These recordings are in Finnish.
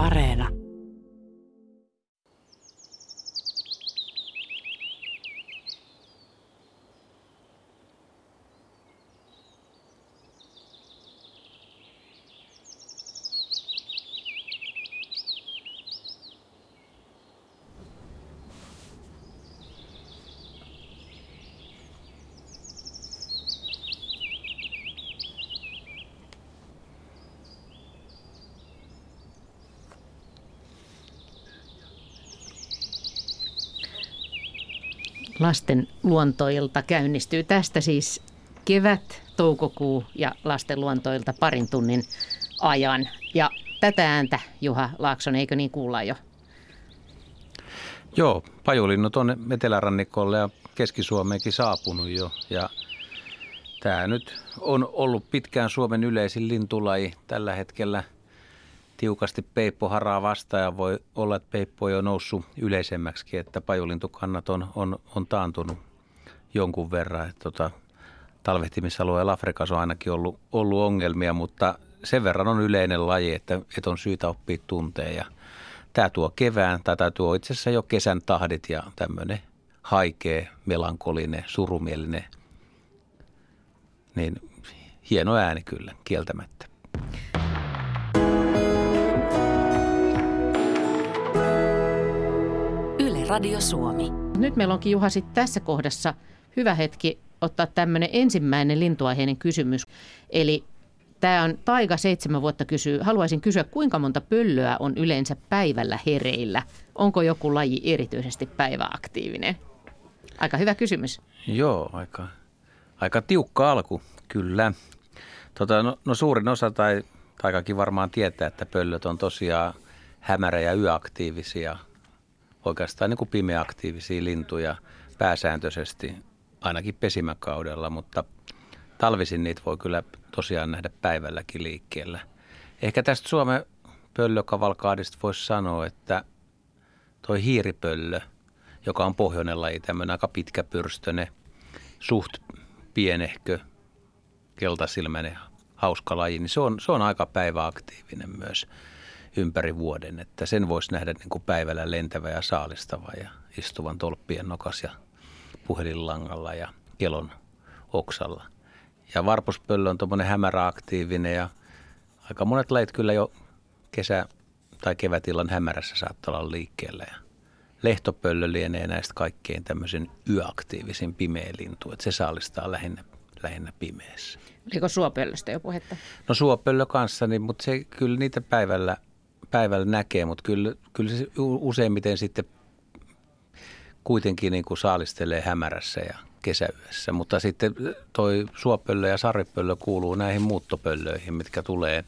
Areena. Lasten luontoilta käynnistyy tästä siis kevät, toukokuu ja lasten luontoilta parin tunnin ajan. Ja tätä ääntä, Juha Laakson, eikö niin kuulla jo? Joo, pajulinnut on Etelärannikolle ja Keski-Suomeenkin saapunut jo. Ja tämä nyt on ollut pitkään Suomen yleisin lintulaji tällä hetkellä – tiukasti peippo haraa vastaan ja voi olla, että peippo on jo noussut yleisemmäksi, että pajulintukannat on, on, on taantunut jonkun verran. Että tota, talvehtimisalueella Afrikassa on ainakin ollut, ollut ongelmia, mutta sen verran on yleinen laji, että, että on syytä oppia tunteen. Ja tämä tuo kevään, tai tämä tuo itse asiassa jo kesän tahdit ja tämmöinen haikea, melankolinen, surumielinen, niin hieno ääni kyllä, kieltämättä. Radio Suomi. Nyt meillä onkin Juha sit tässä kohdassa hyvä hetki ottaa tämmöinen ensimmäinen lintuaiheinen kysymys. Eli tämä on Taiga seitsemän vuotta kysyy. Haluaisin kysyä, kuinka monta pöllöä on yleensä päivällä hereillä? Onko joku laji erityisesti päiväaktiivinen? Aika hyvä kysymys. Joo, aika, aika tiukka alku, kyllä. Tota, no, no suurin osa tai Taikakin varmaan tietää, että pöllöt on tosiaan hämärä- ja yöaktiivisia – oikeastaan niin kuin pimeäaktiivisia lintuja pääsääntöisesti ainakin pesimäkaudella, mutta talvisin niitä voi kyllä tosiaan nähdä päivälläkin liikkeellä. Ehkä tästä Suomen pöllökavalkaadista voisi sanoa, että toi hiiripöllö, joka on pohjoinen laji, tämmöinen aika pitkäpyrstöinen, suht pienehkö, keltasilmäinen, hauska laji, niin se on, se on aika päiväaktiivinen myös ympäri vuoden. Että sen voisi nähdä niin kuin päivällä lentävä ja saalistava ja istuvan tolppien nokas ja puhelinlangalla ja kelon oksalla. Ja varpuspöllö on tuommoinen hämäräaktiivinen ja aika monet lajit kyllä jo kesä- tai kevätillan hämärässä saattaa olla liikkeellä. Ja lehtopöllö lienee näistä kaikkein tämmöisen yöaktiivisin pimeä lintu, että se saalistaa lähinnä, lähinnä pimeässä. Oliko suopöllöstä jo puhetta? No suopöllö kanssa, niin, mutta se kyllä niitä päivällä – päivällä näkee, mutta kyllä, kyllä se useimmiten sitten kuitenkin niin kuin saalistelee hämärässä ja kesäyössä. Mutta sitten toi suopöllö ja saripöllö kuuluu näihin muuttopöllöihin, mitkä tulee,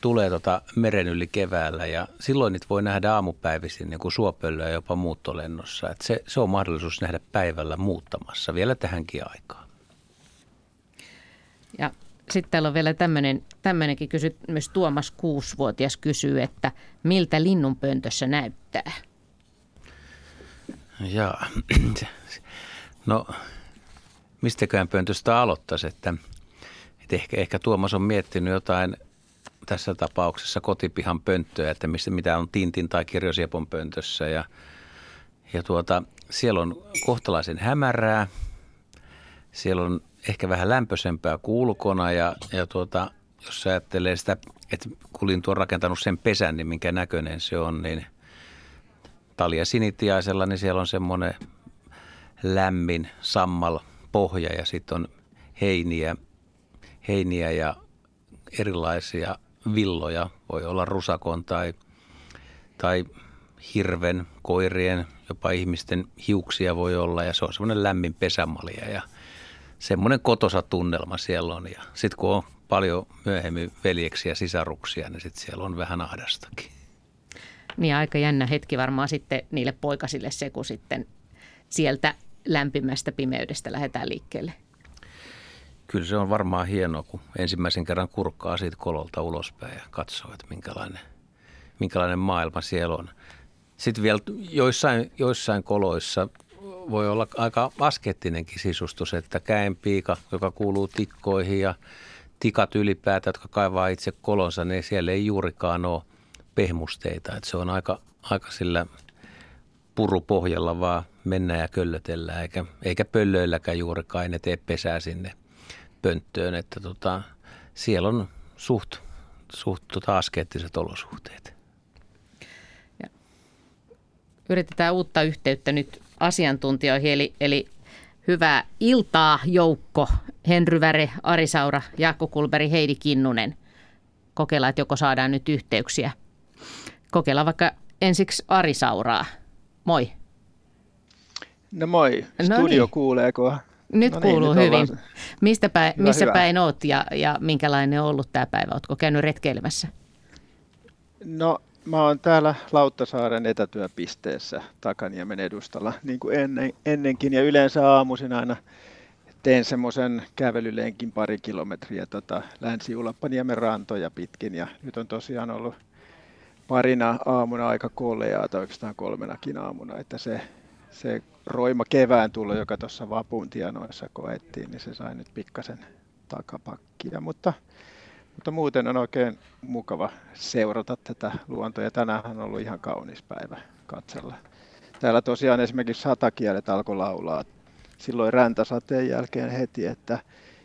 tulee tota meren yli keväällä. Ja silloin niitä voi nähdä aamupäivisin niin suopöllöä jopa muuttolennossa. Et se, se on mahdollisuus nähdä päivällä muuttamassa vielä tähänkin aikaan. Ja sitten täällä on vielä tämmöinen, tämmöinenkin kysymys. Tuomas kuusivuotias kysyy, että miltä linnunpöntössä näyttää? Jaa, no mistäkään pöntöstä aloittaisi, että, että ehkä, ehkä Tuomas on miettinyt jotain tässä tapauksessa kotipihan pönttöä, että missä, mitä on Tintin tai Kirjosiepon pöntössä ja, ja tuota, siellä on kohtalaisen hämärää, siellä on ehkä vähän lämpöisempää kulkona ja, ja tuota, jos ajattelee sitä, että kun lintu on rakentanut sen pesän, niin minkä näköinen se on, niin talia sinitiaisella, niin siellä on semmoinen lämmin sammal pohja ja sitten on heiniä, heiniä ja erilaisia villoja. Voi olla rusakon tai, tai hirven, koirien, jopa ihmisten hiuksia voi olla ja se on semmoinen lämmin pesämalja ja – semmoinen kotosa tunnelma siellä on. Ja sitten kun on paljon myöhemmin veljeksiä ja sisaruksia, niin sitten siellä on vähän ahdastakin. Niin aika jännä hetki varmaan sitten niille poikasille se, kun sitten sieltä lämpimästä pimeydestä lähdetään liikkeelle. Kyllä se on varmaan hienoa, kun ensimmäisen kerran kurkkaa siitä kololta ulospäin ja katsoo, että minkälainen, minkälainen maailma siellä on. Sitten vielä joissain, joissain koloissa voi olla aika askettinenkin sisustus, että käenpiika, joka kuuluu tikkoihin ja tikat ylipäätään, jotka kaivaa itse kolonsa, niin siellä ei juurikaan ole pehmusteita. Että se on aika, aika sillä purupohjalla vaan mennään ja köllötellään, eikä, eikä pöllöilläkään juurikaan ne tee pesää sinne pönttöön. Että tota, siellä on suht, suht tota askeettiset olosuhteet. Yritetään uutta yhteyttä nyt asiantuntijoihin, eli, eli hyvää iltaa joukko. Henry Väre, Ari Saura, Jaakko Kulberi, Heidi Kinnunen. Kokeillaan, että joko saadaan nyt yhteyksiä. Kokeillaan vaikka ensiksi Ari Sauraa. Moi. No moi. No Studio niin. kuuleeko? Nyt no niin, kuuluu nyt hyvin. Ollaan... Mistä päin, hyvä, missä hyvä. päin oot ja, ja minkälainen on ollut tämä päivä? Oletko käynyt retkeilemässä? No mä oon täällä Lauttasaaren etätyöpisteessä Takaniemen edustalla, niin kuin ennen, ennenkin. Ja yleensä aamuisin aina teen semmoisen kävelylenkin pari kilometriä tota, Länsi-Ulappaniemen rantoja pitkin. Ja nyt on tosiaan ollut parina aamuna aika koleaa, tai oikeastaan kolmenakin aamuna, että se, se roima kevään tulo, joka tuossa vapun tienoissa koettiin, niin se sai nyt pikkasen takapakkia, mutta, mutta muuten on oikein mukava seurata tätä luontoa, ja tänään on ollut ihan kaunis päivä katsella. Täällä tosiaan esimerkiksi satakielet alkoi laulaa silloin räntäsateen jälkeen heti, että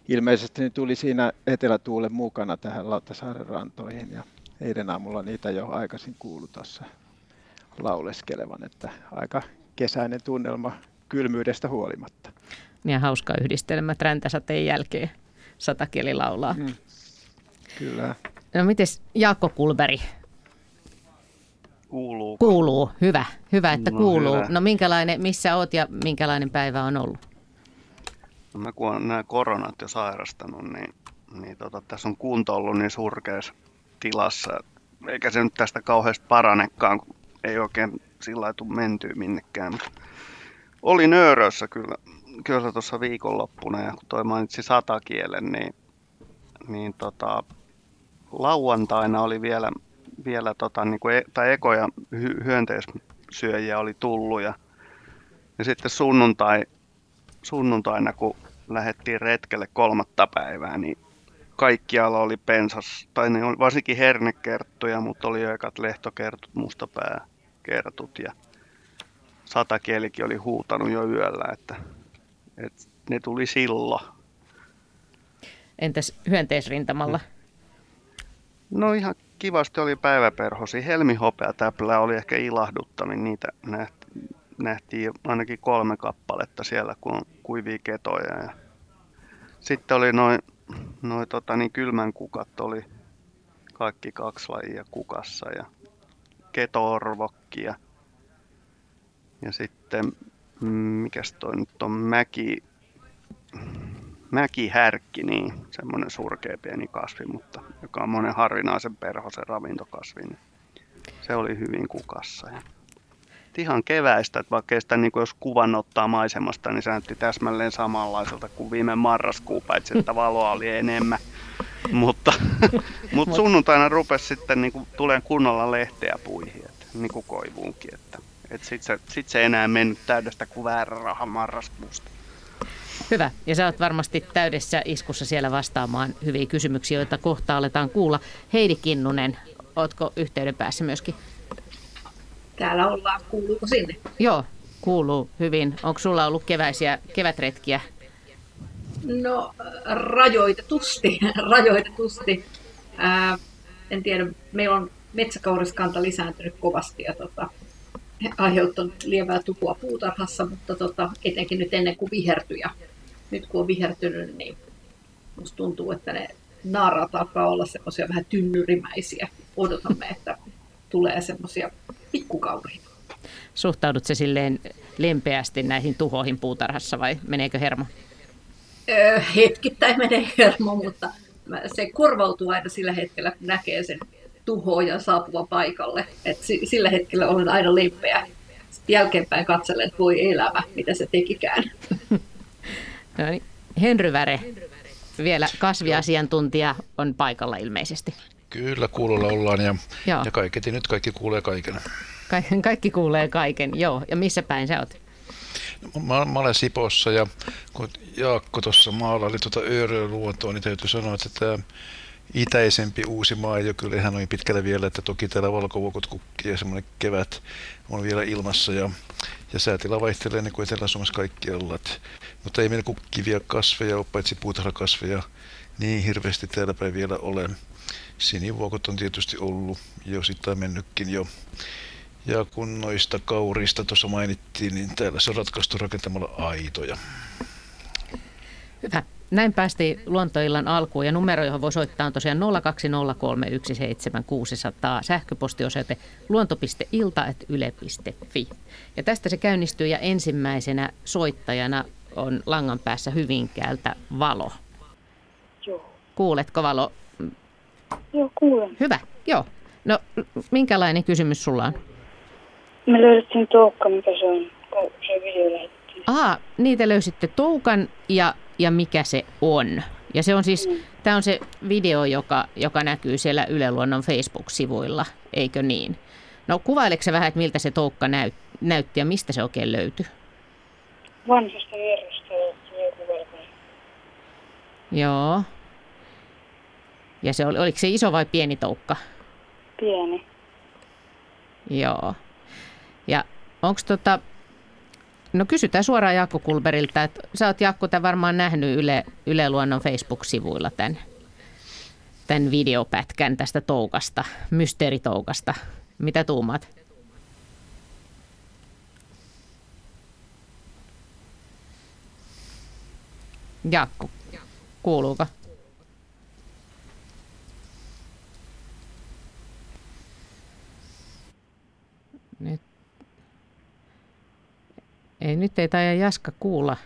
ilmeisesti ne tuli siinä etelätuulen mukana tähän Lauttasaaren rantoihin, ja eilen aamulla niitä jo aikaisin kuulu tuossa lauleskelevan, että aika kesäinen tunnelma kylmyydestä huolimatta. Ja hauska yhdistelmä räntäsateen jälkeen satakieli laulaa. Mm. Kyllä. No mites Jaakko Kulberi? Kuuluu. Kuuluu, hyvä. Hyvä, että no, kuuluu. Hyvä. No minkälainen, missä oot ja minkälainen päivä on ollut? No mä kun olen nämä koronat jo sairastanut, niin, niin tota, tässä on kunto ollut niin surkeassa tilassa. Eikä se nyt tästä kauheasti paranekaan, kun ei oikein sillä lailla mentyä minnekään. Oli nöörössä kyllä, kyllä tuossa viikonloppuna ja kun toi mainitsi satakielen, niin, niin tota, lauantaina oli vielä, vielä tota, niin kuin e, tai ekoja hy, hyönteissyöjiä oli tullut ja, ja sitten sunnuntai, sunnuntaina kun lähdettiin retkelle kolmatta päivää, niin kaikkialla oli pensas, tai ne oli varsinkin hernekerttuja, mutta oli jo ekat lehtokertut, mustapääkertut ja satakielikin oli huutanut jo yöllä, että, että ne tuli silloin. Entäs hyönteisrintamalla? No ihan kivasti oli päiväperhosi. Helmihopea täplää oli ehkä ilahduttavin. Niitä nähtiin ainakin kolme kappaletta siellä, kun on kuivia ketoja. Ja sitten oli noin noi, tota, niin kylmän kukat oli kaikki kaksi lajia kukassa ja ketorvokkia. Ja sitten, mm, mikäs toi nyt on, mäki, mäkihärkki, niin semmoinen surkea pieni kasvi, mutta joka on monen harvinaisen perhosen ravintokasvi. Niin se oli hyvin kukassa. Ja ihan keväistä, että vaikka sitä niin kuin jos kuvan ottaa maisemasta, niin se näytti täsmälleen samanlaiselta kuin viime marraskuu, paitsi että valoa oli enemmän. mutta, mutta sunnuntaina rupesi sitten niin kuin, tuleen kunnolla lehteä puihin, että, niin kuin koivuunkin. Että, että sitten se, sit se enää mennyt täydestä kuin väärä raha marraskuusta. Hyvä. Ja sä oot varmasti täydessä iskussa siellä vastaamaan hyviä kysymyksiä, joita kohta aletaan kuulla. Heidi Kinnunen, ootko yhteyden päässä myöskin? täällä ollaan. Kuuluuko sinne? Joo, kuuluu hyvin. Onko sulla ollut keväisiä kevätretkiä? No rajoitetusti, rajoitetusti. Ää, en tiedä, meillä on metsäkauriskanta lisääntynyt kovasti ja tota, aiheuttanut lievää tukua puutarhassa, mutta tota, etenkin nyt ennen kuin vihertyi. Ja nyt kun on vihertynyt, niin musta tuntuu, että ne naaraat alkaa olla semmoisia vähän tynnyrimäisiä. Odotamme, että tulee semmoisia pikkukauriita. Suhtaudut se silleen lempeästi näihin tuhoihin puutarhassa vai meneekö hermo? Öö, hetkittäin menee hermo, mutta se korvautuu aina sillä hetkellä, kun näkee sen tuhoja saapuva paikalle. Et sillä hetkellä olen aina lempeä. Sitten jälkeenpäin katselen, että voi elämä, mitä se tekikään. No niin. Henry Väre, vielä kasviasiantuntija on paikalla ilmeisesti. Kyllä, kuulolla ollaan ja, ja kaiketi nyt kaikki kuulee kaiken. Ka- kaikki kuulee kaiken, joo. Ja missä päin sä oot? No, mä, mä olen Sipossa ja kun Jaakko tuossa maalaili tuota luontoa, niin täytyy sanoa, että tämä itäisempi uusi maa jo kyllä ihan noin pitkälle vielä, että toki täällä valkovuokot kukkii ja semmoinen kevät on vielä ilmassa ja, ja säätila vaihtelee niin kuin Etelä-Suomessa kaikkialla. Et, mutta ei meillä kukkivia kasveja ole, paitsi puutarhakasveja niin hirveästi täällä päin vielä ole. Sinivuokot on tietysti ollut jo sitten mennytkin jo. Ja kun noista kaurista tuossa mainittiin, niin täällä se on ratkaistu rakentamalla aitoja. Hyvä. Näin päästiin luontoillan alkuun ja numero, johon voi soittaa on tosiaan 020317600, sähköpostiosoite luonto.ilta.yle.fi. Ja tästä se käynnistyy ja ensimmäisenä soittajana on langan päässä Hyvinkäältä Valo. Joo. Kuuletko Valo? Joo, kuulen. Hyvä, joo. No, minkälainen kysymys sulla on? Me löydettiin toukka, mikä se on, kun se video lähetettiin. Aha, niitä löysitte toukan ja ja mikä se on. Ja se on siis, mm. tämä on se video, joka, joka näkyy siellä Yle Luonnon Facebook-sivuilla, eikö niin? No kuvaileeko se vähän, että miltä se toukka näyt, näytti ja mistä se oikein löytyi? Vanhasta vierestä. Joo. Ja se oli, oliko se iso vai pieni toukka? Pieni. Joo. Ja onko tota, No kysytään suoraan Jaakko Kulberilta, että sä oot Jaakko tämän varmaan nähnyt Yle, Yle Luonnon Facebook-sivuilla tämän, tämän videopätkän tästä toukasta, mysteeritoukasta. Mitä tuumaat? Jaakko, kuuluuko? Nyt ei, nyt ei taida Jaska kuulla.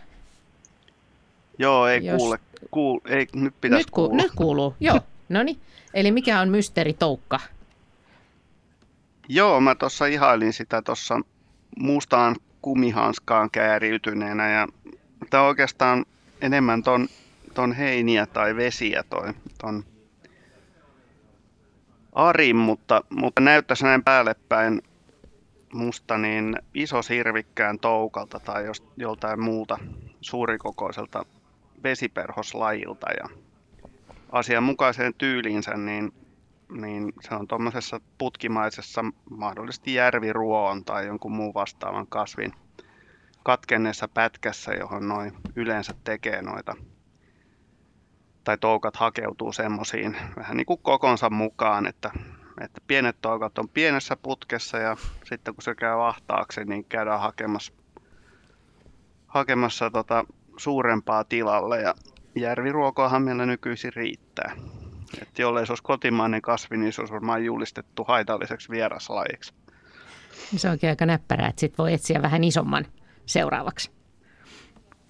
Joo, ei Jos... kuule. Kuul... Ei, nyt pitäisi nyt, ku... kuulla. Nyt kuuluu, joo. No niin. Eli mikä on mysteeritoukka? Joo, mä tuossa ihailin sitä tuossa mustaan kumihanskaan kääriytyneenä ja tämä on oikeastaan enemmän ton, ton heiniä tai vesiä toi, ton Arin, mutta, mutta näyttäisi näin päälle päin musta niin iso sirvikkään toukalta tai jos, joltain muuta suurikokoiselta vesiperhoslajilta ja asianmukaiseen tyyliinsä, niin, niin se on tuommoisessa putkimaisessa mahdollisesti järviruoon tai jonkun muun vastaavan kasvin katkenneessa pätkässä, johon noin yleensä tekee noita tai toukat hakeutuu semmoisiin vähän niin kuin kokonsa mukaan, että että pienet toukat on pienessä putkessa ja sitten kun se käy ahtaaksi, niin käydään hakemassa, hakemassa tota suurempaa tilalle ja järviruokoahan meillä nykyisin riittää. Että jollei se olisi kotimainen kasvi, niin se olisi varmaan julistettu haitalliseksi vieraslajiksi. Se onkin aika näppärää, että sitten voi etsiä vähän isomman seuraavaksi.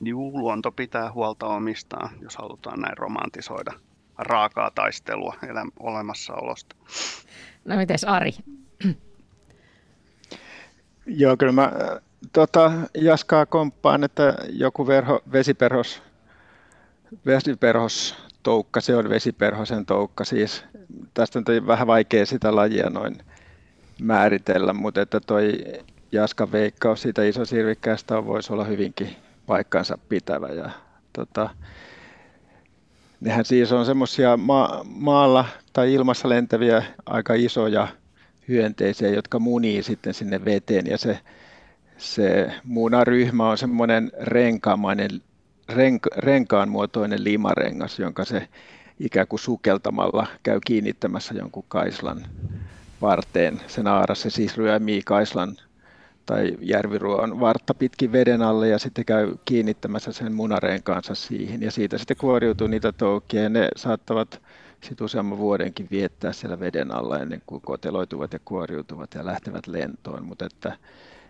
Juu, luonto pitää huolta omistaan, jos halutaan näin romantisoida raakaa taistelua elä- olemassaolosta. No mites Ari? Joo, kyllä mä tota, Jaskaa komppaan, että joku verho, vesiperhos, vesiperhos toukka, se on vesiperhosen toukka siis. Tästä on vähän vaikea sitä lajia noin määritellä, mutta että toi Jaskan veikkaus siitä isosirvikkäästä voisi olla hyvinkin paikkansa pitävä. Ja, tota, Nehän siis on semmoisia ma- maalla tai ilmassa lentäviä aika isoja hyönteisiä, jotka munii sitten sinne veteen ja se, se munaryhmä on semmoinen renkaamainen, renk, renkaan muotoinen limarengas, jonka se ikään kuin sukeltamalla käy kiinnittämässä jonkun kaislan varteen. Sen aaras se siis ryömii kaislan tai järviruoan vartta pitkin veden alle ja sitten käy kiinnittämässä sen munareen kanssa siihen. Ja siitä sitten kuoriutuu niitä toukia ja ne saattavat sitten useamman vuodenkin viettää siellä veden alla ennen kuin koteloituvat ja kuoriutuvat ja lähtevät lentoon. Mutta että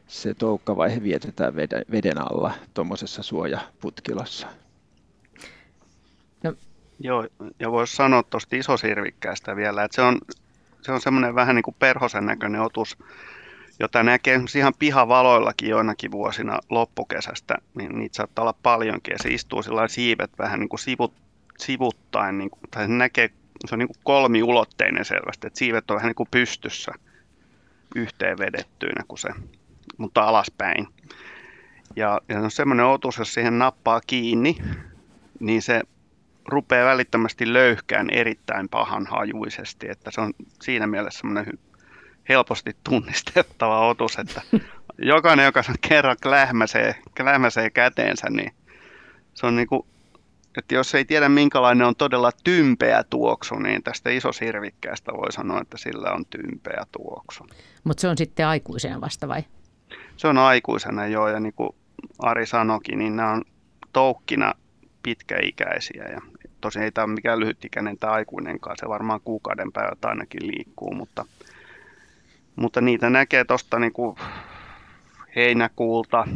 se toukkavaihe vietetään veden, veden alla tuommoisessa suojaputkilossa. No. Joo, ja voisi sanoa tuosta isosirvikkäästä vielä, että se on, se on semmoinen vähän niin kuin perhosen näköinen otus, jota näkee ihan pihavaloillakin joinakin vuosina loppukesästä, niin niitä saattaa olla paljonkin. Ja se istuu sillä siivet vähän niin kuin sivut, sivuttaen, niin kuin, tai se näkee, se on niin kuin kolmiulotteinen selvästi, että siivet on vähän niin kuin pystyssä yhteen vedettyinä kuin se, mutta alaspäin. Ja, ja on semmoinen otus, jos siihen nappaa kiinni, niin se rupeaa välittömästi löyhkään erittäin pahan hajuisesti, että se on siinä mielessä semmoinen helposti tunnistettava otus, että jokainen, joka sen kerran klähmäsee, klähmäsee käteensä, niin se on niin kuin, että jos ei tiedä minkälainen on todella tympeä tuoksu, niin tästä isosirvikkäästä voi sanoa, että sillä on tympeä tuoksu. Mutta se on sitten aikuisena vasta vai? Se on aikuisena joo, ja niin kuin Ari sanoikin, niin nämä on toukkina pitkäikäisiä ja tosin ei tämä ole mikään lyhytikäinen tai aikuinenkaan, se varmaan kuukauden päivät ainakin liikkuu, mutta, mutta niitä näkee tuosta niin heinäkuulta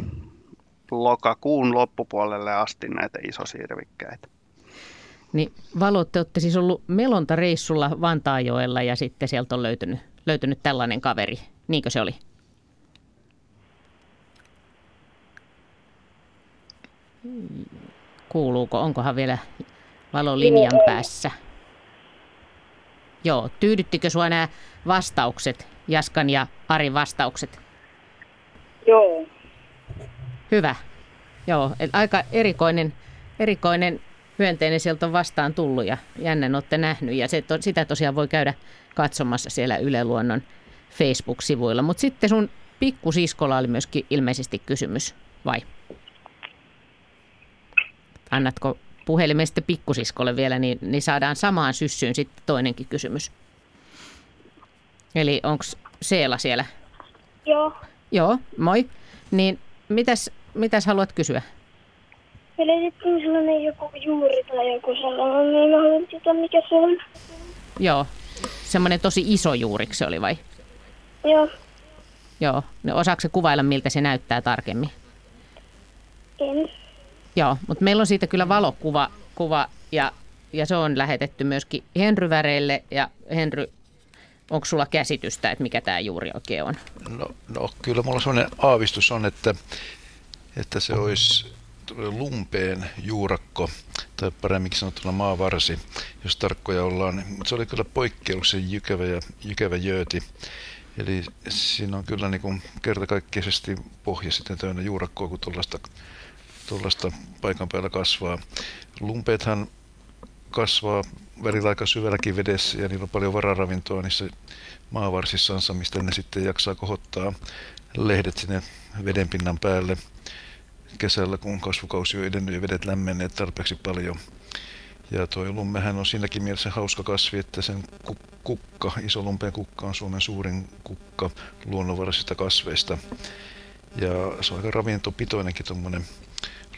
lokakuun loppupuolelle asti näitä isosirvikkäitä. Niin Valo, te olette siis ollut melontareissulla Vantaajoella ja sitten sieltä on löytynyt, löytynyt tällainen kaveri. Niinkö se oli? Kuuluuko? Onkohan vielä valo linjan päässä? Joo, tyydyttikö sinua nämä vastaukset, Jaskan ja Arin vastaukset? Joo. Hyvä. Joo, aika erikoinen, erikoinen hyönteinen sieltä on vastaan tullut ja jännän olette nähnyt. Ja se, sitä tosiaan voi käydä katsomassa siellä Yle Luonnon Facebook-sivuilla. Mutta sitten sun pikkusiskolla oli myöskin ilmeisesti kysymys, vai? Annatko puhelimen sitten pikkusiskolle vielä, niin, niin saadaan samaan syssyyn sitten toinenkin kysymys. Eli onko Seela siellä? Joo. Joo, moi. Niin mitäs, mitäs haluat kysyä? Meillä esitettiin sellainen joku juuri tai joku sellainen, niin mä haluan tietää mikä se on. Joo, semmoinen tosi iso juuriksi se oli vai? Joo. Joo, no osaako se kuvailla miltä se näyttää tarkemmin? En. Joo, mutta meillä on siitä kyllä valokuva kuva, ja, ja se on lähetetty myöskin Henry Väreille. Ja Henry, onko sulla käsitystä, että mikä tämä juuri oikein on? No, no kyllä mulla sellainen aavistus on, että, että se olisi lumpeen juurakko, tai paremminkin sanottuna maavarsi, jos tarkkoja ollaan. Mutta se oli kyllä poikkeuksellisen jykevä ja jykevä jööti. Eli siinä on kyllä niin kertakaikkisesti pohja sitten täynnä juurakkoa, kun tuollaista paikan päällä kasvaa. Lumpeethan kasvaa välillä aika syvälläkin vedessä ja niillä on paljon vararavintoa niissä maavarsissansa, mistä ne sitten jaksaa kohottaa lehdet sinne vedenpinnan päälle kesällä, kun kasvukausi on edennyt ja vedet lämmenneet tarpeeksi paljon. Ja tuo lummehän on siinäkin mielessä hauska kasvi, että sen kukka, iso lumpeen kukka on Suomen suurin kukka luonnonvaraisista kasveista. Ja se on aika ravintopitoinenkin tuommoinen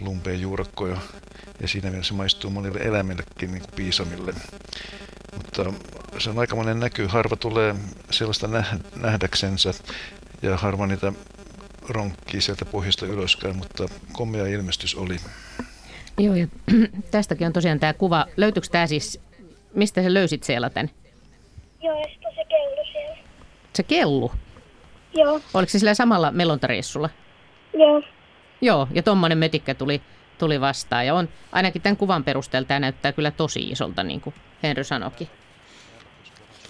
lumpeen juurakko ja, ja siinä mielessä maistuu monille eläimillekin niin kuin piisamille. Mutta se on aikamoinen näky. Harva tulee sellaista nähdäksensä ja harva niitä ronkkii sieltä pohjasta ylöskään, mutta komea ilmestys oli. Joo, ja tästäkin on tosiaan tämä kuva. Löytyykö tämä siis, mistä sä löysit siellä tämän? Joo, ja sitten se kello siellä. Se kellu? Joo. Oliko se sillä samalla melontareissulla? Joo. Joo, ja tuommoinen mötikkä tuli, tuli vastaan. Ja on, ainakin tämän kuvan perusteella tämä näyttää kyllä tosi isolta, niin kuin Henry sanoikin.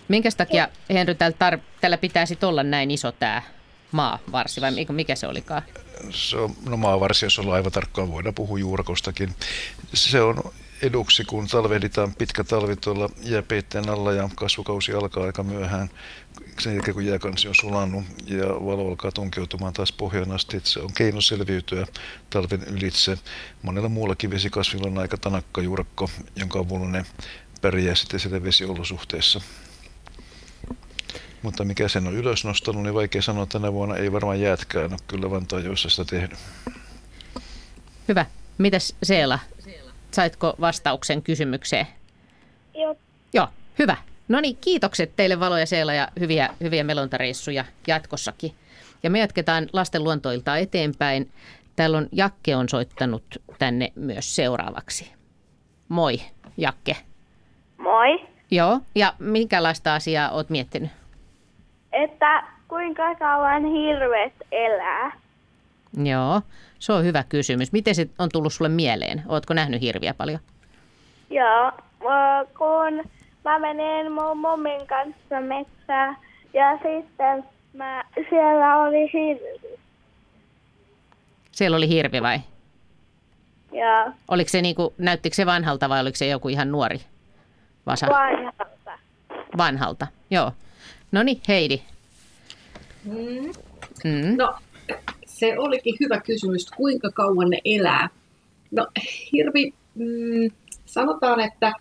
Minkä takia, Henry, tällä, tar- tällä pitäisi olla näin iso tämä maavarsi, vai mikä se olikaan? Se on, no maavarsi, jos ollaan aivan tarkkaan, voidaan puhua juurakostakin. Se on eduksi, kun talvehditaan pitkä talvi tuolla jääpeitteen alla ja kasvukausi alkaa aika myöhään sen jälkeen, kun jääkansi on sulannut ja valo alkaa tunkeutumaan taas pohjaan asti, että se on keino selviytyä talven ylitse. Monella muullakin vesikasvilla on aika tanakka juurakko, jonka avulla ne pärjää sitten siellä vesiolosuhteissa. Mutta mikä sen on ylös nostanut, niin vaikea sanoa tänä vuonna. Ei varmaan jäätkään ole kyllä Vantaajoissa sitä tehnyt. Hyvä. Mitäs Seela? Saitko vastauksen kysymykseen? Joo. Joo, hyvä. No niin, kiitokset teille Valo ja Seela ja hyviä, hyviä melontareissuja jatkossakin. Ja me jatketaan lasten luontoilta eteenpäin. Täällä on Jakke on soittanut tänne myös seuraavaksi. Moi, Jakke. Moi. Joo, ja minkälaista asiaa oot miettinyt? Että kuinka kauan hirvet elää? Joo, se on hyvä kysymys. Miten se on tullut sulle mieleen? Ootko nähnyt hirviä paljon? Joo, kun mä menin mun mummin kanssa metsään ja sitten mä, siellä oli hirvi. Siellä oli hirvi vai? Joo, Oliko se niinku, näyttikö se vanhalta vai oliko se joku ihan nuori vasa? vanhalta. Vanhalta, joo. No niin, Heidi. Mm. Mm. No, se olikin hyvä kysymys, kuinka kauan ne elää. No, hirvi, mm, sanotaan, että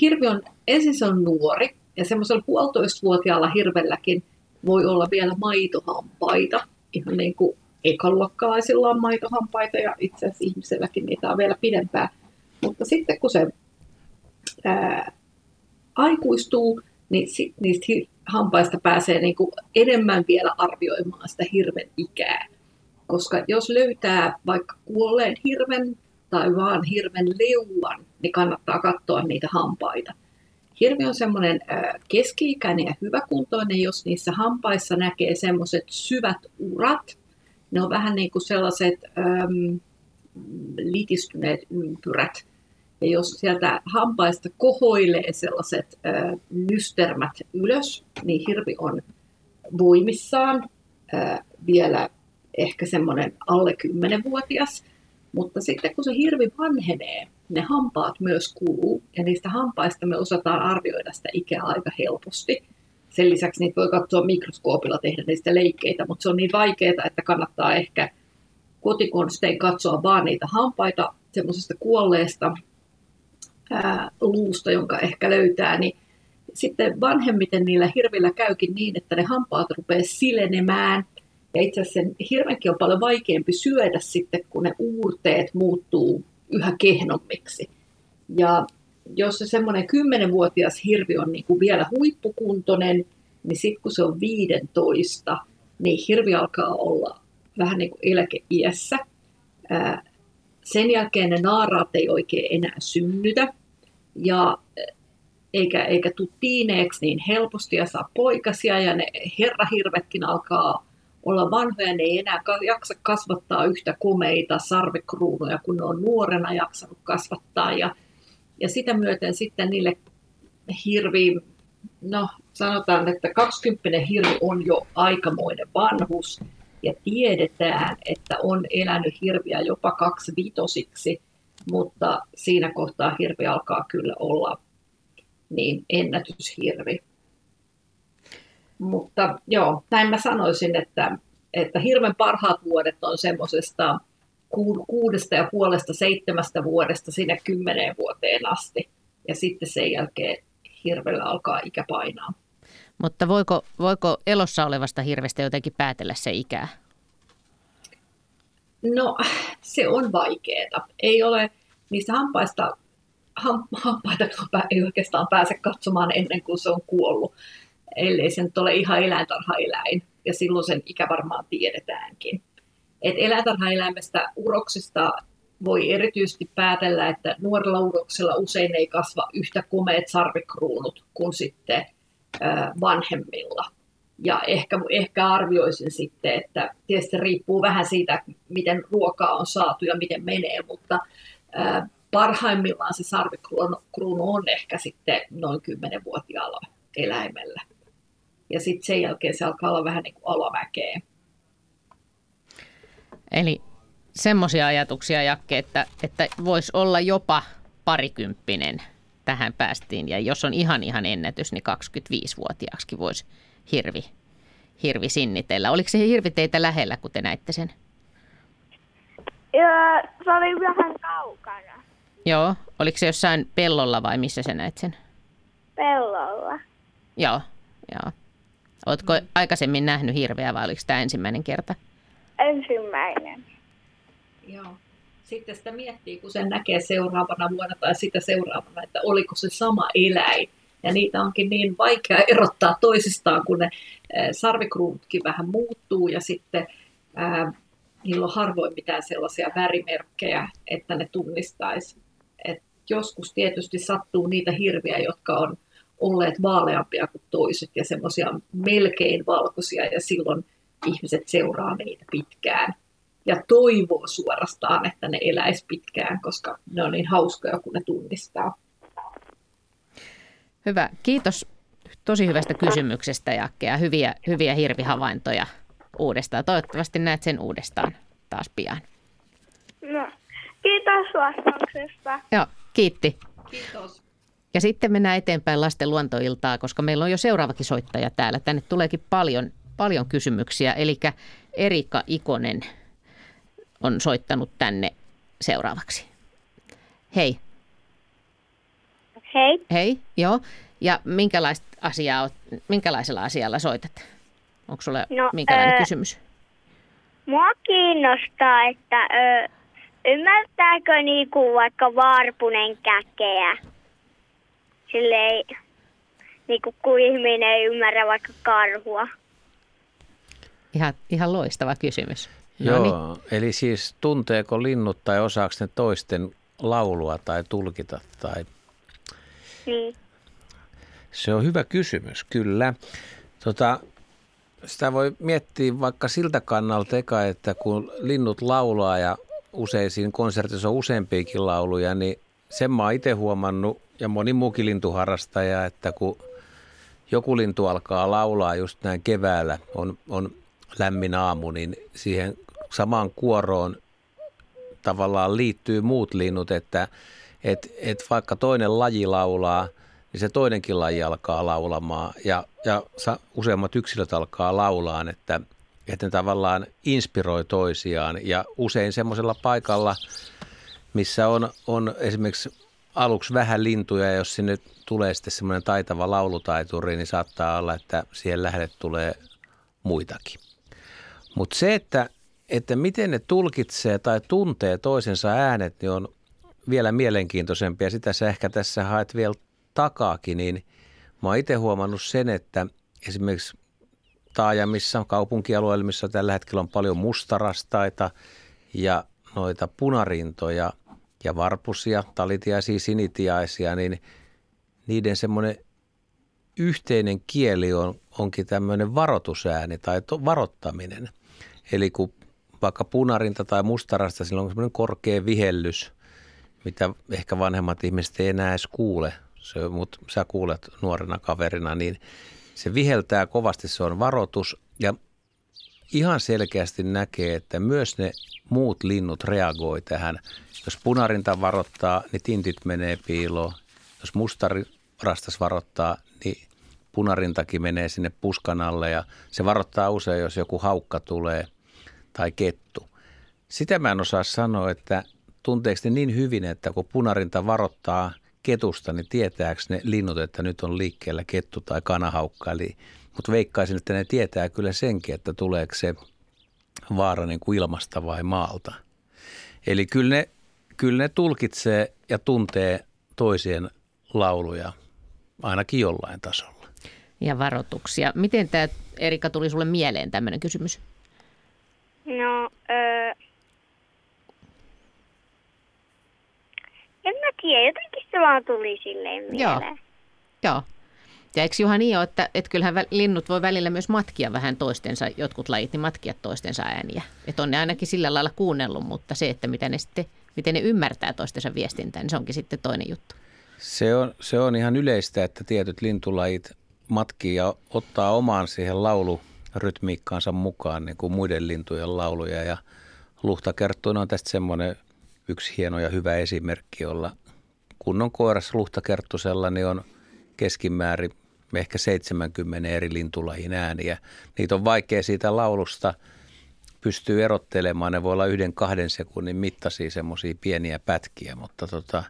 hirvi on, ensin se on nuori, ja semmoisella puolitoistavuotiaalla hirvelläkin voi olla vielä maitohampaita, ihan niin kuin ekaluokkalaisilla on maitohampaita, ja itse asiassa ihmiselläkin niitä on vielä pidempää. Mutta sitten kun se ää, aikuistuu, niin sit niistä hampaista pääsee niin kuin enemmän vielä arvioimaan sitä hirven ikää. Koska jos löytää vaikka kuolleen hirven tai vaan hirven leuan, niin kannattaa katsoa niitä hampaita. Hirvi on semmoinen keski-ikäinen ja hyväkuntoinen, jos niissä hampaissa näkee semmoiset syvät urat. Ne on vähän niin kuin sellaiset äm, litistyneet ympyrät. Ja jos sieltä hampaista kohoilee sellaiset ö, lystermät ylös, niin hirvi on voimissaan ö, vielä ehkä semmoinen alle 10-vuotias. Mutta sitten kun se hirvi vanhenee, ne hampaat myös kuluu ja niistä hampaista me osataan arvioida sitä ikää aika helposti. Sen lisäksi niitä voi katsoa mikroskoopilla tehdä niistä leikkeitä, mutta se on niin vaikeaa, että kannattaa ehkä kotikonstein katsoa vaan niitä hampaita semmoisesta kuolleesta ää, luusta, jonka ehkä löytää, niin sitten vanhemmiten niillä hirvillä käykin niin, että ne hampaat rupeaa silenemään. Ja itse asiassa sen hirvenkin on paljon vaikeampi syödä sitten, kun ne uurteet muuttuu yhä kehnommiksi. Ja jos se semmoinen 10-vuotias hirvi on niin kuin vielä huippukuntoinen, niin sitten kun se on 15, niin hirvi alkaa olla vähän niin kuin eläkeiässä. Sen jälkeen ne naaraat ei oikein enää synnytä ja eikä, eikä tule tiineeksi niin helposti ja saa poikasia ja ne herrahirvetkin alkaa olla vanhoja, ne ei enää jaksa kasvattaa yhtä komeita sarvekruunuja, kun ne on nuorena jaksanut kasvattaa ja, ja sitä myöten sitten niille hirvi, no sanotaan, että 20 hirvi on jo aikamoinen vanhus ja tiedetään, että on elänyt hirviä jopa kaksi vitosiksi, mutta siinä kohtaa hirvi alkaa kyllä olla niin ennätyshirvi. Mutta joo, näin mä sanoisin, että, että hirven parhaat vuodet on semmoisesta kuudesta ja puolesta seitsemästä vuodesta sinne kymmeneen vuoteen asti. Ja sitten sen jälkeen hirvellä alkaa ikä painaa. Mutta voiko, voiko elossa olevasta hirvestä jotenkin päätellä se ikää? No, se on vaikeaa. Ei ole niistä hampaista, ham, hampaita ei oikeastaan pääse katsomaan ennen kuin se on kuollut, ellei se nyt ole ihan eläintarhaeläin. Ja silloin sen ikä varmaan tiedetäänkin. Et eläintarhaeläimestä uroksista voi erityisesti päätellä, että nuorella uroksella usein ei kasva yhtä komeet sarvikruunut kuin sitten vanhemmilla. Ja ehkä, ehkä arvioisin sitten, että tietysti riippuu vähän siitä, miten ruokaa on saatu ja miten menee, mutta parhaimmillaan se sarvikruunu on ehkä sitten noin 10-vuotiaalla eläimellä. Ja sitten sen jälkeen se alkaa olla vähän niin kuin alamäkeä. Eli semmoisia ajatuksia, Jakke, että, että voisi olla jopa parikymppinen tähän päästiin. Ja jos on ihan ihan ennätys, niin 25-vuotiaaksi voisi hirvi, hirvi sinnitellä. Oliko se hirvi teitä lähellä, kun te näitte sen? Ja se oli vähän kaukana Joo. Oliko se jossain pellolla vai missä sä näit sen? pellolla. Joo. Joo. Oletko aikaisemmin nähnyt hirveä vai oliko tämä ensimmäinen kerta? Ensimmäinen. Joo. Sitten sitä miettii, kun sen näkee seuraavana vuonna tai sitä seuraavana, että oliko se sama eläin. Ja niitä onkin niin vaikea erottaa toisistaan, kun ne sarvikruunutkin vähän muuttuu ja sitten ää, niillä on harvoin mitään sellaisia värimerkkejä, että ne tunnistaisi. Et joskus tietysti sattuu niitä hirviä, jotka on olleet vaaleampia kuin toiset ja semmoisia melkein valkoisia ja silloin ihmiset seuraa niitä pitkään ja toivoo suorastaan, että ne eläisi pitkään, koska ne on niin hauskoja, kun ne tunnistaa. Hyvä. Kiitos tosi hyvästä kysymyksestä, Jakke, ja hyviä, hyviä hirvihavaintoja uudestaan. Toivottavasti näet sen uudestaan taas pian. No, Kiitos vastauksesta. Joo, kiitti. Kiitos. Ja sitten mennään eteenpäin lasten luontoiltaa, koska meillä on jo seuraavakin soittaja täällä. Tänne tuleekin paljon, paljon kysymyksiä. Eli Erika Ikonen on soittanut tänne seuraavaksi. Hei. Hei. Hei, joo. Ja minkälaista asiaa, minkälaisella asialla soitat? Onko sulla No, minkälainen ää, kysymys? Mua kiinnostaa, että ö, ymmärtääkö niinku vaikka varpunen käkeä? Silleen, niinku kun ihminen ei ymmärrä vaikka karhua. Ihan, ihan loistava kysymys. No niin. Joo, eli siis tunteeko linnut tai osaako ne toisten laulua tai tulkita tai Niin. Se on hyvä kysymys, kyllä. Tota, sitä voi miettiä vaikka siltä kannalta eka, että kun linnut laulaa ja usein siinä konsertissa on useampiakin lauluja, niin sen mä oon itse huomannut ja moni muukin lintuharrastaja, että kun joku lintu alkaa laulaa just näin keväällä, on, on lämmin aamu, niin siihen samaan kuoroon tavallaan liittyy muut linnut, että et, et vaikka toinen laji laulaa, niin se toinenkin laji alkaa laulamaan. Ja, ja useammat yksilöt alkaa laulaa, että, että ne tavallaan inspiroi toisiaan. Ja usein semmoisella paikalla, missä on, on esimerkiksi aluksi vähän lintuja ja jos sinne tulee sitten semmoinen taitava laulutaituri, niin saattaa olla, että siihen lähelle tulee muitakin. Mutta se, että, että miten ne tulkitsee tai tuntee toisensa äänet, niin on vielä mielenkiintoisempi ja sitä sä ehkä tässä haet vielä takaakin, niin mä oon itse huomannut sen, että esimerkiksi taajamissa, kaupunkialueilla, missä tällä hetkellä on paljon mustarastaita ja noita punarintoja ja varpusia, talitiaisia, sinitiaisia, niin niiden semmoinen yhteinen kieli on, onkin tämmöinen varoitusääni tai to, varottaminen. Eli kun vaikka punarinta tai mustarasta, sillä on semmoinen korkea vihellys, mitä ehkä vanhemmat ihmiset ei enää edes kuule, se, mutta sä kuulet nuorena kaverina, niin se viheltää kovasti, se on varoitus ja ihan selkeästi näkee, että myös ne muut linnut reagoi tähän. Jos punarinta varoittaa, niin tintit menee piiloon. Jos mustarastas varoittaa, niin punarintakin menee sinne puskan alle ja se varoittaa usein, jos joku haukka tulee tai kettu. Sitä mä en osaa sanoa, että tunteeko ne niin hyvin, että kun punarinta varoittaa ketusta, niin tietääkö ne linnut, että nyt on liikkeellä kettu tai kanahaukka. Eli, mutta veikkaisin, että ne tietää kyllä senkin, että tuleeko se vaara niin kuin ilmasta vai maalta. Eli kyllä ne, kyllä ne tulkitsee ja tuntee toisien lauluja ainakin jollain tasolla. Ja varoituksia. Miten tämä, Erika, tuli sulle mieleen tämmöinen kysymys? No, öö, en mä tiedä, jotenkin se vaan tuli silleen Joo. mieleen. Joo. Ja eikö Juha niin ole, että, että kyllähän linnut voi välillä myös matkia vähän toistensa, jotkut lajit, niin matkia toistensa ääniä. Että on ne ainakin sillä lailla kuunnellut, mutta se, että miten ne, sitten, miten ne ymmärtää toistensa viestintää, niin se onkin sitten toinen juttu. Se on, se on ihan yleistä, että tietyt lintulajit matkii ja ottaa omaan siihen laulurytmiikkaansa mukaan niin kuin muiden lintujen lauluja. Ja luhtakerttuina on tästä semmoinen yksi hieno ja hyvä esimerkki, jolla kunnon koiras luhtakerttusella niin on keskimäärin ehkä 70 eri lintulajin ääniä. Niitä on vaikea siitä laulusta pystyy erottelemaan. Ne voi olla yhden kahden sekunnin mittaisia semmoisia pieniä pätkiä, mutta tota,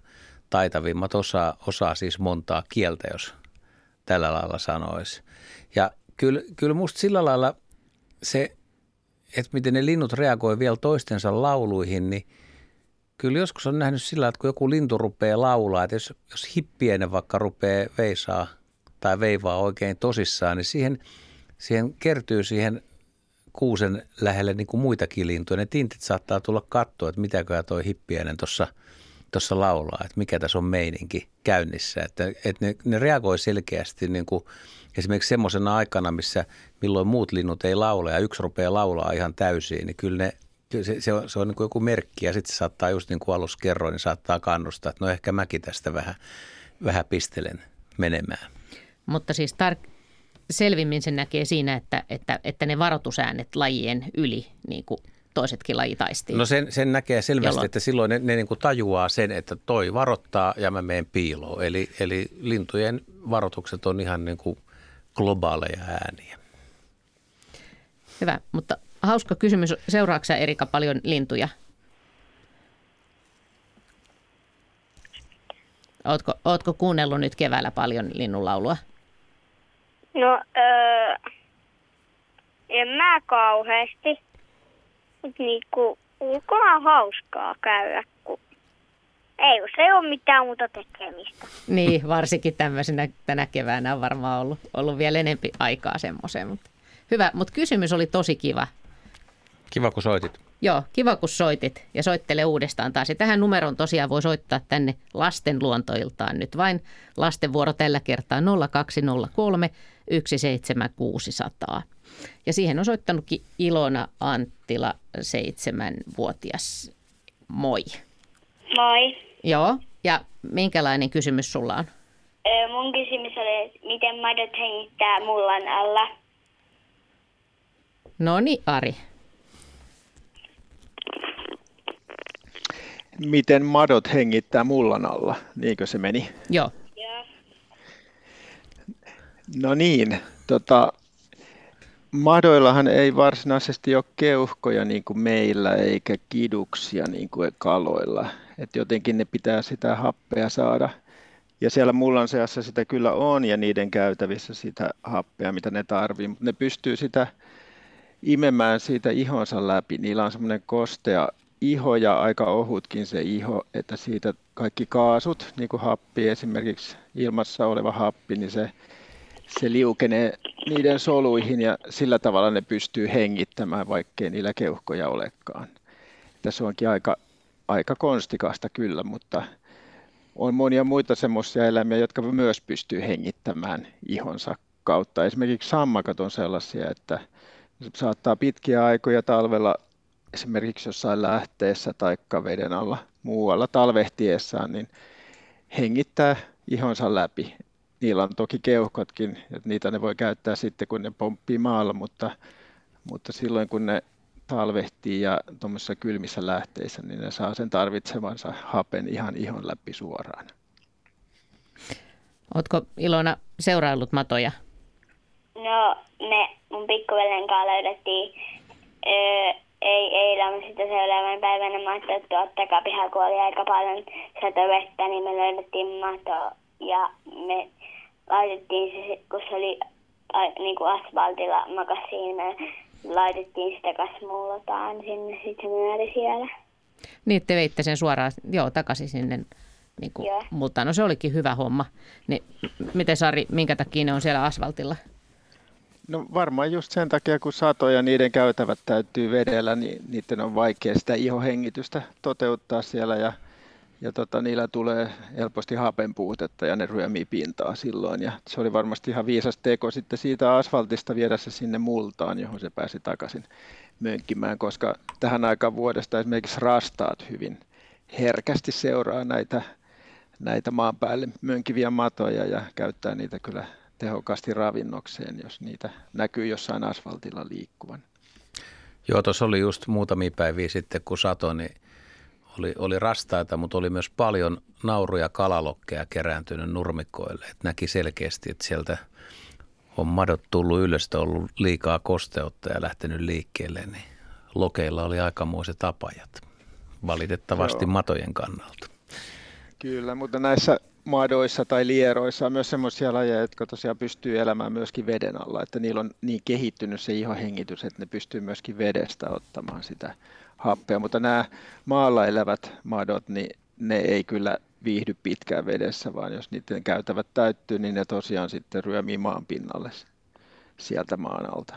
taitavimmat osaa, osaa siis montaa kieltä, jos tällä lailla sanoisi. Ja kyllä, kyllä musta sillä lailla se, että miten ne linnut reagoi vielä toistensa lauluihin, niin kyllä joskus on nähnyt sillä, että kun joku lintu rupeaa laulaa, että jos, jos hippienen vaikka rupeaa veisaa tai veivaa oikein tosissaan, niin siihen, siihen kertyy siihen kuusen lähelle niin kuin muitakin lintuja. Ne tintit saattaa tulla katsoa, että mitäköhän toi hippienen tuossa tuossa laulaa, että mikä tässä on meininki käynnissä. Että, että ne, ne reagoi selkeästi niin kuin esimerkiksi semmoisena aikana, missä milloin muut linnut ei laula ja yksi rupeaa laulaa ihan täysin, niin kyllä ne se, se on, se on niin kuin joku merkki ja sitten se saattaa just niin kuin alussa kerroin, niin saattaa kannustaa, että no ehkä mäkin tästä vähän, vähän pistelen menemään. Mutta siis tar- selvimmin se näkee siinä, että, että, että ne varoitusäänet lajien yli niin kuin toisetkin lajitaistiin. No sen, sen näkee selvästi, Jolloin- että silloin ne, ne niin kuin tajuaa sen, että toi varoittaa ja mä menen piiloon. Eli, eli lintujen varoitukset on ihan niin kuin globaaleja ääniä. Hyvä, mutta hauska kysymys. Seuraatko Erika paljon lintuja? Ootko, ootko kuunnellut nyt keväällä paljon linnunlaulua? No, öö, en mä kauheasti. Mut niinku, ulkona on hauskaa käydä, kun ei se ole mitään muuta tekemistä. Niin, varsinkin tämmöisenä tänä keväänä on varmaan ollut, ollut vielä enempi aikaa semmoiseen. Mutta hyvä, mutta kysymys oli tosi kiva. Kiva, kun soitit. Joo, kiva kun soitit ja soittele uudestaan taas. Ja tähän numeroon tosiaan voi soittaa tänne lasten luontoiltaan nyt vain. Lasten vuoro tällä kertaa 0203 17600. Ja siihen on soittanutkin Ilona Anttila, seitsemänvuotias. Moi. Moi. Joo, ja minkälainen kysymys sulla on? Öö, mun kysymys oli, että miten madot hengittää mullan alla? No niin, Ari. Miten madot hengittää mullan alla, niinkö se meni? Joo, Joo. No niin, tota, madoillahan ei varsinaisesti ole keuhkoja niin kuin meillä eikä kiduksia niin kuin kaloilla. Et jotenkin ne pitää sitä happea saada. Ja siellä mullan seassa sitä kyllä on ja niiden käytävissä sitä happea, mitä ne tarvii, mutta ne pystyy sitä imemään siitä ihonsa läpi. Niillä on semmoinen kostea iho ja aika ohutkin se iho, että siitä kaikki kaasut, niin kuin happi esimerkiksi ilmassa oleva happi, niin se se liukenee niiden soluihin ja sillä tavalla ne pystyy hengittämään, vaikkei niillä keuhkoja olekaan. Tässä onkin aika, aika konstikasta kyllä, mutta on monia muita semmoisia eläimiä, jotka myös pystyy hengittämään ihonsa kautta. Esimerkiksi sammakat on sellaisia, että saattaa pitkiä aikoja talvella esimerkiksi jossain lähteessä tai veden alla muualla talvehtiessaan, niin hengittää ihonsa läpi. Niillä on toki keuhkotkin, että niitä ne voi käyttää sitten, kun ne pomppii maalla, mutta, mutta silloin kun ne talvehtii ja tuommoisissa kylmissä lähteissä, niin ne saa sen tarvitsemansa hapen ihan ihon läpi suoraan. Ootko Ilona seuraillut matoja? No, me mun pikkuveljen kanssa löydettiin, öö, ei eilen, mutta sitten seuraavan päivänä mä ajattelin, että tuolta takapihaa, kun oli aika paljon satovettä, niin me löydettiin mato ja me laitettiin se, kun se oli a, niin kuin asfaltilla makas siinä, me laitettiin sitä kasmuulotaan sinne, sitten se määri siellä. Niin, te veitte sen suoraan joo, takaisin sinne niin kuin, Joo. mutta no se olikin hyvä homma. Niin, miten Sari, minkä takia ne on siellä asfaltilla? No varmaan just sen takia, kun sato ja niiden käytävät täytyy vedellä, niin niiden on vaikea sitä ihohengitystä toteuttaa siellä ja, ja tota, niillä tulee helposti hapen puutetta ja ne ryömii pintaa silloin. Ja se oli varmasti ihan viisas teko sitten siitä asfaltista viedä se sinne multaan, johon se pääsi takaisin mönkkimään, koska tähän aikaan vuodesta esimerkiksi rastaat hyvin herkästi seuraa näitä, näitä maan päälle mönkiviä matoja ja käyttää niitä kyllä tehokkaasti ravinnokseen, jos niitä näkyy jossain asfaltilla liikkuvan. Joo, tuossa oli just muutamia päiviä sitten, kun sato, niin oli, oli rastaita, mutta oli myös paljon nauruja kalalokkeja kerääntynyt nurmikoille. Et näki selkeästi, että sieltä on madot tullut ylös, että on ollut liikaa kosteutta ja lähtenyt liikkeelle, niin lokeilla oli aikamoiset apajat. Valitettavasti Joo. matojen kannalta. Kyllä, mutta näissä madoissa tai lieroissa on myös semmoisia lajeja, jotka tosiaan pystyy elämään myöskin veden alla, että niillä on niin kehittynyt se ihohengitys, että ne pystyy myöskin vedestä ottamaan sitä happea, mutta nämä maalla elävät madot, niin ne ei kyllä viihdy pitkään vedessä, vaan jos niiden käytävät täyttyy, niin ne tosiaan sitten ryömii maan pinnalle sieltä maan alta.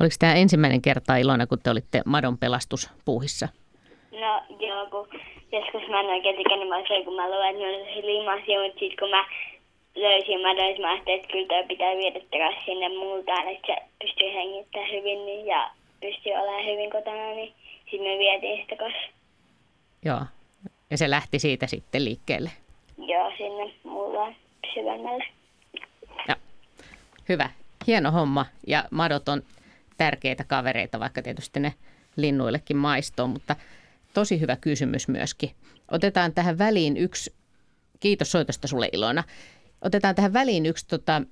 Oliko tämä ensimmäinen kerta Ilona, kun te olitte madon pelastuspuuhissa? No joo, kun joskus mä en oikein tykännyt masoja, kun mä että ne oli tosi limaisia, mutta sitten kun mä löysin madon, mä ajattelin, että kyllä toi pitää viedä takaisin sinne multaan, että se pystyy hengittämään hyvin niin, ja pystyy olemaan hyvin kotona, niin sitten me vietiin sitä kanssa Joo. Ja se lähti siitä sitten liikkeelle. joo sinne mullaan syvemmälle. Ja. Hyvä. Hieno homma. Ja madot on tärkeitä kavereita, vaikka tietysti ne linnuillekin maistoon, mutta tosi hyvä kysymys myöskin. Otetaan tähän väliin yksi, kiitos soitosta sulle Ilona, otetaan tähän väliin yksi tota,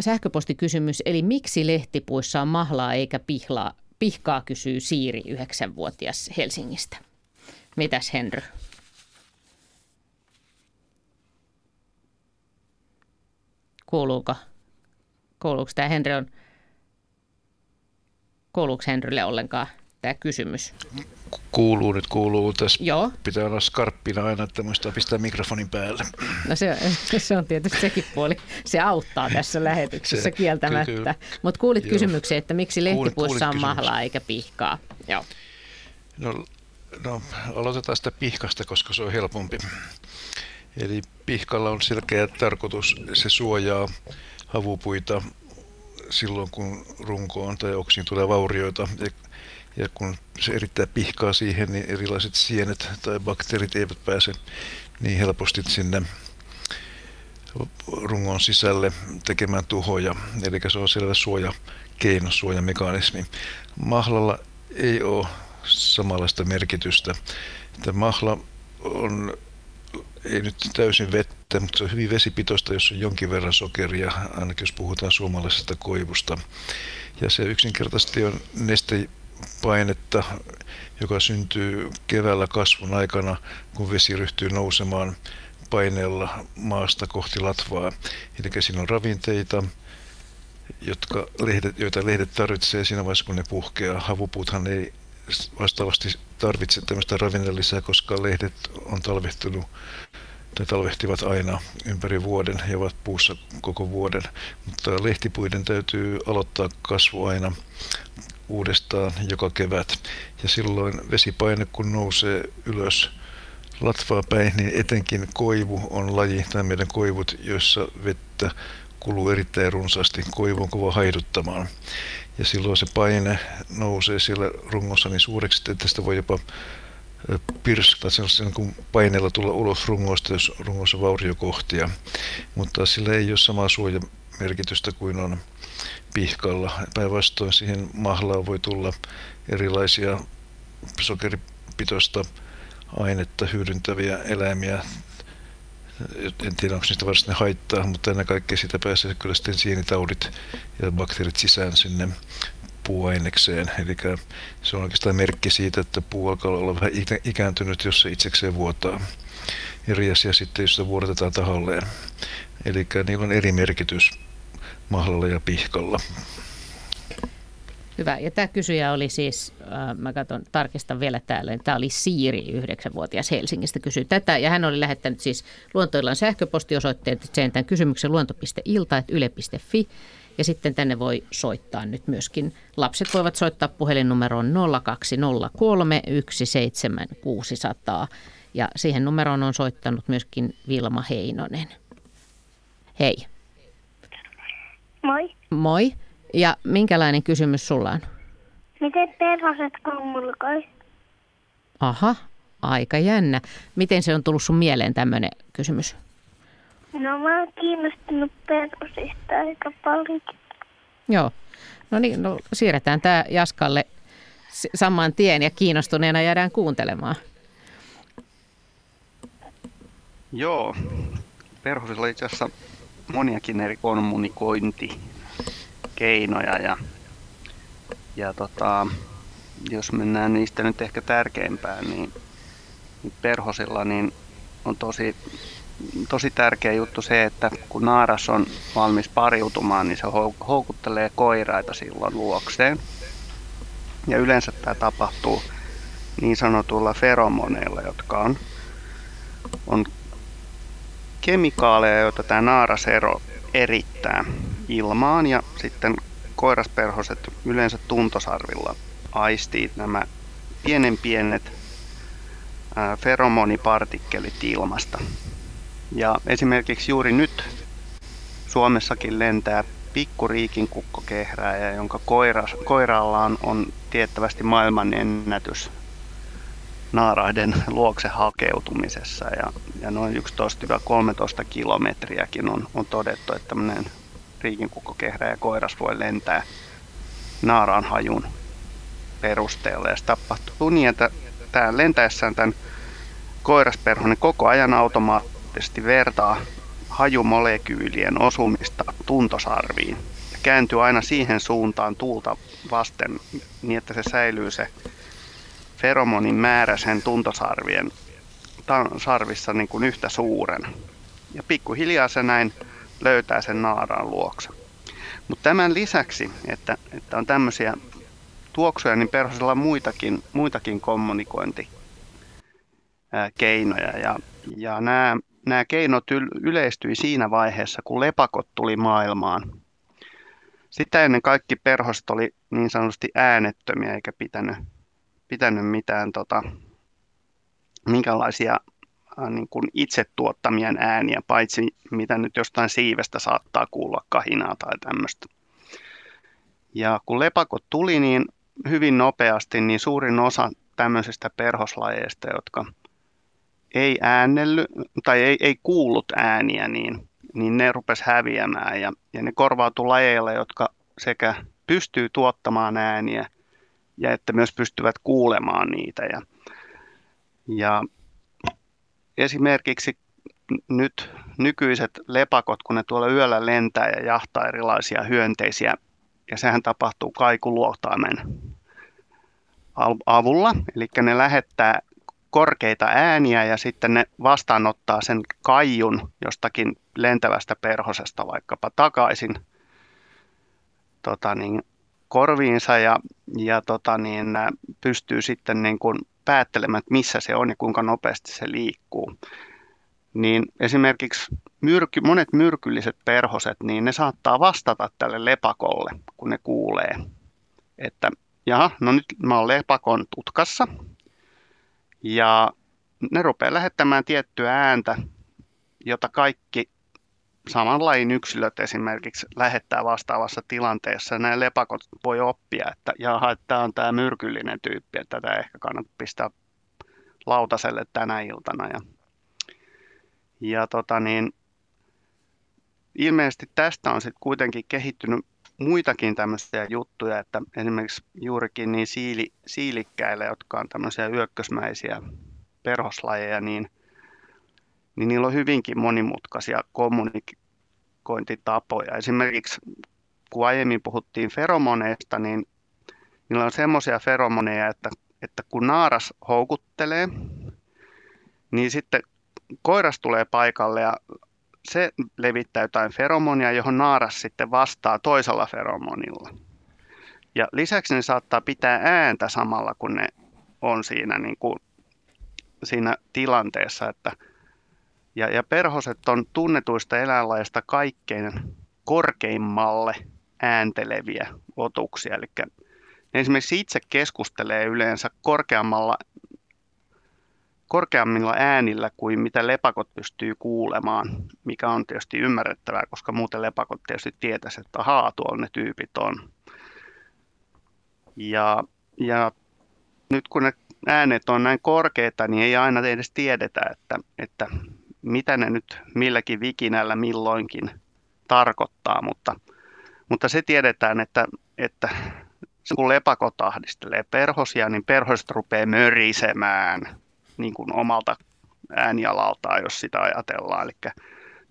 sähköpostikysymys, eli miksi lehtipuissa on mahlaa eikä pihlaa, pihkaa, kysyy Siiri, yhdeksänvuotias Helsingistä. Mitäs Henry? Kuuluuko? Kuuluuko tämä Henry on, kuuluuko Henrylle ollenkaan tämä kysymys? Kuuluu nyt, kuuluu. Tässä Joo. pitää olla skarppina aina, että muistaa pistää mikrofonin päälle. No se, se on tietysti sekin puoli. Se auttaa tässä lähetyksessä Se- kieltämättä. kyllä. Mutta kuulit Joo. kysymyksen, että miksi lehtipuissa on mahlaa eikä pihkaa. Joo. No, no, aloitetaan sitä pihkasta, koska se on helpompi. Eli pihkalla on selkeä tarkoitus, se suojaa havupuita silloin, kun runkoon tai oksiin tulee vaurioita. Ja, ja kun se erittää pihkaa siihen, niin erilaiset sienet tai bakteerit eivät pääse niin helposti sinne rungon sisälle tekemään tuhoja. Eli se on selvä suojakeino, suojamekanismi. Mahlalla ei ole samanlaista merkitystä. Että mahla on ei nyt täysin vettä, mutta se on hyvin vesipitoista, jos on jonkin verran sokeria, ainakin jos puhutaan suomalaisesta koivusta. Ja se yksinkertaisesti on nestepainetta, joka syntyy keväällä kasvun aikana, kun vesi ryhtyy nousemaan paineella maasta kohti latvaa. Eli siinä on ravinteita, jotka lehdet, joita lehdet tarvitsee siinä vaiheessa, kun ne puhkeaa. Havupuuthan ei vastaavasti tarvitse tämmöistä ravinnelisää, koska lehdet on talvehtunut tai talvehtivat aina ympäri vuoden ja ovat puussa koko vuoden. Mutta lehtipuiden täytyy aloittaa kasvu aina uudestaan joka kevät. Ja silloin vesipaine kun nousee ylös latvaa päin, niin etenkin koivu on laji, tai meidän koivut, joissa vettä kuluu erittäin runsaasti. Koivu on kova haiduttamaan. Ja silloin se paine nousee siellä rungossa niin suureksi, että tästä voi jopa pirskata sellaisen niin paineella tulla ulos rungosta, jos rungossa vauriokohtia. Mutta sillä ei ole samaa suojamerkitystä kuin on pihkalla. Päinvastoin siihen mahlaan voi tulla erilaisia sokeripitoista ainetta hyödyntäviä eläimiä. En tiedä, onko niistä varsinainen haittaa, mutta ennen kaikkea siitä pääsee kyllä sitten sienitaudit ja bakteerit sisään sinne puuainekseen. Eli se on oikeastaan merkki siitä, että puu alkaa olla vähän ikä- ikääntynyt, jos se itsekseen vuotaa. Eri asia sitten, jos se vuodatetaan tahalleen. Eli niillä on eri merkitys mahlalla ja pihkalla. Hyvä. Ja tämä kysyjä oli siis, äh, mä katson, tarkistan vielä täällä, tämä oli Siiri, yhdeksänvuotias Helsingistä, kysyi tätä. Ja hän oli lähettänyt siis luontoillan sähköpostiosoitteet, sen tämän kysymyksen luonto.ilta.yle.fi. Ja sitten tänne voi soittaa nyt myöskin. Lapset voivat soittaa puhelinnumeroon 0203 17600. Ja siihen numeroon on soittanut myöskin Vilma Heinonen. Hei. Moi. Moi. Ja minkälainen kysymys sulla on? Miten perhoset kommunikoi? Aha, aika jännä. Miten se on tullut sun mieleen tämmöinen kysymys? No mä oon kiinnostunut perhosista aika paljon. Joo. No niin, no siirretään tämä Jaskalle saman tien ja kiinnostuneena jäädään kuuntelemaan. Joo, perhosilla itse asiassa moniakin eri kommunikointikeinoja ja, ja tota, jos mennään niistä nyt ehkä tärkeimpään, niin, niin perhosilla niin on tosi, tosi tärkeä juttu se, että kun naaras on valmis pariutumaan, niin se hou- houkuttelee koiraita silloin luokseen. Ja yleensä tämä tapahtuu niin sanotuilla feromoneilla, jotka on, on kemikaaleja, joita tämä naarasero erittää ilmaan ja sitten koirasperhoset yleensä tuntosarvilla aistii nämä pienen pienet feromonipartikkelit ilmasta. Ja esimerkiksi juuri nyt Suomessakin lentää pikkuriikin kukkokehrääjä, jonka koira, koiralla on, on tiettävästi maailman ennätys naaraiden luokse hakeutumisessa ja, ja noin 11-13 kilometriäkin on, on todettu, että tämmöinen riikinkukkokehrä ja koiras voi lentää naaraan hajun perusteella. Ja se tapahtuu niin, että tämä lentäessään tämän koirasperho niin koko ajan automaattisesti vertaa hajumolekyylien osumista tuntosarviin ja kääntyy aina siihen suuntaan tuulta vasten niin, että se säilyy se feromonin määrä sen tuntosarvien sarvissa niin kuin yhtä suurena. Ja pikkuhiljaa se näin löytää sen naaraan luokse. Mutta tämän lisäksi, että, että on tämmöisiä tuoksuja, niin perhosella on muitakin, muitakin kommunikointikeinoja. Ja, ja nämä, nämä keinot yleistyi siinä vaiheessa, kun lepakot tuli maailmaan. Sitä ennen kaikki perhoset oli niin sanotusti äänettömiä eikä pitänyt, pitänyt mitään tota, minkälaisia äh, niin kuin itse tuottamien ääniä, paitsi mitä nyt jostain siivestä saattaa kuulla kahinaa tai tämmöistä. Ja kun lepakot tuli, niin hyvin nopeasti, niin suurin osa tämmöisistä perhoslajeista, jotka ei äänelly tai ei, ei kuullut ääniä, niin, niin ne rupes häviämään ja, ja ne korvautui lajeilla, jotka sekä pystyy tuottamaan ääniä ja että myös pystyvät kuulemaan niitä. Ja, ja esimerkiksi nyt nykyiset lepakot, kun ne tuolla yöllä lentää ja jahtaa erilaisia hyönteisiä, ja sehän tapahtuu kaikuluotaimen avulla, eli ne lähettää korkeita ääniä ja sitten ne vastaanottaa sen kaijun jostakin lentävästä perhosesta vaikkapa takaisin tota niin, korviinsa ja, ja tota niin, pystyy sitten niin kuin päättelemään, että missä se on ja kuinka nopeasti se liikkuu. Niin esimerkiksi myrky, monet myrkylliset perhoset, niin ne saattaa vastata tälle lepakolle, kun ne kuulee, että jaha, no nyt mä oon lepakon tutkassa. Ja ne rupeaa lähettämään tiettyä ääntä, jota kaikki saman lajin yksilöt esimerkiksi lähettää vastaavassa tilanteessa. Nämä lepakot voi oppia, että jaha, että tämä on tämä myrkyllinen tyyppi, että tätä ehkä kannattaa pistää lautaselle tänä iltana. Ja, ja tota niin, ilmeisesti tästä on sitten kuitenkin kehittynyt muitakin tämmöisiä juttuja, että esimerkiksi juurikin niin siili, siilikkäille, jotka on tämmöisiä yökkösmäisiä perhoslajeja, niin – niin niillä on hyvinkin monimutkaisia kommunikointitapoja. Esimerkiksi kun aiemmin puhuttiin feromoneista, niin niillä on semmoisia feromoneja, että, että kun naaras houkuttelee, niin sitten koiras tulee paikalle ja se levittää jotain feromonia, johon naaras sitten vastaa toisella feromonilla. Ja lisäksi ne saattaa pitää ääntä samalla, kun ne on siinä, niin kuin, siinä tilanteessa, että – ja, ja perhoset on tunnetuista eläinlajeista kaikkein korkeimmalle äänteleviä otuksia. Eli ne esimerkiksi itse keskustelee yleensä korkeammalla, korkeammilla äänillä kuin mitä lepakot pystyy kuulemaan, mikä on tietysti ymmärrettävää, koska muuten lepakot tietysti tietäisi, että ahaa, tuolla ne tyypit on. Ja, ja nyt kun ne äänet on näin korkeita, niin ei aina edes tiedetä, että, että mitä ne nyt milläkin vikinällä milloinkin tarkoittaa, mutta, mutta se tiedetään, että, että kun lepakot ahdistelee perhosia, niin perhoset rupeaa mörisemään niin kuin omalta äänialaltaan, jos sitä ajatellaan. Eli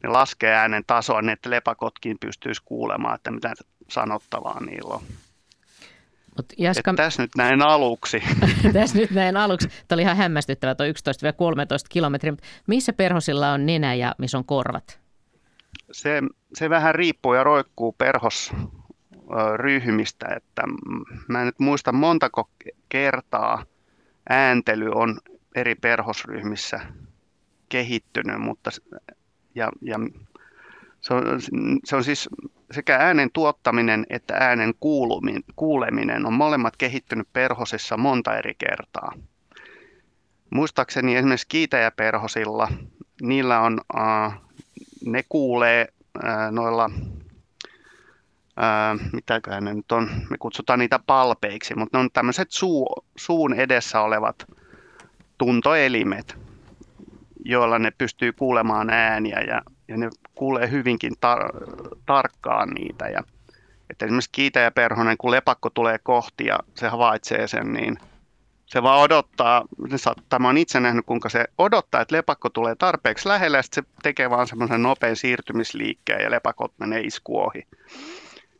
ne laskee äänen tasoa, niin että lepakotkin pystyisi kuulemaan, että mitä sanottavaa niillä on. Mut Jaska... Tässä nyt näin aluksi. tässä nyt näin aluksi. Tämä oli ihan hämmästyttävä tuo 11-13 kilometriä. Missä perhosilla on nenä ja missä on korvat? Se, se vähän riippuu ja roikkuu perhosryhmistä. Että mä en nyt muista montako kertaa ääntely on eri perhosryhmissä kehittynyt, mutta ja, ja se on, se on siis sekä äänen tuottaminen että äänen kuuleminen on molemmat kehittynyt perhosissa monta eri kertaa. Muistaakseni esimerkiksi kiitäjäperhosilla, niillä on, ne kuulee noilla, äh, mitäköhän ne nyt on, me kutsutaan niitä palpeiksi, mutta ne on tämmöiset suu, suun edessä olevat tuntoelimet, joilla ne pystyy kuulemaan ääniä ja, ja ne kuulee hyvinkin tar- tarkkaan niitä. Ja, Että esimerkiksi kiitäjäperhonen, kun lepakko tulee kohti ja se havaitsee sen, niin se vaan odottaa, se saattaa, mä oon itse nähnyt, kuinka se odottaa, että lepakko tulee tarpeeksi lähelle ja sitten se tekee vaan semmoisen nopean siirtymisliikkeen ja lepakot menee isku ohi.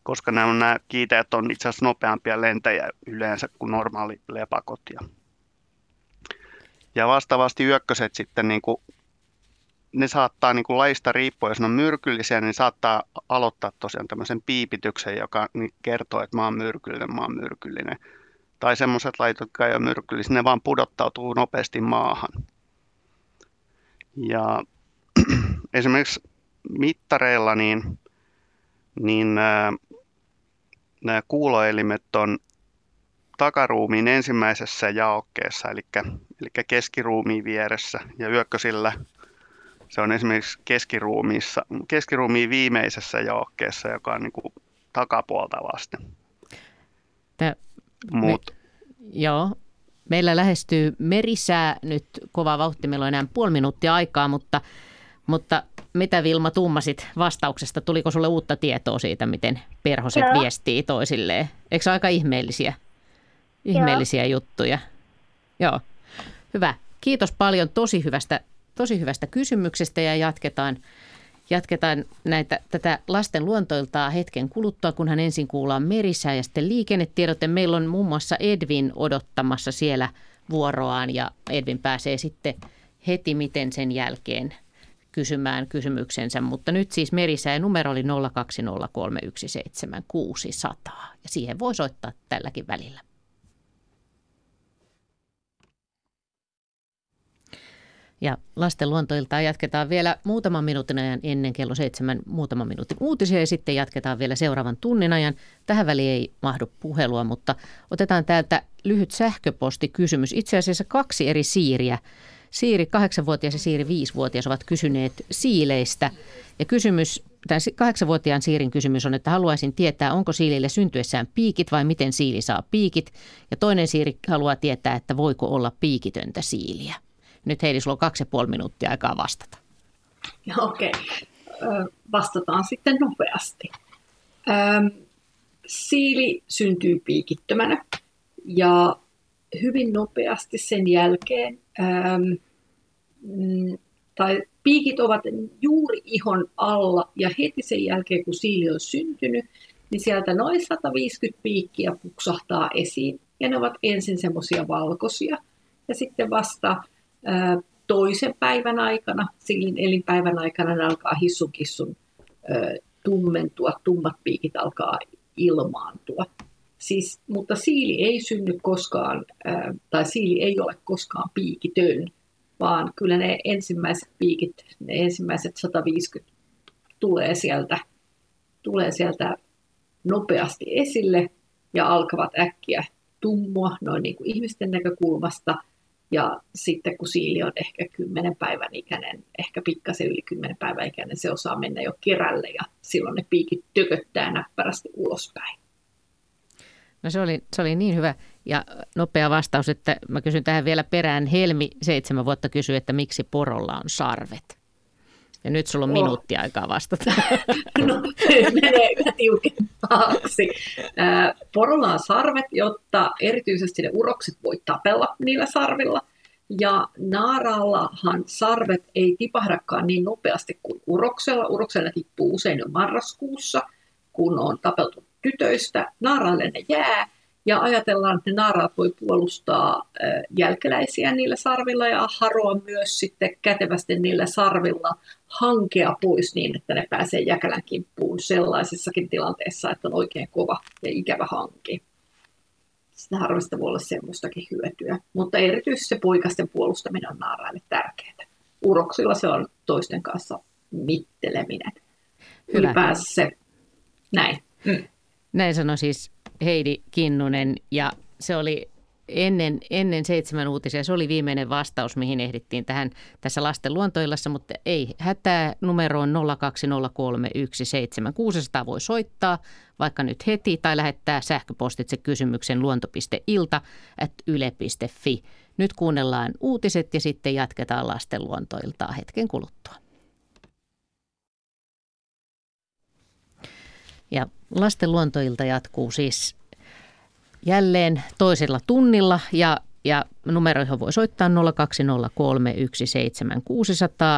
Koska nämä, nämä kiitäjät on itse asiassa nopeampia lentäjiä yleensä kuin normaali lepakot. Ja, ja vastaavasti yökköset sitten niin kuin ne saattaa niin kuin lajista riippuen, jos ne on myrkyllisiä, niin saattaa aloittaa tosiaan tämmöisen piipityksen, joka kertoo, että mä oon myrkyllinen, mä oon myrkyllinen. Tai semmoiset lajit, jotka ei ole myrkyllisiä, ne vaan pudottautuu nopeasti maahan. Ja esimerkiksi mittareilla niin, niin nämä, nämä kuuloelimet on takaruumiin ensimmäisessä jaokkeessa, eli, eli keskiruumiin vieressä, ja yökkösillä se on esimerkiksi keskiruumiissa, keskiruumiin viimeisessä jaokkeessa, joka on niin kuin takapuolta vasten. Tää, Mut, me, joo, meillä lähestyy merisää nyt kova vauhti. Meillä on enää puoli minuuttia aikaa, mutta, mutta mitä Vilma tummasit vastauksesta? Tuliko sulle uutta tietoa siitä, miten perhoset Joo. viestii toisilleen? Eikö se ole aika ihmeellisiä, ihmeellisiä juttuja? Joo, hyvä. Kiitos paljon tosi hyvästä, tosi hyvästä kysymyksestä ja jatketaan, jatketaan näitä, tätä lasten luontoiltaa hetken kuluttua, kunhan ensin kuullaan merisää ja sitten liikennetiedot. Ja meillä on muun muassa Edvin odottamassa siellä vuoroaan ja Edvin pääsee sitten heti miten sen jälkeen kysymään kysymyksensä, mutta nyt siis merisää numero oli 020317600 ja siihen voi soittaa tälläkin välillä. Ja lasten luontoiltaa jatketaan vielä muutaman minuutin ajan ennen kello seitsemän muutaman minuutin uutisia ja sitten jatketaan vielä seuraavan tunnin ajan. Tähän väliin ei mahdu puhelua, mutta otetaan täältä lyhyt sähköpostikysymys. Itse asiassa kaksi eri siiriä. Siiri 8-vuotias ja Siiri 5-vuotias ovat kysyneet siileistä. Ja kysymys, tämän 8-vuotiaan Siirin kysymys on, että haluaisin tietää, onko siilille syntyessään piikit vai miten siili saa piikit. Ja toinen Siiri haluaa tietää, että voiko olla piikitöntä siiliä. Nyt Heidi, sulla on kaksi ja puoli minuuttia aikaa vastata. Okei, Ö, vastataan sitten nopeasti. Siili syntyy piikittömänä ja hyvin nopeasti sen jälkeen, mm, tai piikit ovat juuri ihon alla ja heti sen jälkeen kun siili on syntynyt, niin sieltä noin 150 piikkiä puksahtaa esiin ja ne ovat ensin semmoisia valkoisia ja sitten vasta toisen päivän aikana, siilin elinpäivän aikana ne alkaa hissun kissun ää, tummentua, tummat piikit alkaa ilmaantua. Siis, mutta siili ei synny koskaan, tai siili ei ole koskaan piikitön, vaan kyllä ne ensimmäiset piikit, ne ensimmäiset 150 tulee sieltä, tulee sieltä nopeasti esille ja alkavat äkkiä tummua noin niin kuin ihmisten näkökulmasta. Ja sitten kun siili on ehkä 10 päivän ikäinen, ehkä pikkasen yli 10 päivän ikäinen, se osaa mennä jo kerälle ja silloin ne piikit tököttää näppärästi ulospäin. No se oli, se oli niin hyvä ja nopea vastaus, että mä kysyn tähän vielä perään. Helmi seitsemän vuotta kysyy, että miksi porolla on sarvet? Ja nyt sulla on Oh. minuutti aikaa vastata. No, menee yhä tiukempaaksi. Porolla on sarvet, jotta erityisesti ne urokset voi tapella niillä sarvilla. Ja naaraallahan sarvet ei tipahdakaan niin nopeasti kuin uroksella. Uroksella tippuu usein jo marraskuussa, kun on tapeltu tytöistä. Naaraalle ne jää. Ja ajatellaan, että ne naaraat voi puolustaa jälkeläisiä niillä sarvilla ja haroa myös sitten kätevästi niillä sarvilla hankea pois niin, että ne pääsee jäkälän kimppuun sellaisessakin tilanteessa, että on oikein kova ja ikävä hanki. Sitä harvasta voi olla semmoistakin hyötyä, mutta erityisesti se poikasten puolustaminen on naaraille tärkeää. Uroksilla se on toisten kanssa mitteleminen. Hyvä. Ylipäänsä se, näin. Mm. Näin sanoi siis Heidi Kinnunen ja se oli ennen, ennen seitsemän uutisia. Se oli viimeinen vastaus, mihin ehdittiin tähän tässä lasten luontoillassa, mutta ei hätää. Numero on 020317600 voi soittaa vaikka nyt heti tai lähettää sähköpostitse kysymyksen luonto.ilta at yle.fi. Nyt kuunnellaan uutiset ja sitten jatketaan lasten luontoiltaa hetken kuluttua. Ja lasten luontoilta jatkuu siis jälleen toisella tunnilla ja, ja numeroihin voi soittaa 020317600,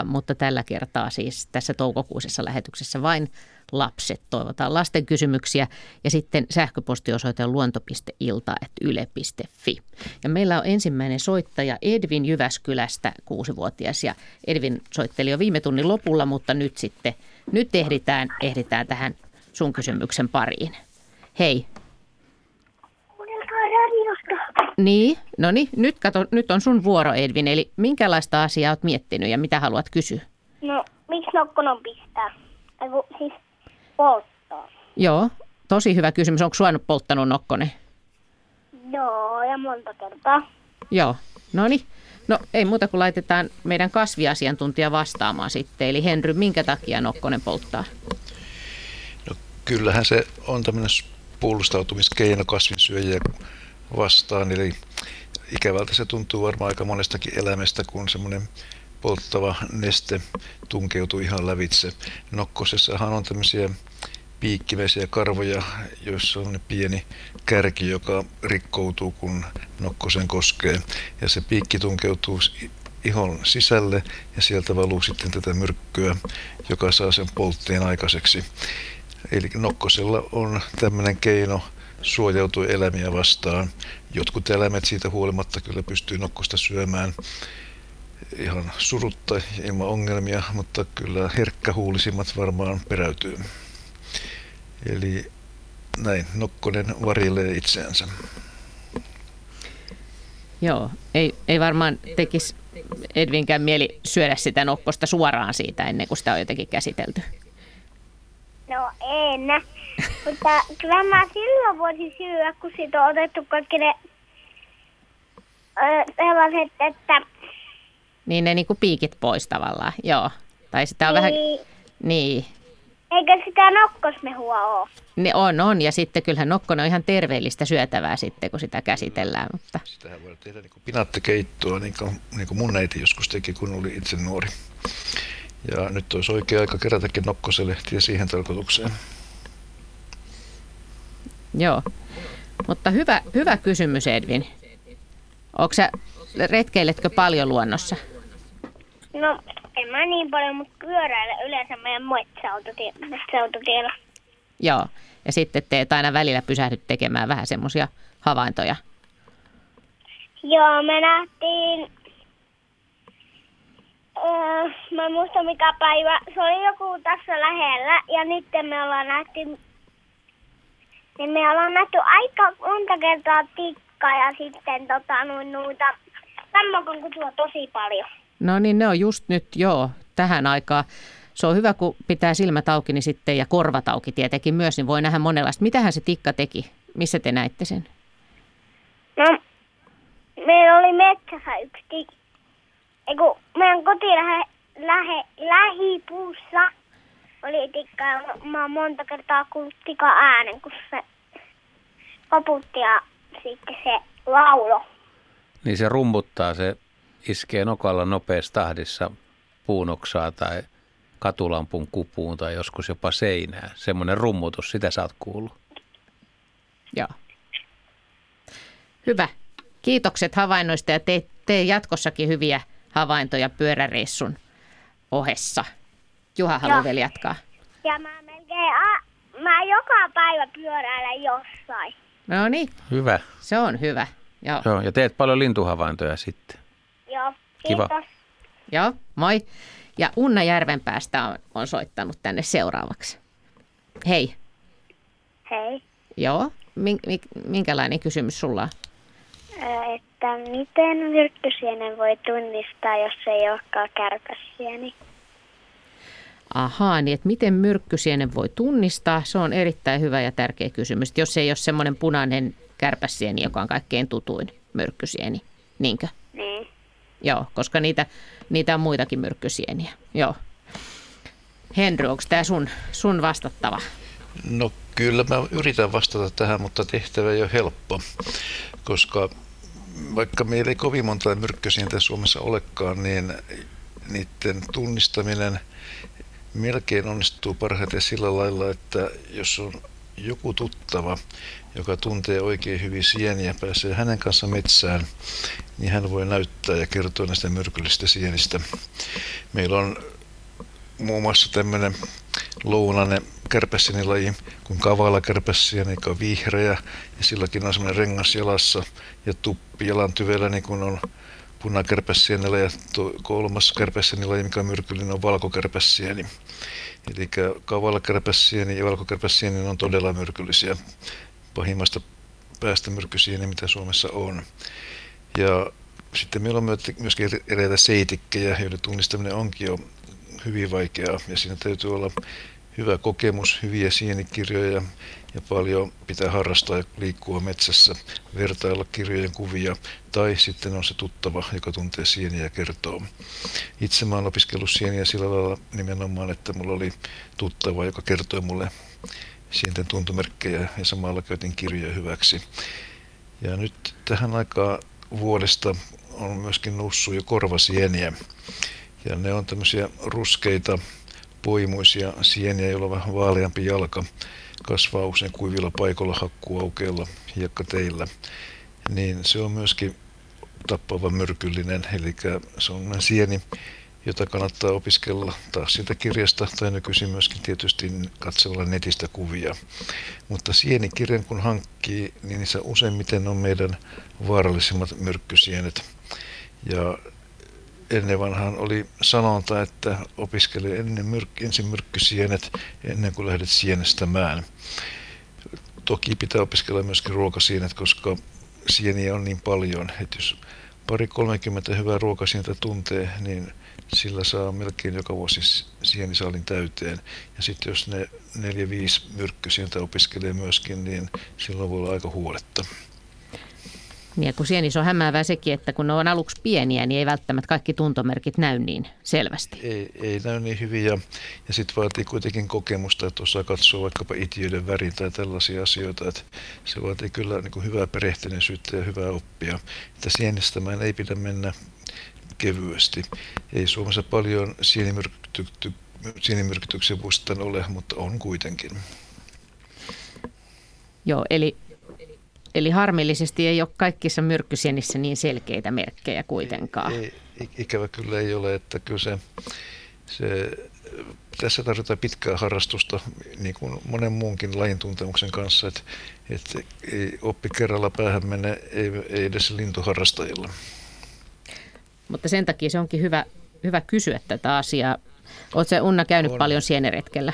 mutta tällä kertaa siis tässä toukokuisessa lähetyksessä vain lapset. Toivotaan lasten kysymyksiä ja sitten sähköpostiosoite luonto.ilta.yle.fi. Ja meillä on ensimmäinen soittaja Edvin Jyväskylästä, kuusivuotias ja Edvin soitteli jo viime tunnin lopulla, mutta nyt sitten, nyt ehditään, ehditään tähän sun kysymyksen pariin. Hei. Niin, no niin, nyt, kato, nyt on sun vuoro Edvin, eli minkälaista asiaa oot miettinyt ja mitä haluat kysyä? No, miksi nokkonon pistää? Eiku, siis polttaa. Joo, tosi hyvä kysymys. Onko sua nyt polttanut nokkone? Joo, ja monta kertaa. Joo, no niin. No ei muuta kuin laitetaan meidän kasviasiantuntija vastaamaan sitten. Eli Henry, minkä takia nokkonen polttaa? Kyllähän se on tämmöinen puolustautumiskeino kasvinsyöjiä vastaan, eli ikävältä se tuntuu varmaan aika monestakin elämästä, kun semmoinen polttava neste tunkeutuu ihan lävitse. Nokkosessahan on tämmöisiä piikkimäisiä karvoja, joissa on pieni kärki, joka rikkoutuu, kun nokkosen koskee. Ja se piikki tunkeutuu ihon sisälle ja sieltä valuu sitten tätä myrkkyä, joka saa sen poltteen aikaiseksi. Eli nokkosella on tämmöinen keino suojautua eläimiä vastaan. Jotkut eläimet siitä huolimatta kyllä pystyy nokkosta syömään ihan surutta ilman ongelmia, mutta kyllä herkkähuulisimmat varmaan peräytyy. Eli näin Nokkonen varjelee itseänsä. Joo, ei, ei varmaan tekisi Edvinkään mieli syödä sitä nokkosta suoraan siitä ennen kuin sitä on jotenkin käsitelty. No en. Mutta kyllä mä silloin voisin syödä, kun siitä on otettu kaikki ne sellaiset, että Niin ne niinku piikit pois tavallaan, joo. Tai sitä on vähän... niin, Niin, eikö sitä nokkosmehua ole? ne on, on. Ja sitten kyllähän nokkonen on ihan terveellistä syötävää sitten, kun sitä käsitellään. Mutta Sitähän voidaan tehdä niin kuin pinaattekeittoa, niin kuin, niin kuin mun äiti joskus teki, kun oli itse nuori. Ja nyt olisi oikea aika kerätäkin nokkoselehtiä siihen tarkoitukseen. joo. Mutta hyvä, hyvä kysymys, Edvin. Onko sä, retkeiletkö paljon luonnossa? No, en mä niin paljon, mutta pyöräillä yleensä meidän metsäautotie- metsäautotiellä. Joo. Ja sitten teet aina välillä pysähdyt tekemään vähän semmoisia havaintoja. Joo, me nähtiin... Öö, mä en muista mikä päivä. Se oli joku tässä lähellä ja nyt me ollaan nähty... Niin me ollaan nähty aika monta kertaa tikkaa ja sitten tota, noin noita sammakon kutua tosi paljon. No niin, ne on just nyt, joo, tähän aikaan. Se on hyvä, kun pitää silmät auki niin sitten, ja korvat auki tietenkin myös, niin voi nähdä monenlaista. Mitähän se tikka teki? Missä te näitte sen? No, meillä oli metsässä yksi tik... Eiku, meidän koti lähe, lähe, lähipuussa oli tikka ja mä oon monta kertaa kuullut tikan äänen, kun se koputti ja sitten se laulo. Niin se rummuttaa, se iskee nokalla nopeassa tahdissa puunoksaa tai katulampun kupuun tai joskus jopa seinään. Semmoinen rummutus, sitä sä oot kuullut. Joo. Hyvä. Kiitokset havainnoista ja tee, tee jatkossakin hyviä havaintoja pyöräreissun ohessa. Juha haluaa Joo. vielä jatkaa. Ja mä melkein, a, mä joka päivä pyöräilen jossain. No niin, Hyvä. se on hyvä. Joo. Joo, ja teet paljon lintuhavaintoja sitten. Joo, Kiva. kiitos. Joo, moi. Ja Unna Järvenpäästä on, on soittanut tänne seuraavaksi. Hei. Hei. Joo, Min, mi, minkälainen kysymys sulla on? Että miten myrkkysienen voi tunnistaa, jos se ei olekaan kärpäsieni? Ahaa, niin että miten myrkkysienen voi tunnistaa? Se on erittäin hyvä ja tärkeä kysymys. Et Jos ei ole semmoinen punainen kärpäsieni, joka on kaikkein tutuin myrkkysieni, niinkö? Niin. Joo, koska niitä, niitä on muitakin myrkkysieniä. Joo. Henry, onko tämä sun, sun vastattava? No kyllä mä yritän vastata tähän, mutta tehtävä ei ole helppo, koska vaikka meillä ei kovin monta myrkkösientä Suomessa olekaan, niin niiden tunnistaminen melkein onnistuu parhaiten sillä lailla, että jos on joku tuttava, joka tuntee oikein hyvin sieniä, pääsee hänen kanssa metsään, niin hän voi näyttää ja kertoa näistä myrkyllisistä sienistä. Meillä on muun muassa tämmöinen lounainen kärpäsienilaji kuin kavala kärpäsieni, joka on vihreä ja silläkin on semmoinen rengas jalassa ja tuppi jalan tyvellä niin kuin on punakärpäsienillä ja kolmas kärpäsienilaji, mikä on myrkyllinen, on valkokärpäsieni. Eli kavalakärpäsieni ja valkokärpäsieni on todella myrkyllisiä, pahimmasta päästä myrkysieni, mitä Suomessa on. Ja sitten meillä on myöskin eräitä seitikkejä, joiden tunnistaminen onkin jo hyvin vaikeaa ja siinä täytyy olla hyvä kokemus, hyviä sienikirjoja ja paljon pitää harrastaa ja liikkua metsässä, vertailla kirjojen kuvia tai sitten on se tuttava, joka tuntee sieniä ja kertoo. Itse mä oon opiskellut sieniä sillä lailla nimenomaan, että mulla oli tuttava, joka kertoi mulle sienten tuntomerkkejä ja samalla käytin kirjoja hyväksi. Ja nyt tähän aikaan vuodesta on myöskin noussut jo korvasieniä. Ja ne on tämmöisiä ruskeita poimuisia sieniä, joilla on vähän vaaleampi jalka. Kasvaa usein kuivilla paikoilla, hakkuaukeilla, hiekkateillä. Niin se on myöskin tappava myrkyllinen, eli se on sieni, jota kannattaa opiskella taas siitä kirjasta tai nykyisin myöskin tietysti katsella netistä kuvia. Mutta sienikirjan kun hankkii, niin niissä useimmiten on meidän vaarallisimmat myrkkysienet. Ja ennen vanhaan oli sanonta, että opiskele ennen myrk- ensin myrkkysienet ennen kuin lähdet sienestämään. Toki pitää opiskella myöskin ruokasienet, koska sieniä on niin paljon, että jos pari 30 hyvää ruokasientä tuntee, niin sillä saa melkein joka vuosi sienisaalin täyteen. Ja sitten jos ne 4-5 myrkkysientä opiskelee myöskin, niin silloin voi olla aika huoletta. Niin kun sienissä on hämäävää sekin, että kun ne on aluksi pieniä, niin ei välttämättä kaikki tuntomerkit näy niin selvästi. Ei, ei näy niin hyvin ja, ja sitten vaatii kuitenkin kokemusta, että osaa katsoa vaikkapa itiöiden värin tai tällaisia asioita. Että se vaatii kyllä niin kuin hyvää perehtyneisyyttä ja hyvää oppia. Että sienistämään ei pidä mennä kevyesti. Ei Suomessa paljon sienimyrkytyksiä vuosittain ole, mutta on kuitenkin. Joo, eli Eli harmillisesti ei ole kaikissa myrkkysienissä niin selkeitä merkkejä kuitenkaan. Ei, ei, ikävä kyllä ei ole, että kyllä se, se tässä tarvitaan pitkää harrastusta, niin kuin monen muunkin lajin tuntemuksen kanssa, että, että ei oppi kerralla päähän mene, ei, ei edes lintuharrastajilla. Mutta sen takia se onkin hyvä, hyvä kysyä tätä asiaa. Oletko Unna käynyt On. paljon sieneretkellä?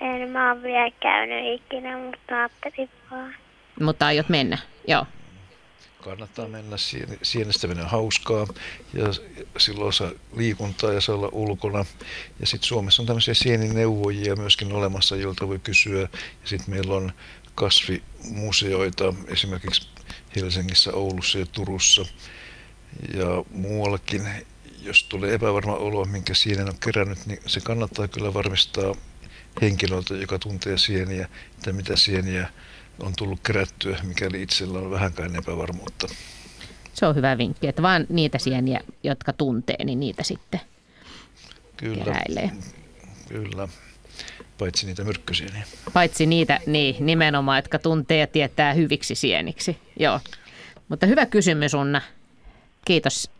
En mä ole vielä käynyt ikinä, mutta ajattelin vaan. Mutta aiot mennä, joo. Kannattaa mennä, sienestäminen on hauskaa ja silloin saa liikuntaa ja saa olla ulkona. Ja sitten Suomessa on tämmöisiä sienineuvojia myöskin olemassa, joilta voi kysyä. Ja sitten meillä on kasvimuseoita esimerkiksi Helsingissä, Oulussa ja Turussa ja muuallakin. Jos tulee epävarma olo, minkä sienen on kerännyt, niin se kannattaa kyllä varmistaa henkilöltä, joka tuntee sieniä, että mitä sieniä on tullut kerättyä, mikäli itsellä on vähänkään epävarmuutta. Se on hyvä vinkki, että vaan niitä sieniä, jotka tuntee, niin niitä sitten Kyllä. keräilee. Kyllä, paitsi niitä myrkkysieniä. Paitsi niitä, niin nimenomaan, jotka tuntee ja tietää hyviksi sieniksi. Joo. Mutta hyvä kysymys, Unna. Kiitos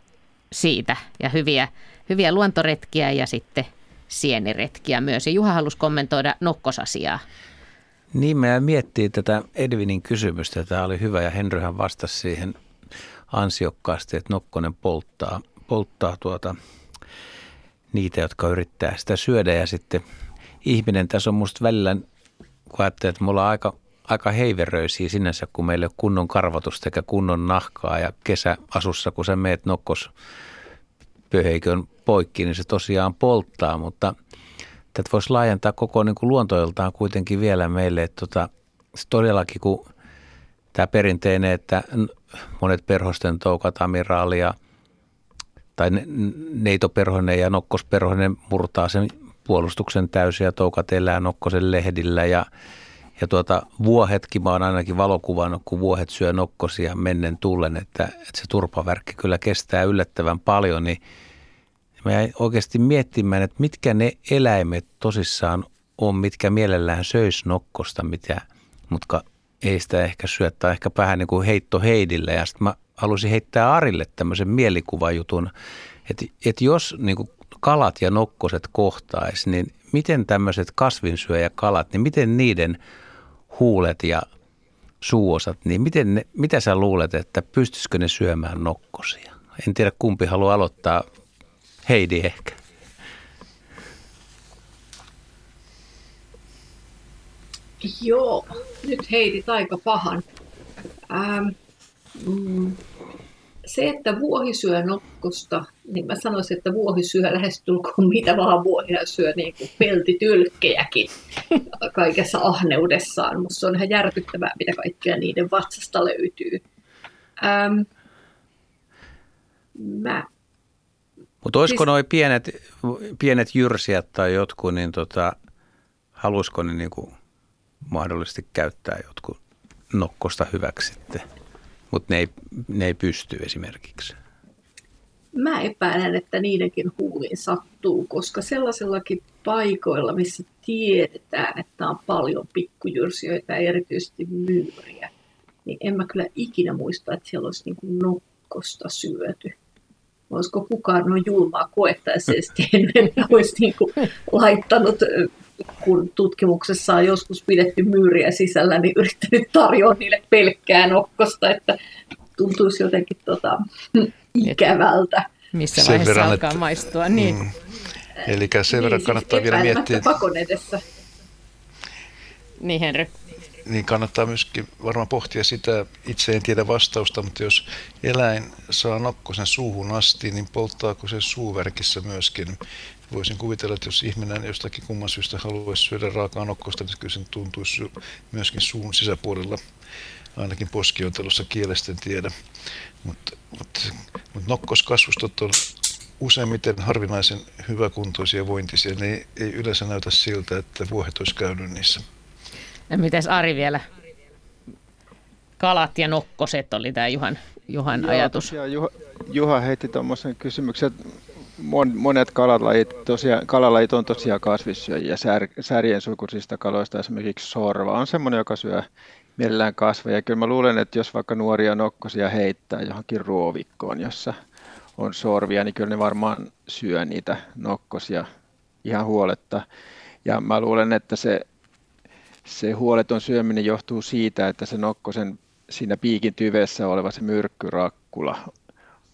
siitä ja hyviä, hyviä luontoretkiä ja sitten sieniretkiä myös. Ja Juha halusi kommentoida nokkosasiaa. Niin, mä miettii tätä Edvinin kysymystä. Tämä oli hyvä ja Henryhän vastasi siihen ansiokkaasti, että Nokkonen polttaa, polttaa tuota, niitä, jotka yrittää sitä syödä. Ja sitten ihminen tässä on musta välillä, kun ajattelee, että mulla on aika, aika heiveröisiä sinänsä, kun meillä ei ole kunnon karvotusta eikä kunnon nahkaa. Ja kesäasussa, kun sä meet nokkos pöheikön poikki, niin se tosiaan polttaa, mutta – tätä voisi laajentaa koko niin kuin luontoiltaan kuitenkin vielä meille, että tota, todellakin kun tämä perinteinen, että monet perhosten toukat amiraalia tai neitoperhonen ja nokkosperhonen murtaa sen puolustuksen täysin ja toukat elää nokkosen lehdillä ja, ja tuota, vuohetkin, mä oon ainakin valokuvannut, kun vuohet syö nokkosia mennen tullen, että, että se turpavärkki kyllä kestää yllättävän paljon, niin Mä jäin oikeasti miettimään, että mitkä ne eläimet tosissaan on, mitkä mielellään söis nokkosta, mitä, mutta ei sitä ehkä syö, tai ehkä vähän niin kuin heitto Heidille. Ja sitten mä halusin heittää Arille tämmöisen mielikuvajutun, että, että jos niin kuin kalat ja nokkoset kohtaisi, niin miten tämmöiset kasvinsyöjäkalat, niin miten niiden huulet ja suuosat, niin miten ne, mitä sä luulet, että pystyisikö ne syömään nokkosia? En tiedä kumpi haluaa aloittaa. Heidi ehkä. Joo, nyt heitit aika pahan. Ähm, mm, se, että vuohi syö nokkosta, niin mä sanoisin, että vuohi syö lähestulkoon mitä vaan vuohia syö, niin kuin peltitylkkejäkin kaikessa ahneudessaan. Musta se on ihan järkyttävää, mitä kaikkea niiden vatsasta löytyy. Ähm, mä Mutta olisiko Siis- siis... pienet, pienet jyrsijät tai jotkut, niin tota, halusko ne niinku mahdollisesti käyttää jotkut nokkosta hyväksi sitten, mutta ne ei, ne ei pysty esimerkiksi. mä epäilen, että niidenkin huuliin sattuu, koska sellaisellakin paikoilla, missä tiedetään, että on paljon pikkujyrsijöitä ja erityisesti myyriä, niin en mä kyllä ikinä muista, että siellä olisi niin kuin nokkosta syöty. Olisiko kukaan noin julmaa koettaisesti ennen olisi niin kuin laittanut, kun tutkimuksessa on joskus pidetty myyriä sisällä, niin yrittänyt tarjoa niille pelkkää nokkosta, että tuntuisi jotenkin tota, ikävältä. Missä Sen vaiheessa verran, alkaa että- maistua. Niin. Mm. Eli sen verran siis kannattaa vielä epäilemättä miettiä, pakon edessä. niin Henry. Niin kannattaa myöskin varmaan pohtia sitä, itse en tiedä vastausta, mutta jos eläin saa nokkosen suuhun asti, niin polttaako se suuverkissä myöskin? Voisin kuvitella, että jos ihminen jostakin kumman syystä haluaisi syödä raakaa nokkosta, niin kyllä sen tuntuisi myöskin suun sisäpuolella, ainakin poskiontelussa kielestä en tiedä. Mutta mut, mut nokkoskasvustot on useimmiten harvinaisen hyväkuntoisia ja vointisia. Ne ei, ei yleensä näytä siltä, että vuohet olisi käynyt niissä. Ja mites Ari vielä? Kalat ja nokkoset oli tämä Juhan, Juhan Joo, ajatus. Tosiaan Juha, Juha heitti tuommoisen kysymyksen, mon, monet kalalajit, tosiaan, kalalajit on tosiaan kasvissyöjiä. Sär, särjen sukuisista kaloista esimerkiksi sorva on semmoinen, joka syö mielellään kasveja. Kyllä mä luulen, että jos vaikka nuoria nokkosia heittää johonkin ruovikkoon, jossa on sorvia, niin kyllä ne varmaan syö niitä nokkosia ihan huoletta. Ja mä luulen, että se, se huoleton syöminen johtuu siitä, että se nokkosen siinä piikin tyvessä oleva se myrkkyrakkula,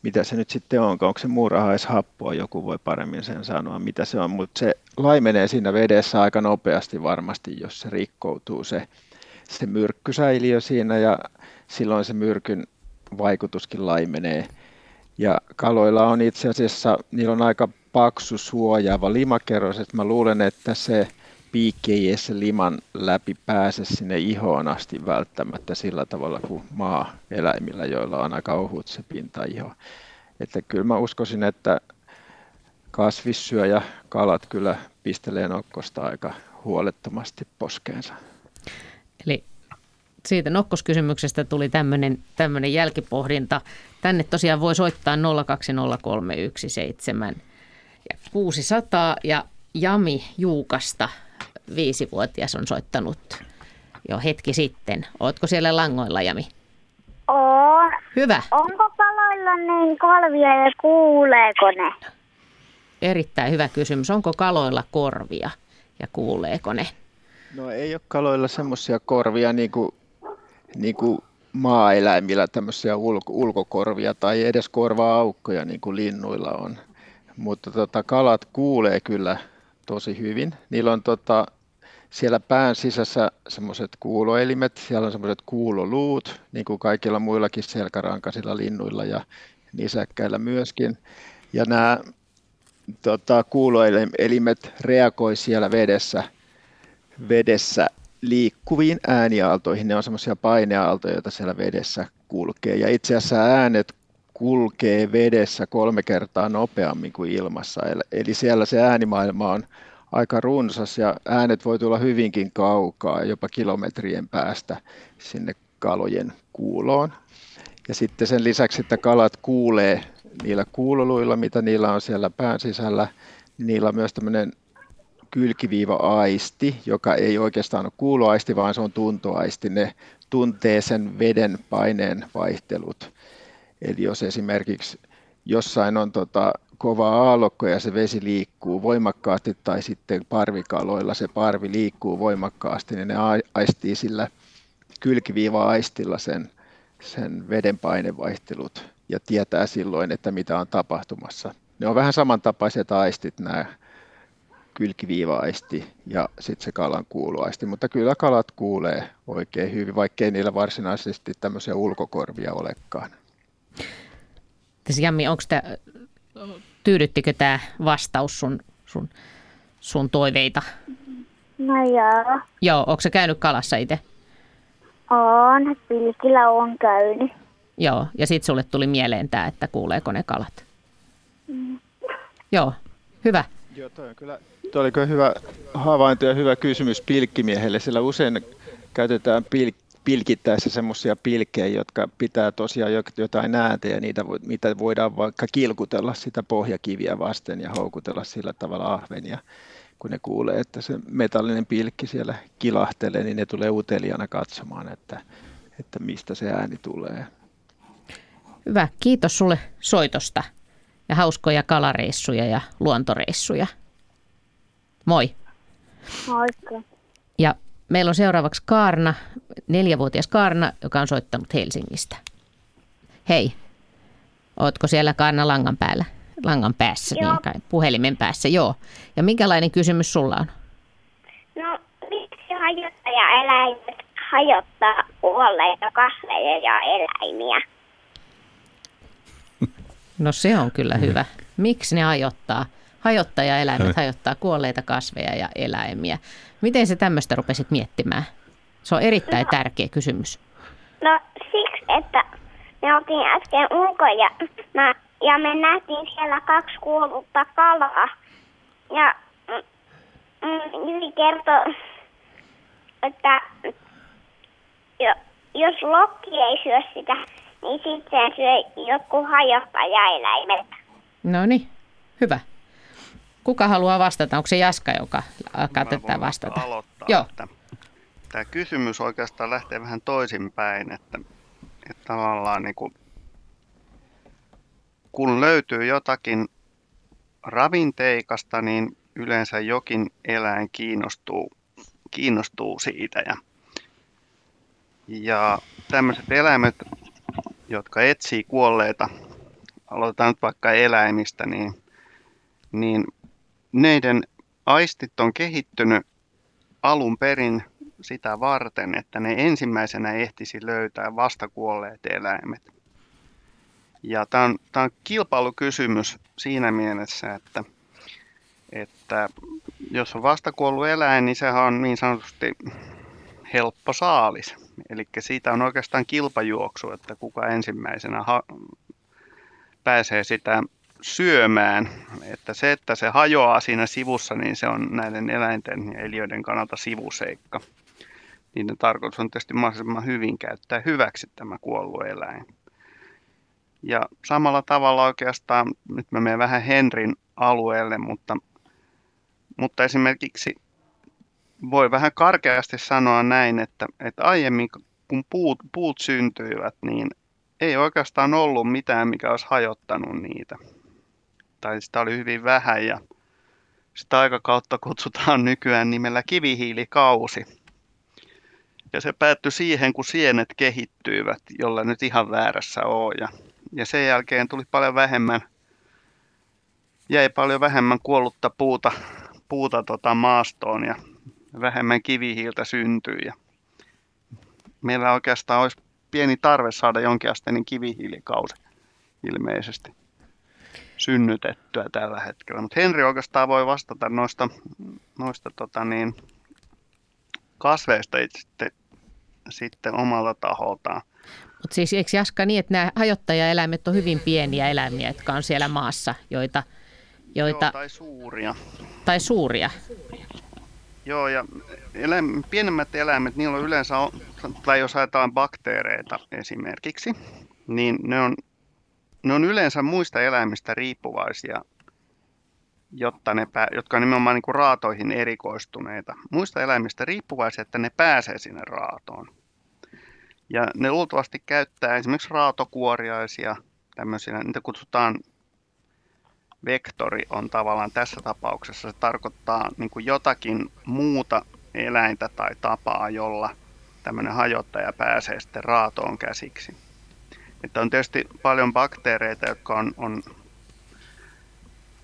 mitä se nyt sitten on, onko se muurahaishappoa, joku voi paremmin sen sanoa, mitä se on, mutta se laimenee siinä vedessä aika nopeasti varmasti, jos se rikkoutuu se, se myrkkysäiliö siinä ja silloin se myrkyn vaikutuskin laimenee. Ja kaloilla on itse asiassa, niillä on aika paksu suojaava limakerros, että mä luulen, että se piikki ei edes liman läpi pääse sinne ihoon asti välttämättä sillä tavalla kuin maa-eläimillä, joilla on aika ohut se pinta-iho. Että kyllä mä uskoisin, että kasvissyöjä kalat kyllä pistelee nokkosta aika huolettomasti poskeensa. Eli siitä nokkoskysymyksestä tuli tämmöinen, jälkipohdinta. Tänne tosiaan voi soittaa 0203117 ja 600 ja Jami Juukasta, viisivuotias, on soittanut jo hetki sitten. Ootko siellä langoilla, Jami? Oo. Hyvä. Onko kaloilla niin kolvia ja kuuleeko ne? Erittäin hyvä kysymys. Onko kaloilla korvia ja kuuleeko ne? No ei ole kaloilla semmoisia korvia niin kuin, niin kuin maa-eläimillä, tämmöisiä ulko- ulkokorvia tai edes korva-aukkoja niin kuin linnuilla on. Mutta tota, kalat kuulee kyllä tosi hyvin. Niillä on tota, siellä pään sisässä semmoiset kuuloelimet, siellä on semmoiset kuuloluut, niin kuin kaikilla muillakin selkärankaisilla linnuilla ja nisäkkäillä myöskin. Ja nämä tota, kuuloelimet reagoi siellä vedessä vedessä liikkuviin ääniaaltoihin. Ne on semmoisia paineaaltoja, joita siellä vedessä kulkee. Ja itse asiassa äänet kulkee vedessä kolme kertaa nopeammin kuin ilmassa. Eli- Eli siellä se äänimaailma on aika runsas ja äänet voi tulla hyvinkin kaukaa, jopa kilometrien päästä sinne kalojen kuuloon. Ja sitten sen lisäksi, että kalat kuulee niillä kuuloluilla, mitä niillä on siellä pään sisällä, niin niillä on myös tämmöinen kylkiviiva-aisti, joka ei oikeastaan ole kuuloaisti, vaan se on tuntoaisti. Ne tuntee sen veden paineen vaihtelut. Eli jos esimerkiksi jossain on tota, kova aallokko ja se vesi liikkuu voimakkaasti tai sitten parvikaloilla se parvi liikkuu voimakkaasti, niin ne aistii sillä kylkiviiva-aistilla sen, sen veden painevaihtelut ja tietää silloin, että mitä on tapahtumassa. Ne on vähän samantapaiset aistit nämä kylkiviiva-aisti ja sitten se kalan kuuluaisti, mutta kyllä kalat kuulee oikein hyvin, vaikkei niillä varsinaisesti tämmöisiä ulkokorvia olekaan. Tässä Jammi, onko tämä, tyydyttikö tämä vastaus sun, sun, sun toiveita? No joo. Joo, onko se käynyt kalassa itse? On, pilkillä on käynyt. Joo, ja sitten sulle tuli mieleen tämä, että kuuleeko ne kalat. Mm. Joo, hyvä. Joo, toi on kyllä, toi oli kyllä hyvä havainto ja hyvä kysymys pilkkimiehelle, sillä usein käytetään pilk- pilkittäessä semmoisia pilkkejä, jotka pitää tosiaan jotain ääntä ja niitä, mitä voidaan vaikka kilkutella sitä pohjakiviä vasten ja houkutella sillä tavalla ahvenia. Kun ne kuulee, että se metallinen pilkki siellä kilahtelee, niin ne tulee uteliana katsomaan, että, että mistä se ääni tulee. Hyvä, kiitos sulle soitosta ja hauskoja kalareissuja ja luontoreissuja. Moi. Moikka. Ja meillä on seuraavaksi Kaarna, neljävuotias Kaarna, joka on soittanut Helsingistä. Hei, ootko siellä Kaarna langan päällä? Langan päässä, Joo. niin kai, puhelimen päässä, joo. Ja minkälainen kysymys sulla on? No, miksi hajottajaeläimet hajottaa kuolleita kasveja ja eläimiä? No se on kyllä hyvä. Miksi ne hajottaa? Hajottajaeläimet hajottaa kuolleita kasveja ja eläimiä. Miten se tämmöistä rupesit miettimään? Se on erittäin tärkeä kysymys. No siksi, että me oltiin äsken ulkoja mä, ja me nähtiin siellä kaksi kuollutta kalaa. Ja mm, Jyri kertoi, että jo, jos lokki ei syö sitä, niin sitten syö jotkut hajottajaeläimet. No niin, hyvä. Kuka haluaa vastata? Onko se Jaska, joka alkaa Mä tätä vastata? Aloittaa, Joo. Että tämä kysymys oikeastaan lähtee vähän toisinpäin, että, että tavallaan niin kuin, kun löytyy jotakin ravinteikasta, niin yleensä jokin eläin kiinnostuu, kiinnostuu siitä. Ja, ja tämmöiset eläimet, jotka etsii kuolleita, aloitetaan nyt vaikka eläimistä, niin, niin neiden aistit on kehittynyt alun perin sitä varten, että ne ensimmäisenä ehtisi löytää vastakuolleet eläimet. Ja tämä on, tämä on kilpailukysymys siinä mielessä, että, että jos on vastakuollut eläin, niin sehän on niin sanotusti helppo saalis. Eli siitä on oikeastaan kilpajuoksu, että kuka ensimmäisenä ha- pääsee sitä syömään. Että se, että se hajoaa siinä sivussa, niin se on näiden eläinten ja eliöiden kannalta sivuseikka. Niiden tarkoitus on tietysti mahdollisimman hyvin käyttää hyväksi tämä kuollut eläin. Ja samalla tavalla oikeastaan, nyt mä menen vähän Henrin alueelle, mutta, mutta esimerkiksi voi vähän karkeasti sanoa näin, että, että aiemmin kun puut, puut syntyivät, niin ei oikeastaan ollut mitään, mikä olisi hajottanut niitä. Tai sitä oli hyvin vähän ja sitä aikakautta kutsutaan nykyään nimellä kivihiilikausi. Ja se päättyi siihen, kun sienet kehittyivät, jolla nyt ihan väärässä on. Ja, ja sen jälkeen tuli paljon vähemmän, jäi paljon vähemmän kuollutta puuta, puuta tota maastoon ja vähemmän kivihiiltä syntyi. Ja meillä oikeastaan olisi pieni tarve saada jonkinasteinen kivihiilikausi ilmeisesti synnytettyä tällä hetkellä. Mutta Henri oikeastaan voi vastata noista, noista tota niin, kasveista sitten, sitten omalta taholtaan. Mutta siis eikö Jaska niin, että nämä hajottajaeläimet on hyvin pieniä eläimiä, jotka on siellä maassa, joita, joita Joo, tai suuria. tai suuria? Joo, ja eläim, pienemmät eläimet, niillä on yleensä, on, tai jos ajatellaan bakteereita esimerkiksi, niin ne on, ne on yleensä muista eläimistä riippuvaisia, jotta ne, jotka on nimenomaan niin kuin raatoihin erikoistuneita. Muista eläimistä riippuvaisia, että ne pääsee sinne raatoon. Ja ne luultavasti käyttää esimerkiksi raatokuoriaisia, tämmöisiä, niitä kutsutaan vektori on tavallaan tässä tapauksessa, se tarkoittaa niin kuin jotakin muuta eläintä tai tapaa, jolla tämmöinen hajottaja pääsee sitten raatoon käsiksi. Että on tietysti paljon bakteereita, jotka on, on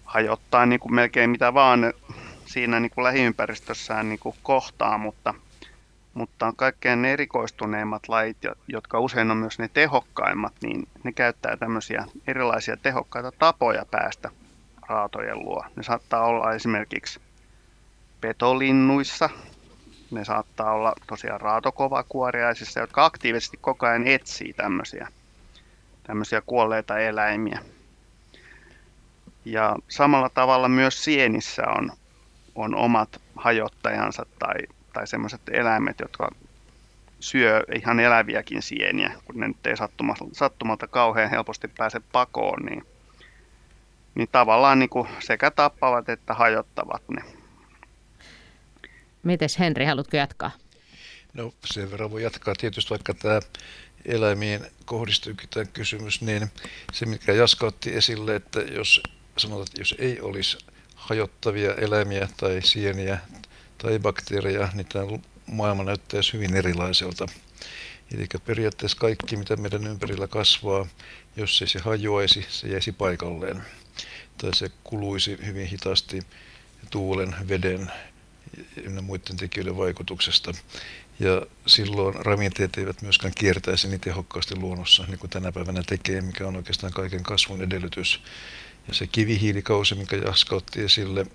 hajottaa niin kuin melkein mitä vaan siinä niin kuin lähiympäristössään niin kuin kohtaa, mutta, mutta kaikkein erikoistuneimmat lajit, jotka usein on myös ne tehokkaimmat, niin ne käyttää tämmöisiä erilaisia tehokkaita tapoja päästä raatojen luo. Ne saattaa olla esimerkiksi petolinnuissa, ne saattaa olla tosiaan raatokovakuoriaisissa, jotka aktiivisesti koko ajan etsii tämmöisiä, tämmöisiä kuolleita eläimiä. Ja samalla tavalla myös sienissä on, on omat hajottajansa tai, tai semmoiset eläimet, jotka syö ihan eläviäkin sieniä, kun ne nyt ei sattumalta, sattumalta kauhean helposti pääse pakoon, niin, niin tavallaan niin kuin sekä tappavat että hajottavat ne. Mites Henri, haluatko jatkaa? No sen verran voi jatkaa tietysti, vaikka tämä eläimiin kohdistuukin tämä kysymys, niin se mikä Jaska otti esille, että jos sanotaan, että jos ei olisi hajottavia eläimiä tai sieniä tai bakteereja, niin tämä maailma näyttäisi hyvin erilaiselta. Eli periaatteessa kaikki, mitä meidän ympärillä kasvaa, jos ei se hajoaisi, se jäisi paikalleen. Tai se kuluisi hyvin hitaasti tuulen, veden ja muiden tekijöiden vaikutuksesta. Ja silloin ravinteet eivät myöskään kiertäisi niin tehokkaasti luonnossa, niin kuin tänä päivänä tekee, mikä on oikeastaan kaiken kasvun edellytys. Ja se kivihiilikausi, mikä Jaska otti esille,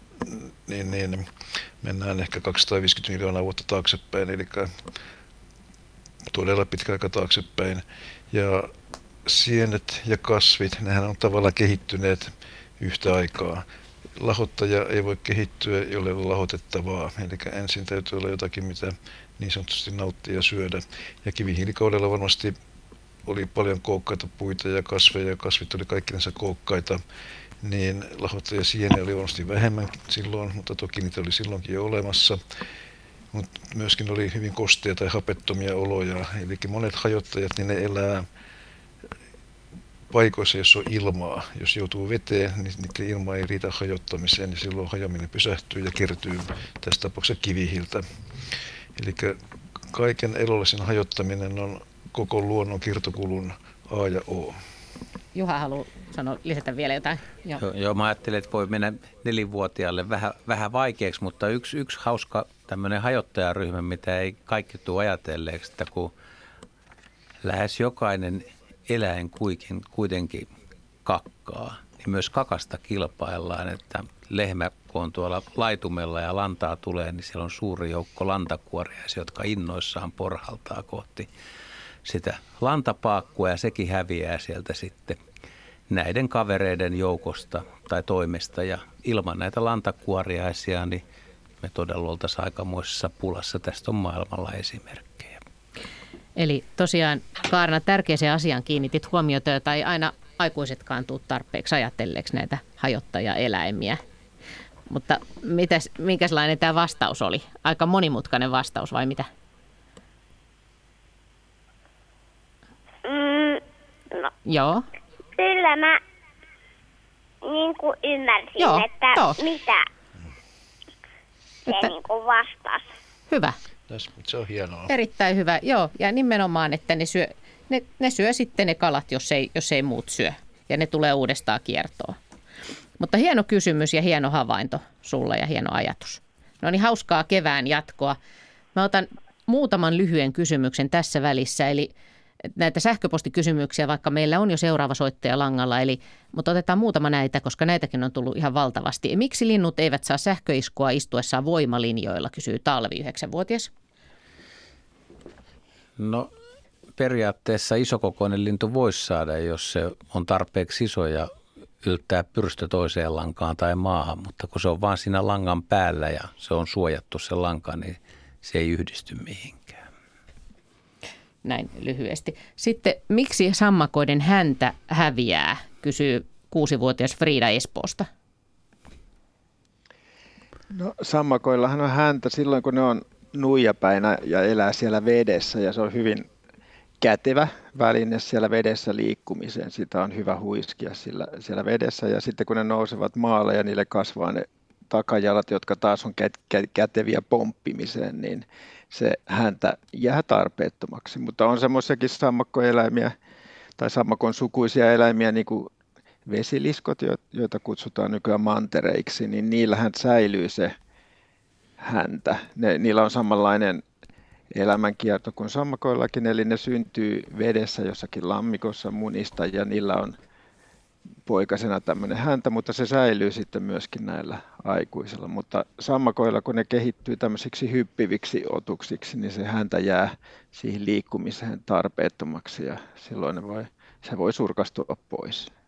niin, niin mennään ehkä 250 miljoonaa vuotta taaksepäin, eli todella pitkä aika taaksepäin. Ja sienet ja kasvit, nehän on tavallaan kehittyneet yhtä aikaa. Lahottaja ei voi kehittyä, jolle on lahotettavaa. Eli ensin täytyy olla jotakin, mitä niin sanotusti nauttia ja syödä. Ja kivihiilikaudella varmasti oli paljon kookkaita puita ja kasveja, ja kasvit oli kaikkinensa kookkaita, niin lahottaja sieniä oli varmasti vähemmän silloin, mutta toki niitä oli silloinkin jo olemassa. Mutta myöskin oli hyvin kosteja tai hapettomia oloja, eli monet hajottajat, niin ne elää paikoissa, jossa on ilmaa. Jos joutuu veteen, niin niiden ilma ei riitä hajottamiseen, niin silloin hajaminen pysähtyy ja kertyy tässä tapauksessa kivihiltä. Eli kaiken elollisen hajottaminen on koko luonnon kirtokulun A ja O. Juha haluaa sanoa, lisätä vielä jotain. Joo. Joo, joo, mä ajattelin, että voi mennä nelivuotiaalle vähän, vähän vaikeaksi, mutta yksi, yksi hauska tämmöinen hajottajaryhmä, mitä ei kaikki tule ajatelleeksi, että kun lähes jokainen eläin kuitenkin kakkaa, niin myös kakasta kilpaillaan, että lehmä kun on tuolla laitumella ja lantaa tulee, niin siellä on suuri joukko lantakuoriaisia, jotka innoissaan porhaltaa kohti sitä lantapaakkua ja sekin häviää sieltä sitten näiden kavereiden joukosta tai toimesta. Ja ilman näitä lantakuoriaisia, niin me todella oltaisiin aikamoisessa pulassa. Tästä on maailmalla esimerkkejä. Eli tosiaan Kaarna, tärkeäseen asiaan kiinnitit huomiota, tai aina aikuisetkaan tuu tarpeeksi ajatelleeksi näitä hajottajaeläimiä. Mutta mitäs, minkälainen tämä vastaus oli? Aika monimutkainen vastaus vai mitä? Mm, no. Joo. Kyllä mä niin kuin ymmärsin, Joo, että joo. mitä se Että- niin kuin vastasi. Hyvä. Se on hienoa. Erittäin hyvä. Joo, ja nimenomaan, että ne syö, ne, ne syö sitten ne kalat, jos ei, jos ei muut syö. Ja ne tulee uudestaan kiertoon. Mutta hieno kysymys ja hieno havainto sulla ja hieno ajatus. No niin, hauskaa kevään jatkoa. Mä otan muutaman lyhyen kysymyksen tässä välissä, eli näitä sähköpostikysymyksiä, vaikka meillä on jo seuraava soittaja langalla, eli, mutta otetaan muutama näitä, koska näitäkin on tullut ihan valtavasti. Miksi linnut eivät saa sähköiskua istuessaan voimalinjoilla, kysyy Talvi, 9-vuotias. No periaatteessa isokokoinen lintu voisi saada, jos se on tarpeeksi iso ja yltää pyrstö toiseen lankaan tai maahan, mutta kun se on vaan siinä langan päällä ja se on suojattu se lanka, niin se ei yhdisty mihinkään. näin lyhyesti. Sitten miksi sammakoiden häntä häviää, kysyy kuusivuotias Frida Espoosta. No sammakoillahan on häntä silloin, kun ne on nuijapäinä ja elää siellä vedessä ja se on hyvin kätevä väline siellä vedessä liikkumiseen. Sitä on hyvä huiskia sillä, siellä vedessä ja sitten kun ne nousevat maalle ja niille kasvaa ne takajalat, jotka taas on käteviä pomppimiseen, niin se häntä jää tarpeettomaksi. Mutta on semmoisiakin sammakkoeläimiä tai sammakon sukuisia eläimiä, niin kuin vesiliskot, joita kutsutaan nykyään mantereiksi, niin niillähän säilyy se häntä. Ne, niillä on samanlainen elämänkierto kuin sammakoillakin, eli ne syntyy vedessä jossakin lammikossa munista ja niillä on poikasena tämmöinen häntä, mutta se säilyy sitten myöskin näillä aikuisilla. Mutta sammakoilla, kun ne kehittyy tämmöisiksi hyppiviksi otuksiksi, niin se häntä jää siihen liikkumiseen tarpeettomaksi ja silloin ne voi, se voi surkastua pois.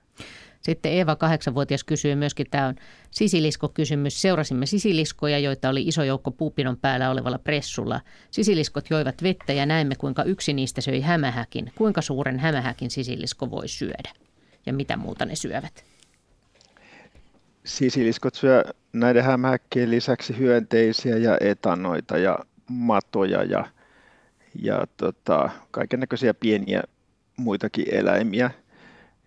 Sitten Eeva, kahdeksanvuotias, kysyy myöskin, tämä on sisiliskokysymys. Seurasimme sisiliskoja, joita oli iso joukko puupinon päällä olevalla pressulla. Sisiliskot joivat vettä ja näimme, kuinka yksi niistä söi hämähäkin. Kuinka suuren hämähäkin sisilisko voi syödä ja mitä muuta ne syövät? Sisiliskot syö näiden hämähäkkien lisäksi hyönteisiä ja etanoita ja matoja ja, ja tota, kaiken näköisiä pieniä muitakin eläimiä –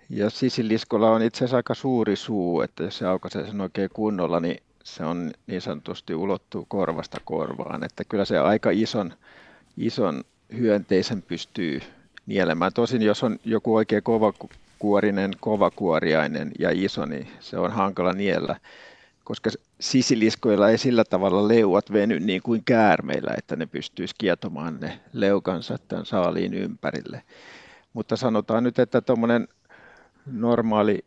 ja sisiliskolla on itse asiassa aika suuri suu, että jos se aukaisee sen oikein kunnolla, niin se on niin sanotusti ulottuu korvasta korvaan. Että kyllä se aika ison, ison hyönteisen pystyy nielemään. Tosin jos on joku oikein kovakuorinen, kovakuoriainen ja iso, niin se on hankala niellä, koska sisiliskoilla ei sillä tavalla leuat veny niin kuin käärmeillä, että ne pystyisi kietomaan ne leukansa tämän saaliin ympärille. Mutta sanotaan nyt, että tuommoinen normaali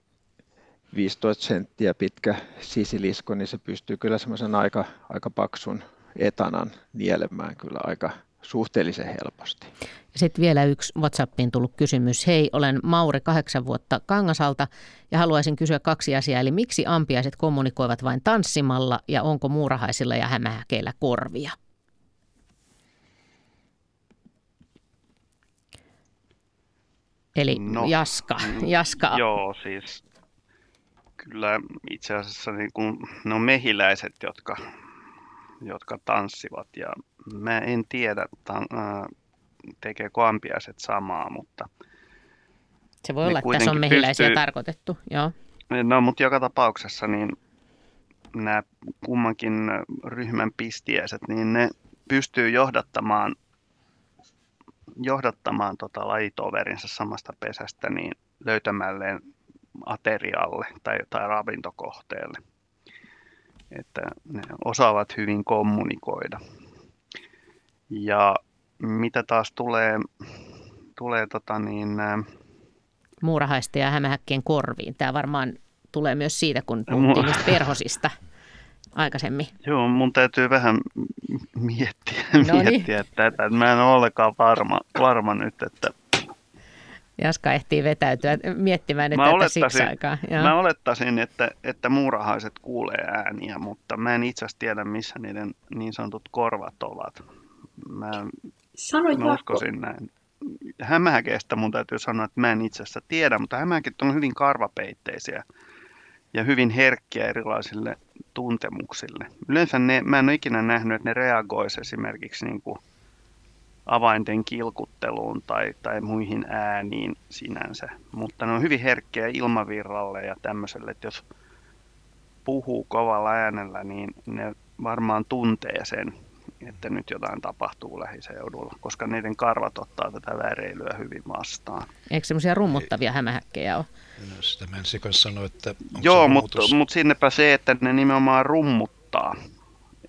15 senttiä pitkä sisilisko, niin se pystyy kyllä semmoisen aika, aika paksun etanan nielemään kyllä aika suhteellisen helposti. Sitten vielä yksi WhatsAppiin tullut kysymys. Hei, olen Mauri, kahdeksan vuotta Kangasalta ja haluaisin kysyä kaksi asiaa. Eli miksi ampiaiset kommunikoivat vain tanssimalla ja onko muurahaisilla ja hämähäkeillä korvia? Eli no, Jaska. Mm, Jaska. Joo, siis kyllä itse asiassa niin kuin, ne on mehiläiset, jotka, jotka tanssivat. Ja mä en tiedä, tan, äh, tekeekö ampiaiset samaa, mutta... Se voi olla, että tässä on mehiläisiä pystyy, tarkoitettu, joo. No, mutta joka tapauksessa niin nämä kummankin ryhmän pistiäiset, niin ne pystyy johdattamaan johdattamaan tota lajitoverinsa samasta pesästä niin löytämälleen aterialle tai, tai ravintokohteelle. Että ne osaavat hyvin kommunikoida. Ja mitä taas tulee, tulee tota niin, muurahaisten ja hämähäkkien korviin. Tämä varmaan tulee myös siitä, kun puhuttiin niistä perhosista aikaisemmin? Joo, mun täytyy vähän miettiä, no miettiä tätä. Mä en ole ollenkaan varma, varma nyt, että... Jaska ehtii vetäytyä miettimään että tätä siksi aikaa. Joo. Mä olettaisin, että, että muurahaiset kuulee ääniä, mutta mä en itse asiassa tiedä, missä niiden niin sanotut korvat ovat. Mä, Sano mä uskoisin näin. Hämähäkeestä mun täytyy sanoa, että mä en itse asiassa tiedä, mutta hämähäkit on hyvin karvapeitteisiä ja hyvin herkkiä erilaisille tuntemuksille. Yleensä ne, mä en ole ikinä nähnyt, että ne reagoisi esimerkiksi niin kuin avainten kilkutteluun tai, tai muihin ääniin sinänsä, mutta ne on hyvin herkkiä ilmavirralle ja tämmöiselle, että jos puhuu kovalla äänellä, niin ne varmaan tuntee sen, että nyt jotain tapahtuu lähiseudulla, koska niiden karvat ottaa tätä väreilyä hyvin vastaan. Eikö semmoisia rummuttavia hämähäkkejä ole? No, sitä mä ensin sanoa, että Joo, mutta mut sinnepä se, että ne nimenomaan rummuttaa.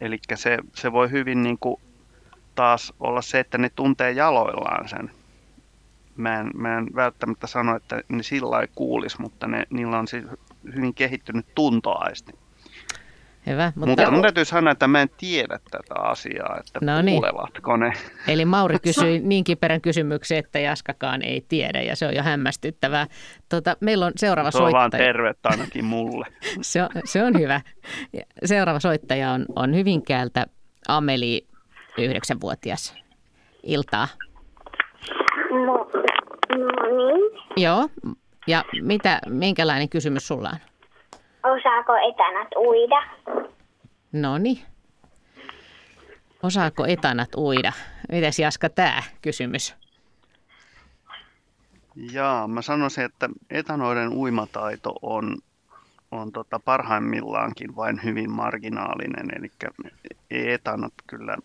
Eli se, se voi hyvin niin kuin taas olla se, että ne tuntee jaloillaan sen. Mä en, mä en välttämättä sano, että ne sillä ei kuulisi, mutta ne, niillä on siis hyvin kehittynyt tuntoaisti. Hyvä, mutta... mutta mun täytyy sanoa, että mä en tiedä tätä asiaa, että no niin. kuulevatko ne. Eli Mauri kysyi niin kiperän kysymyksen, että Jaskakaan ei tiedä ja se on jo hämmästyttävää. Tota, meillä on seuraava se on soittaja. vaan tervettä ainakin mulle. se, on, se on hyvä. Seuraava soittaja on, on Hyvinkäältä Ameli, yhdeksänvuotias. Iltaa. Mo, no niin. Joo. Ja mitä, minkälainen kysymys sulla on? Osaako etänät uida? No niin. Osaako etanat uida? Mitäs Jaska tämä kysymys? Jaa, mä sanoisin, että etanoiden uimataito on, on tota parhaimmillaankin vain hyvin marginaalinen, eli ei etanot kyllä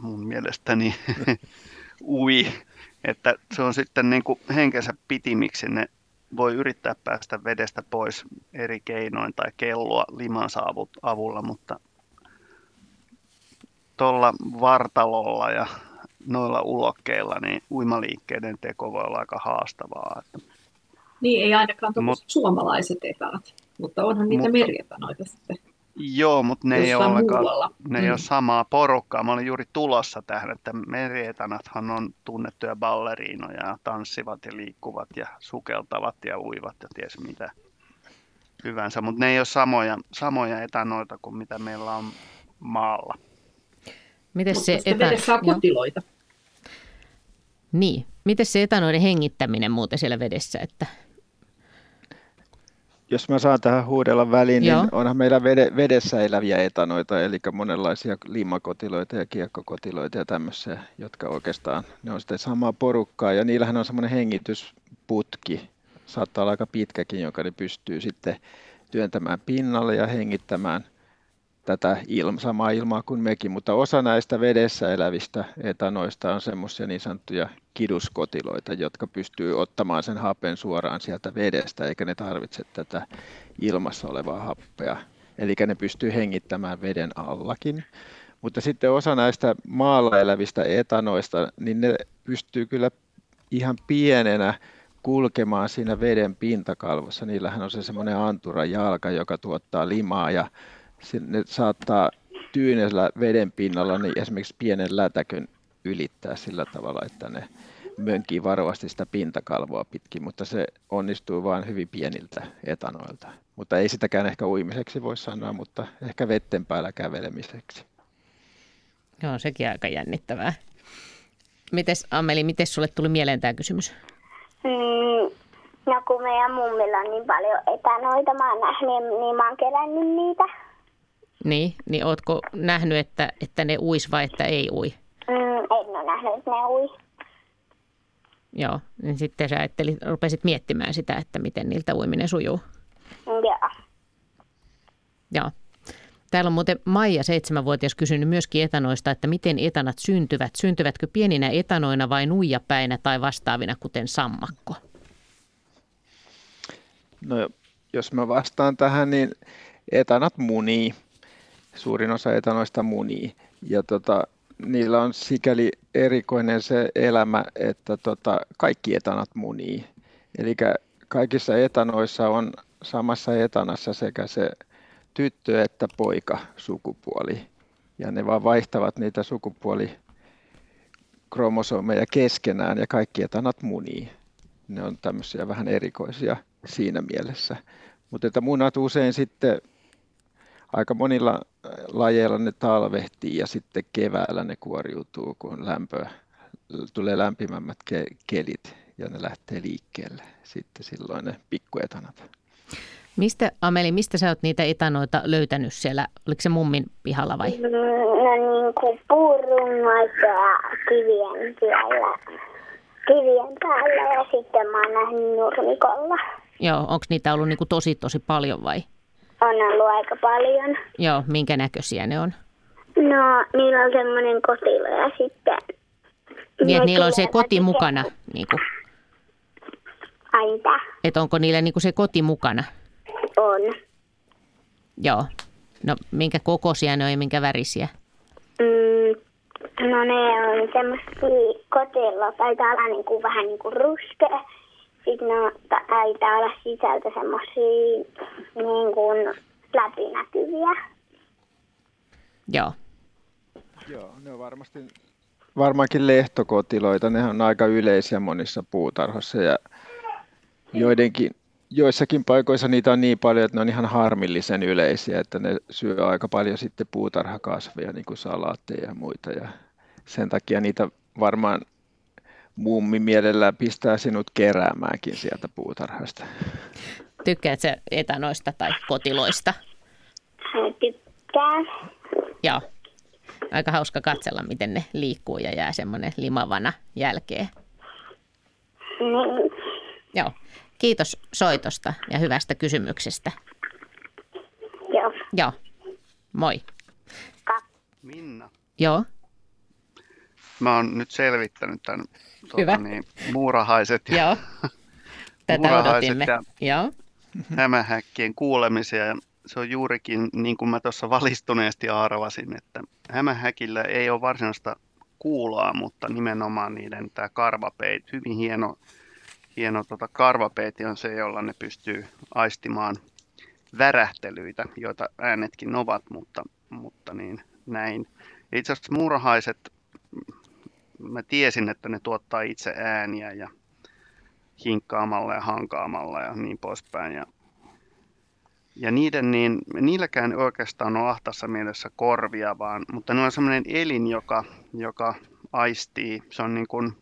mun mielestäni ui, että se on sitten niin kuin henkensä pitimiksi ne voi yrittää päästä vedestä pois eri keinoin tai kellua limansa avulla, mutta tuolla vartalolla ja noilla ulokkeilla niin uimaliikkeiden teko voi olla aika haastavaa. Että... Niin, ei ainakaan Mut, suomalaiset etanat, mutta onhan niitä mutta, merietanoita sitten. Joo, mutta ne ei, ole ollenkaan, ne mm. ei ole samaa porukkaa. Mä olin juuri tulossa tähän, että merietanathan on tunnettuja balleriinoja ja tanssivat ja liikkuvat ja sukeltavat ja uivat ja ties mitä hyvänsä, mutta ne ei ole samoja, samoja etanoita kuin mitä meillä on maalla. Miten se etä... vedessä on kotiloita. Niin. Miten se etanoiden hengittäminen muuten siellä vedessä, että jos mä saan tähän huudella väliin, niin Joo. niin onhan meillä vedessä eläviä etanoita, eli monenlaisia limakotiloita ja kiekkokotiloita ja tämmöisiä, jotka oikeastaan, ne on sitten samaa porukkaa ja niillähän on semmoinen hengitysputki, saattaa olla aika pitkäkin, joka ne pystyy sitten työntämään pinnalle ja hengittämään tätä ilma, samaa ilmaa kuin mekin, mutta osa näistä vedessä elävistä etanoista on semmoisia niin sanottuja kiduskotiloita, jotka pystyy ottamaan sen hapen suoraan sieltä vedestä, eikä ne tarvitse tätä ilmassa olevaa happea. Eli ne pystyy hengittämään veden allakin. Mutta sitten osa näistä maalla elävistä etanoista, niin ne pystyy kyllä ihan pienenä kulkemaan siinä veden pintakalvossa. Niillähän on se semmoinen antura jalka, joka tuottaa limaa ja ne saattaa tyynellä veden pinnalla niin esimerkiksi pienen lätäkön ylittää sillä tavalla, että ne mönkii varovasti sitä pintakalvoa pitkin, mutta se onnistuu vain hyvin pieniltä etanoilta. Mutta ei sitäkään ehkä uimiseksi voi sanoa, mutta ehkä vetten päällä kävelemiseksi. Joo, sekin aika jännittävää. Mites Ameli, miten sulle tuli mieleen tämä kysymys? Mm, no kun meidän mummilla on niin paljon etanoita, mä oon nähnyt, niin mä oon kerännyt niitä. Niin, niin ootko nähnyt, että, että ne uis vai että ei ui? Mm, en ole nähnyt, että ne ui. Joo, niin sitten sä ajattelit, rupesit miettimään sitä, että miten niiltä uiminen sujuu. Joo. Joo. Täällä on muuten Maija, seitsemänvuotias, kysynyt myöskin etanoista, että miten etanat syntyvät. Syntyvätkö pieninä etanoina vai nuijapäinä tai vastaavina, kuten sammakko? No jos mä vastaan tähän, niin etanat munii suurin osa etanoista munii. Ja tota, niillä on sikäli erikoinen se elämä, että tota, kaikki etanat munii. Eli kaikissa etanoissa on samassa etanassa sekä se tyttö että poika sukupuoli. Ja ne vaan vaihtavat niitä sukupuoli kromosomeja keskenään ja kaikki etanat munii. Ne on tämmöisiä vähän erikoisia siinä mielessä. Mutta että munat usein sitten aika monilla äh, lajeilla ne talvehtii ja sitten keväällä ne kuoriutuu, kun lämpö, tulee lämpimämmät ke- kelit ja ne lähtee liikkeelle. Sitten silloin ne pikkuetanat. Mistä, Ameli, mistä sä oot niitä etanoita löytänyt siellä? Oliko se mummin pihalla vai? No niin kuin puurungoissa ja kivien siellä. Kivien päällä ja sitten mä oon nähnyt nurmikolla. Joo, onko niitä ollut niin kuin tosi tosi paljon vai? On ollut aika paljon. Joo, minkä näköisiä ne on? No, niillä on semmoinen kotilo ja sitten... Niin, että niillä on se koti mukana, niin kuin. Ai Että onko niillä niin kuin se koti mukana? On. Joo. No, minkä kokoisia ne on ja minkä värisiä? Mm, no ne on semmoisia kotilla, taitaa olla niin kuin, vähän niin kuin ruskea sitten no, taitaa olla sisältä semmoisia niin kuin läpinäkyviä. Joo. Joo, ne on varmasti varmaankin lehtokotiloita. Ne on aika yleisiä monissa puutarhoissa ja joidenkin, joissakin paikoissa niitä on niin paljon, että ne on ihan harmillisen yleisiä, että ne syö aika paljon sitten puutarhakasveja, niin kuin salaatteja ja muita. Ja sen takia niitä varmaan mummi mielellään pistää sinut keräämäänkin sieltä puutarhasta. Tykkäätkö etanoista tai kotiloista? Tykkään. Joo. Aika hauska katsella, miten ne liikkuu ja jää semmoinen limavana jälkeen. Niin. Joo. Kiitos soitosta ja hyvästä kysymyksestä. Joo. Joo. Moi. Minna. Joo. Mä oon nyt selvittänyt tämän. Tuota, niin, muurahaiset ja Joo. Tätä Muurahaiset odotimme. ja- Joo. hämähäkkien kuulemisia. Ja se on juurikin niin kuin mä tuossa valistuneesti arvasin, että hämähäkillä ei ole varsinaista kuuloa, mutta nimenomaan niiden tämä karvapeit, hyvin hieno, hieno tota karvapeiti on se, jolla ne pystyy aistimaan värähtelyitä, joita äänetkin ovat, mutta, mutta niin näin. Itse asiassa muurahaiset, mä tiesin, että ne tuottaa itse ääniä ja hinkkaamalla ja hankaamalla ja niin poispäin. Ja, ja niiden, niin, niilläkään oikeastaan ole ahtassa mielessä korvia, vaan, mutta ne on sellainen elin, joka, joka aistii. Se on niin kuin,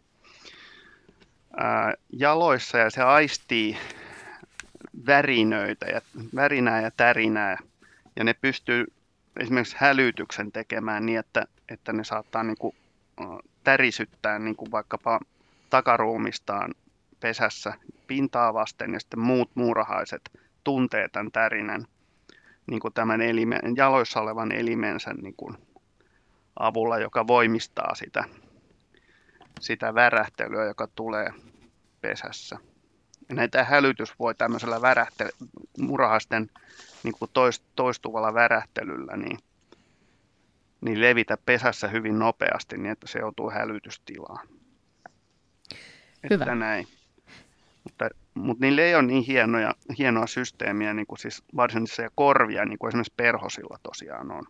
ää, jaloissa ja se aistii värinöitä ja värinää ja tärinää. Ja ne pystyy esimerkiksi hälytyksen tekemään niin, että, että ne saattaa niin kuin, tärisyttää niin kuin vaikkapa takaruumistaan pesässä pintaa vasten ja sitten muut muurahaiset tuntee tämän tärinän niin kuin tämän elimen, jaloissa olevan elimensä niin kuin avulla, joka voimistaa sitä, sitä värähtelyä, joka tulee pesässä. Ja näitä hälytys voi tämmöisellä värähte, murahaisten niin kuin toist, toistuvalla värähtelyllä niin, niin levitä pesässä hyvin nopeasti niin, että se joutuu hälytystilaan. Hyvä. Että näin. Mutta, mutta niillä ei ole niin hienoja, hienoa systeemiä, niin kuin siis varsinaisia korvia, niin kuin esimerkiksi perhosilla tosiaan on.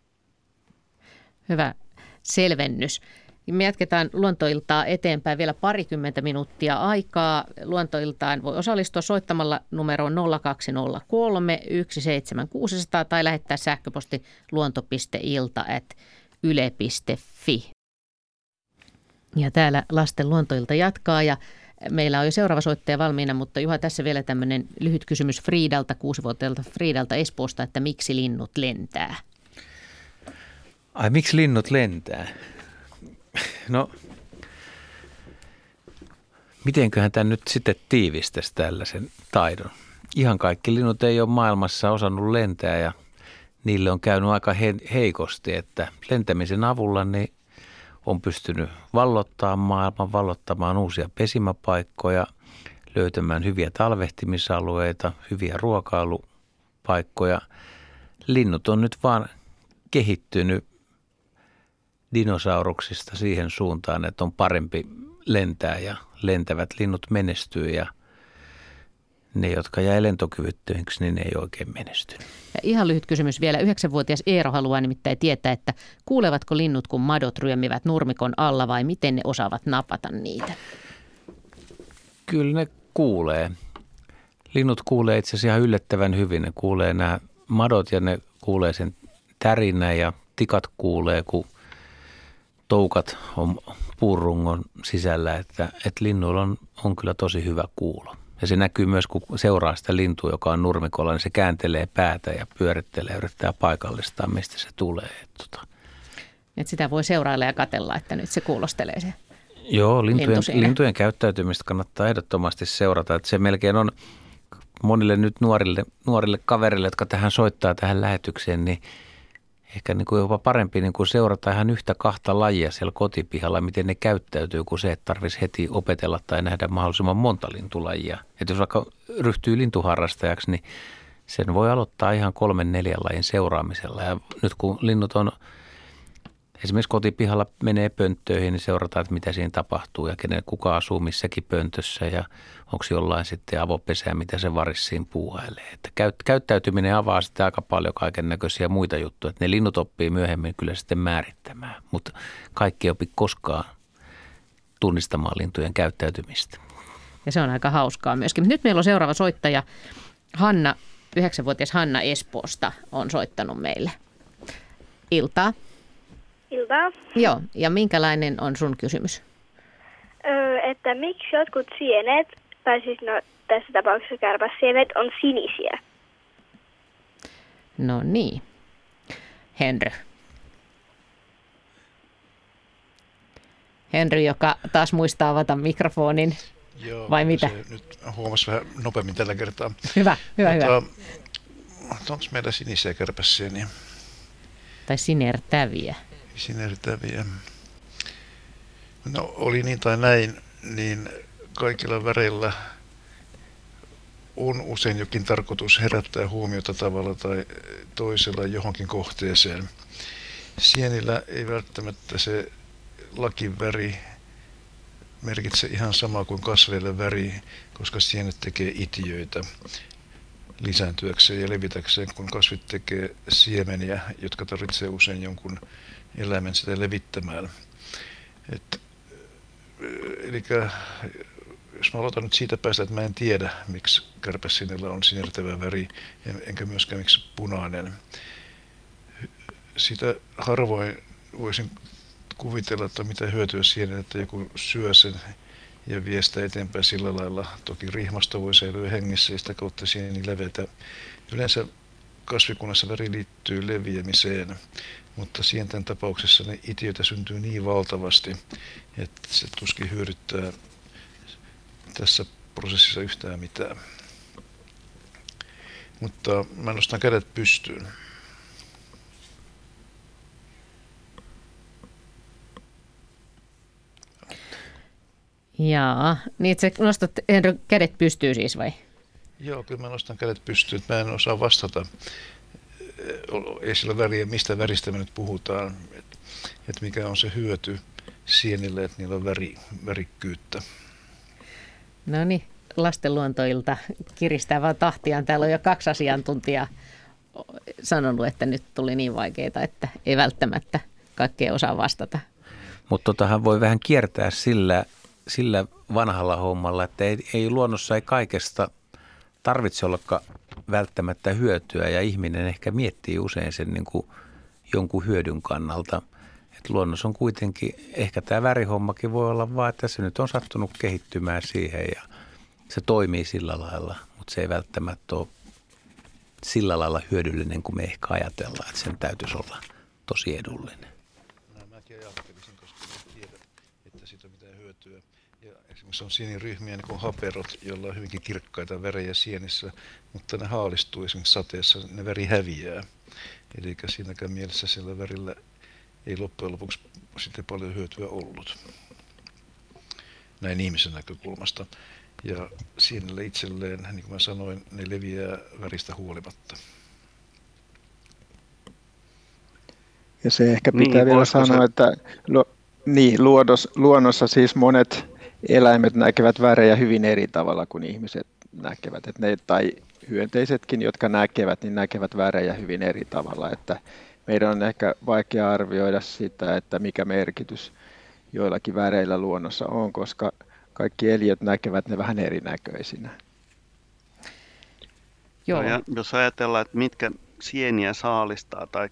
Hyvä selvennys. Me jatketaan luontoiltaa eteenpäin vielä parikymmentä minuuttia aikaa. Luontoiltaan voi osallistua soittamalla numeroon 0203 17600 tai lähettää sähköposti luonto.ilta yle.fi. Ja täällä lasten luontoilta jatkaa ja meillä on jo seuraava soittaja valmiina, mutta Juha, tässä vielä tämmöinen lyhyt kysymys Friidalta, kuusivuotiaalta Friidalta Espoosta, että miksi linnut lentää? Ai miksi linnut lentää? No, mitenköhän tämä nyt sitten tiivistäisi tällaisen taidon? Ihan kaikki linnut ei ole maailmassa osannut lentää ja niille on käynyt aika he- heikosti, että lentämisen avulla niin on pystynyt vallottamaan maailman, vallottamaan uusia pesimäpaikkoja, löytämään hyviä talvehtimisalueita, hyviä ruokailupaikkoja. Linnut on nyt vaan kehittynyt dinosauruksista siihen suuntaan, että on parempi lentää ja lentävät linnut menestyy ja ne, jotka jäi lentokyvyttömiksi, niin ne ei oikein menestynyt. Ja ihan lyhyt kysymys vielä. Yhdeksänvuotias Eero haluaa nimittäin tietää, että kuulevatko linnut, kun madot ryömivät nurmikon alla vai miten ne osaavat napata niitä? Kyllä ne kuulee. Linnut kuulee itse asiassa ihan yllättävän hyvin. Ne kuulee nämä madot ja ne kuulee sen tärinä ja tikat kuulee, kun toukat on puurungon sisällä, että, että linnuilla on, on kyllä tosi hyvä kuulo. Ja se näkyy myös, kun seuraa sitä lintua, joka on nurmikolla, niin se kääntelee päätä ja pyörittelee yrittää paikallistaa, mistä se tulee. Et tota, Et sitä voi seurailla ja katella, että nyt se kuulostelee se. Joo, lintujen, Lintu lintujen käyttäytymistä kannattaa ehdottomasti seurata. Että se melkein on monille nyt nuorille, nuorille kaverille, jotka tähän soittaa tähän lähetykseen, niin ehkä niin kuin jopa parempi niin kuin seurata ihan yhtä kahta lajia siellä kotipihalla, miten ne käyttäytyy, kuin se, että tarvitsisi heti opetella tai nähdä mahdollisimman monta lintulajia. Että jos vaikka ryhtyy lintuharrastajaksi, niin sen voi aloittaa ihan kolmen neljän lajin seuraamisella. Ja nyt kun linnut on esimerkiksi kotipihalla menee pönttöihin, niin seurataan, että mitä siinä tapahtuu ja kenen, kuka asuu missäkin pöntössä ja onko jollain sitten avopesää, mitä se varissiin puuhailee. Että käyt, käyttäytyminen avaa sitten aika paljon kaiken näköisiä muita juttuja. Että ne linnut oppii myöhemmin kyllä sitten määrittämään, mutta kaikki ei opi koskaan tunnistamaan lintujen käyttäytymistä. Ja se on aika hauskaa myöskin. Nyt meillä on seuraava soittaja. Hanna, yhdeksänvuotias Hanna Espoosta on soittanut meille. Iltaa. Iltaa. Joo, ja minkälainen on sun kysymys? Öö, että miksi jotkut sienet, tai siis no tässä tapauksessa kärpäsienet, on sinisiä? No niin. Henry. Henry, joka taas muistaa avata mikrofonin. Joo, Vai mitä? Se nyt huomasi vähän nopeammin tällä kertaa. Hyvä, hyvä, hyvä. Onko meillä sinisiä kärpäsieniä? Tai sinertäviä. Sinertäviä. No oli niin tai näin, niin kaikilla väreillä on usein jokin tarkoitus herättää huomiota tavalla tai toisella johonkin kohteeseen. Sienillä ei välttämättä se lakiväri merkitse ihan sama kuin kasveilla väri, koska sienet tekee itiöitä lisääntyäkseen ja levitäkseen, kun kasvit tekee siemeniä, jotka tarvitsee usein jonkun eläimen sitä levittämään. Et, eli jos mä aloitan nyt siitä päästä, että mä en tiedä, miksi kärpäsinellä on sinertävä väri, enkä myöskään miksi punainen. Sitä harvoin voisin kuvitella, että mitä hyötyä siinä, että joku syö sen ja vie sitä eteenpäin sillä lailla. Toki rihmasta voi säilyä hengissä ja sitä kautta sieni levetä. Yleensä kasvikunnassa väri liittyy leviämiseen, mutta sienten tapauksessa ne itiöitä syntyy niin valtavasti, että se tuskin hyödyttää tässä prosessissa yhtään mitään. Mutta mä nostan kädet pystyyn. Jaa, niin sä nostat Henry, kädet pystyy siis vai? Joo, kyllä mä nostan kädet pystyyn. Mä en osaa vastata. Ei sillä väliä, mistä väristä me nyt puhutaan. Että et mikä on se hyöty sienille, että niillä on väri, värikkyyttä. No niin, lasten luontoilta kiristää vaan tahtiaan. Täällä on jo kaksi asiantuntijaa sanonut, että nyt tuli niin vaikeita, että ei välttämättä kaikkea osaa vastata. Mutta totahan voi vähän kiertää sillä, sillä vanhalla hommalla, että ei, ei luonnossa ei kaikesta tarvitse olla välttämättä hyötyä ja ihminen ehkä miettii usein sen niin kuin jonkun hyödyn kannalta. Et luonnos on kuitenkin, ehkä tämä värihommakin voi olla vaan, että se nyt on sattunut kehittymään siihen ja se toimii sillä lailla, mutta se ei välttämättä ole sillä lailla hyödyllinen kuin me ehkä ajatellaan, että sen täytyisi olla tosi edullinen. Mäkin ajattelisin, koska en tiedä, että siitä on mitään hyötyä. Esimerkiksi on sieniryhmiä niin kuin haperot, joilla on hyvinkin kirkkaita värejä sienissä, mutta ne haalistuu esimerkiksi sateessa, ne väri häviää. Eli siinäkään mielessä sillä värillä ei loppujen lopuksi sitten paljon hyötyä ollut. Näin ihmisen näkökulmasta. Ja sienille itselleen, niin kuin mä sanoin, ne leviää väristä huolimatta. Ja se ehkä pitää niin, vielä sanoa, se... että lu, niin, luodos, luonnossa siis monet eläimet näkevät värejä hyvin eri tavalla kuin ihmiset näkevät. Että ne, tai hyönteisetkin, jotka näkevät, niin näkevät värejä hyvin eri tavalla. Että meidän on ehkä vaikea arvioida sitä, että mikä merkitys joillakin väreillä luonnossa on, koska kaikki eliöt näkevät ne vähän erinäköisinä. Joo. No ja jos ajatellaan, että mitkä sieniä saalistaa tai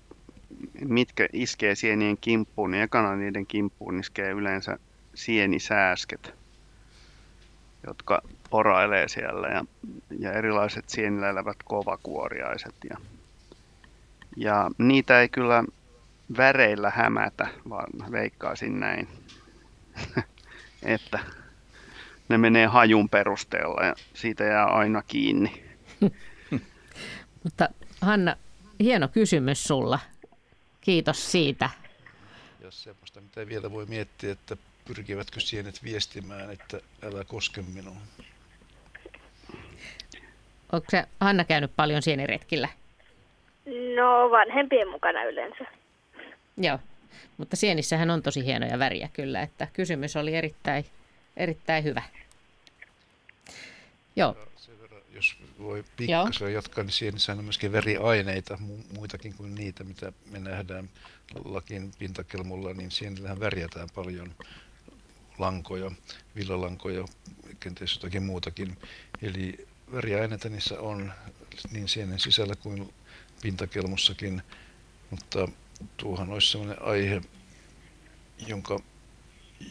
mitkä iskee sienien kimppuun, niin ekana niiden kimppuun iskee yleensä sienisääsket, jotka porailee siellä ja, ja erilaiset sienillä elävät kovakuoriaiset. Ja, ja niitä ei kyllä väreillä hämätä, vaan veikkaisin näin, että ne menee hajun perusteella ja siitä jää aina kiinni. Mutta Hanna, hieno kysymys sulla. Kiitos siitä. Ja semmoista, mitä vielä voi miettiä, että pyrkivätkö sienet viestimään, että älä koske minuun. Onko se Hanna käynyt paljon sieniretkillä? No vanhempien mukana yleensä. Joo, mutta sienissähän on tosi hienoja väriä kyllä, että kysymys oli erittäin, erittäin hyvä. Joo. Verran, jos voi pikkasen jatkaa, niin sienissä on myöskin veriaineita, muitakin kuin niitä, mitä me nähdään lakin pintakelmulla, niin sienillähän värjätään paljon lankoja, villalankoja, kenties jotakin muutakin. Eli väriaineita niissä on niin sienen sisällä kuin pintakelmussakin, mutta tuohan olisi sellainen aihe, jonka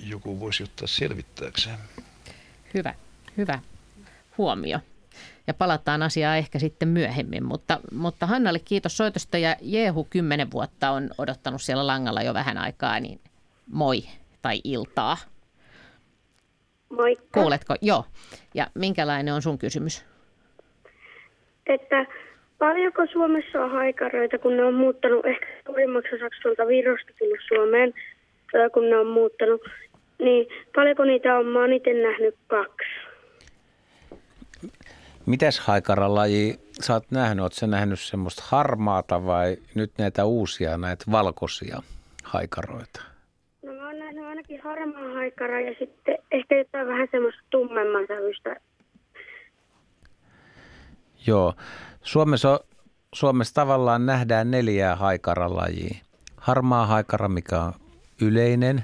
joku voisi ottaa selvittääkseen. Hyvä, hyvä huomio. Ja palataan asiaan ehkä sitten myöhemmin, mutta, mutta Hannalle kiitos soitosta ja Jehu kymmenen vuotta on odottanut siellä langalla jo vähän aikaa, niin moi tai iltaa. Moikka. Kuuletko? Joo. Ja minkälainen on sun kysymys? Että paljonko Suomessa on haikaroita, kun ne on muuttanut ehkä suurimmaksi osaksi tuolta Virosta tullut Suomeen, kun ne on muuttanut, niin paljonko niitä on? Mä oon itse nähnyt kaksi. Mitäs haikaralaji sä oot nähnyt? Oletko nähnyt semmoista harmaata vai nyt näitä uusia, näitä valkoisia haikaroita? No ainakin harmaa haikara ja sitten ehkä jotain vähän semmoista tummemman sävystä. Joo. Suomessa, Suomessa tavallaan nähdään neljää haikaralajia. Harmaa haikara, mikä on yleinen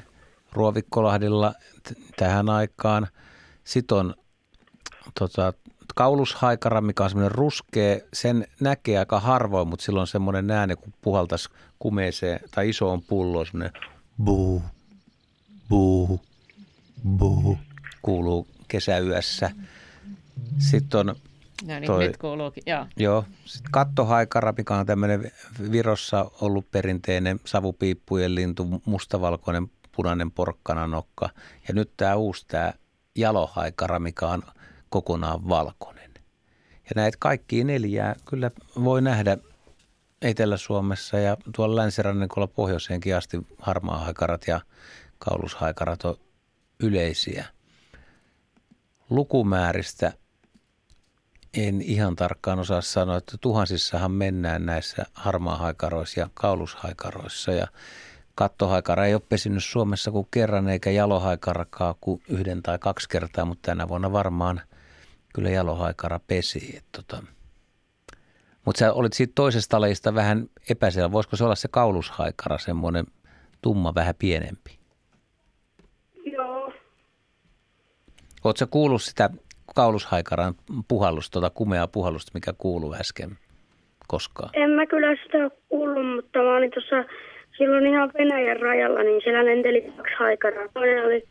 Ruovikkolahdilla t- tähän aikaan. Sitten on tota, kaulushaikara, mikä on semmoinen ruskea. Sen näkee aika harvoin, mutta silloin semmoinen ääni, kun puhaltaisi kumeeseen tai isoon pulloon, semmoinen buu, buu, buu, kuuluu kesäyössä. Sitten on No niin, Toi- nyt kuuluukin. Joo. Joo, sitten kattohaikara, mikä on tämmöinen Virossa ollut perinteinen savupiippujen lintu, mustavalkoinen punainen porkkananokka. Ja nyt tämä uusi, tämä jalohaikara, mikä on kokonaan valkoinen. Ja näitä kaikkia neljää kyllä voi nähdä Etelä-Suomessa ja tuolla länsirannikolla pohjoiseenkin asti harmaahaikarat ja kaulushaikarat on yleisiä. Lukumääristä en ihan tarkkaan osaa sanoa, että tuhansissahan mennään näissä harmaahaikaroissa ja kaulushaikaroissa ja kattohaikara ei ole pesinyt Suomessa kuin kerran eikä jalohaikarakaan kuin yhden tai kaksi kertaa, mutta tänä vuonna varmaan kyllä jalohaikara pesi. Tota. Mutta sä olit siitä toisesta lajista vähän epäselvä. Voisiko se olla se kaulushaikara, semmoinen tumma, vähän pienempi? Joo. Oletko kuullut sitä kaulushaikaran puhallusta, tuota kumeaa puhallusta, mikä kuuluu äsken koskaan? En mä kyllä sitä kuullut, mutta mä olin tuossa silloin ihan Venäjän rajalla, niin siellä lenteli kaksi haikaraa. Toinen oli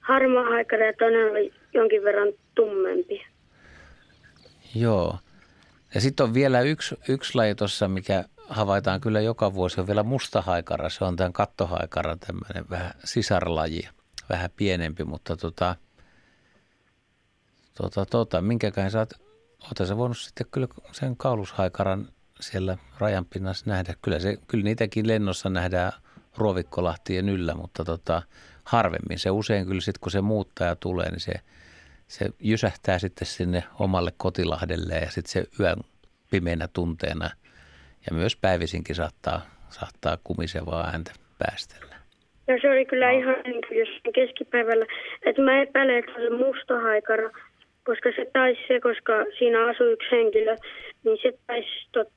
harmaa haikara ja toinen oli jonkin verran tummempi. Joo. Ja sitten on vielä yksi, yksi laji tuossa, mikä havaitaan kyllä joka vuosi, on vielä mustahaikara. Se on tämän kattohaikara, tämmöinen vähän sisarlaji, vähän pienempi, mutta tota, tota, tota, minkäkään sä oot, oot sä voinut sitten kyllä sen kaulushaikaran siellä rajan pinnassa nähdä. Kyllä, se, kyllä niitäkin lennossa nähdään Ruovikkolahtien yllä, mutta tota, harvemmin. Se usein kyllä sitten, kun se muuttaja tulee, niin se, se jysähtää sitten sinne omalle kotilahdelle ja sitten se yön pimeänä tunteena ja myös päivisinkin saattaa, saattaa kumisevaa ääntä päästellä. Ja se oli kyllä ihan niin kuin jossain keskipäivällä. Että mä epäilen, että se oli musta haikara, koska se taisi se, koska siinä asui yksi henkilö, niin se taisi, tot,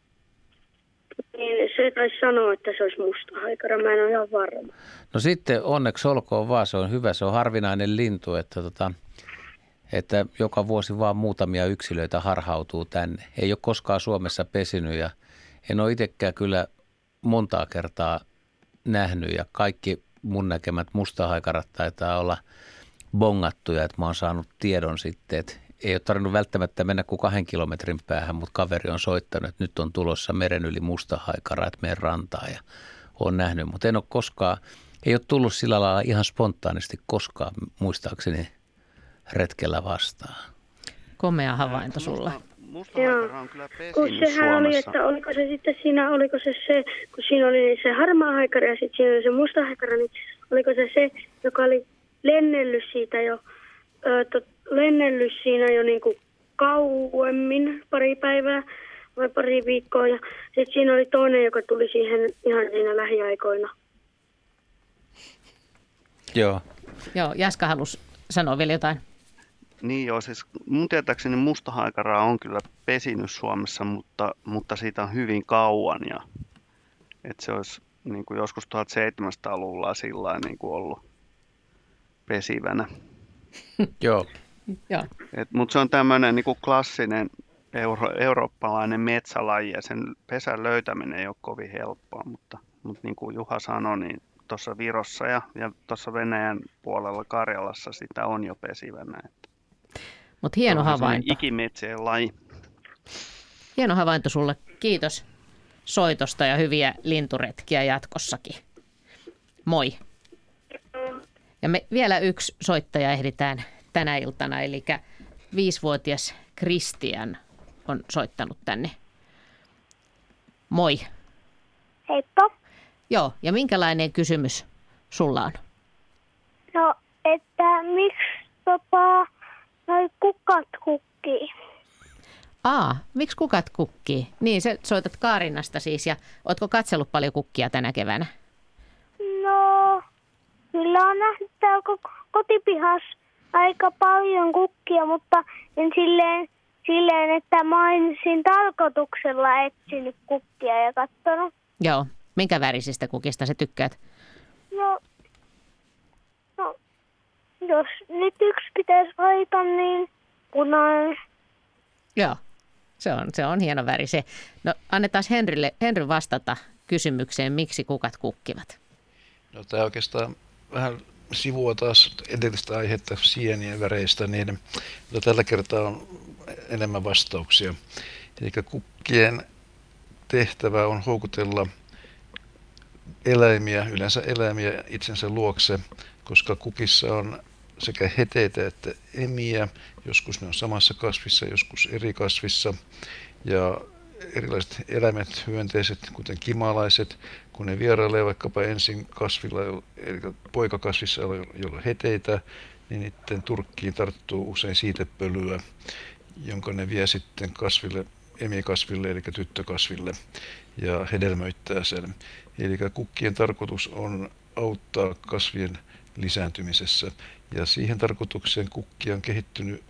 niin se taisi sanoa, että se olisi musta haikara. Mä en ole ihan varma. No sitten onneksi olkoon vaan, se on hyvä, se on harvinainen lintu, että, tota, että joka vuosi vaan muutamia yksilöitä harhautuu tänne. Ei ole koskaan Suomessa pesinyt ja en ole itsekään kyllä montaa kertaa nähnyt ja kaikki mun näkemät mustahaikarat taitaa olla bongattuja, että mä oon saanut tiedon sitten, että ei ole tarvinnut välttämättä mennä kuin kahden kilometrin päähän, mutta kaveri on soittanut, että nyt on tulossa meren yli mustahaikara, että menen rantaan ja olen nähnyt, mutta en ole koskaan, ei ole tullut sillä lailla ihan spontaanisti koskaan muistaakseni retkellä vastaan. Komea havainto sulla. Mustahaikara on kyllä Kun sehän oli, Suomessa. että oliko se sitten siinä, oliko se se, kun siinä oli se harmaa haikara ja sitten siinä oli se musta haikara, niin oliko se se, joka oli lennellyt siitä jo, ö, tot, lennellyt siinä jo niin kuin kauemmin, pari päivää vai pari viikkoa. Ja sitten siinä oli toinen, joka tuli siihen ihan siinä lähiaikoina. Joo. Joo, Jaska halusi sanoa vielä jotain. Niin joo, siis mun tietääkseni mustahaikaraa on kyllä pesinyt Suomessa, mutta, mutta siitä on hyvin kauan ja että se olisi niin kuin joskus 1700-luvulla sillä niin kuin ollut pesivänä. Joo. Joo. Et, mutta se on tämmöinen niin kuin klassinen euro, eurooppalainen metsälaji ja sen pesän löytäminen ei ole kovin helppoa, mutta, mutta niin kuin Juha sanoi, niin tuossa Virossa ja, ja tuossa Venäjän puolella Karjalassa sitä on jo pesivänä. Mutta hieno havainto. Ikimetsien laji. Hieno havainto sulle. Kiitos soitosta ja hyviä linturetkiä jatkossakin. Moi. Ja me vielä yksi soittaja ehditään tänä iltana, eli viisivuotias Kristian on soittanut tänne. Moi. Heippa. Joo, ja minkälainen kysymys sulla on? No, että miksi tota, noi kukat kukkii? Aa, miksi kukat kukkii? Niin, sä soitat Kaarinasta siis, ja ootko katsellut paljon kukkia tänä keväänä? Kyllä on nähnyt täällä kotipihas aika paljon kukkia, mutta en silleen, silleen että mä olisin tarkoituksella etsinyt kukkia ja katsonut. Joo, minkä värisistä kukista sä tykkäät? No, no jos nyt yksi pitäisi valita, niin punainen. Joo, se on, se on hieno väri se. No annetaan Henrylle, Henry vastata kysymykseen, miksi kukat kukkivat. No tämä oikeastaan vähän sivua taas edellistä aihetta sienien väreistä, niin mutta tällä kertaa on enemmän vastauksia. Eli kukkien tehtävä on houkutella eläimiä, yleensä eläimiä itsensä luokse, koska kukissa on sekä heteitä että emiä. Joskus ne on samassa kasvissa, joskus eri kasvissa. Ja erilaiset eläimet, hyönteiset, kuten kimalaiset, kun ne vierailee vaikkapa ensin kasvilla, eli poikakasvissa, jolla heteitä, niin niiden turkkiin tarttuu usein siitepölyä, jonka ne vie sitten kasville, emikasville, eli tyttökasville, ja hedelmöittää sen. Eli kukkien tarkoitus on auttaa kasvien lisääntymisessä. Ja siihen tarkoitukseen kukkia on kehittynyt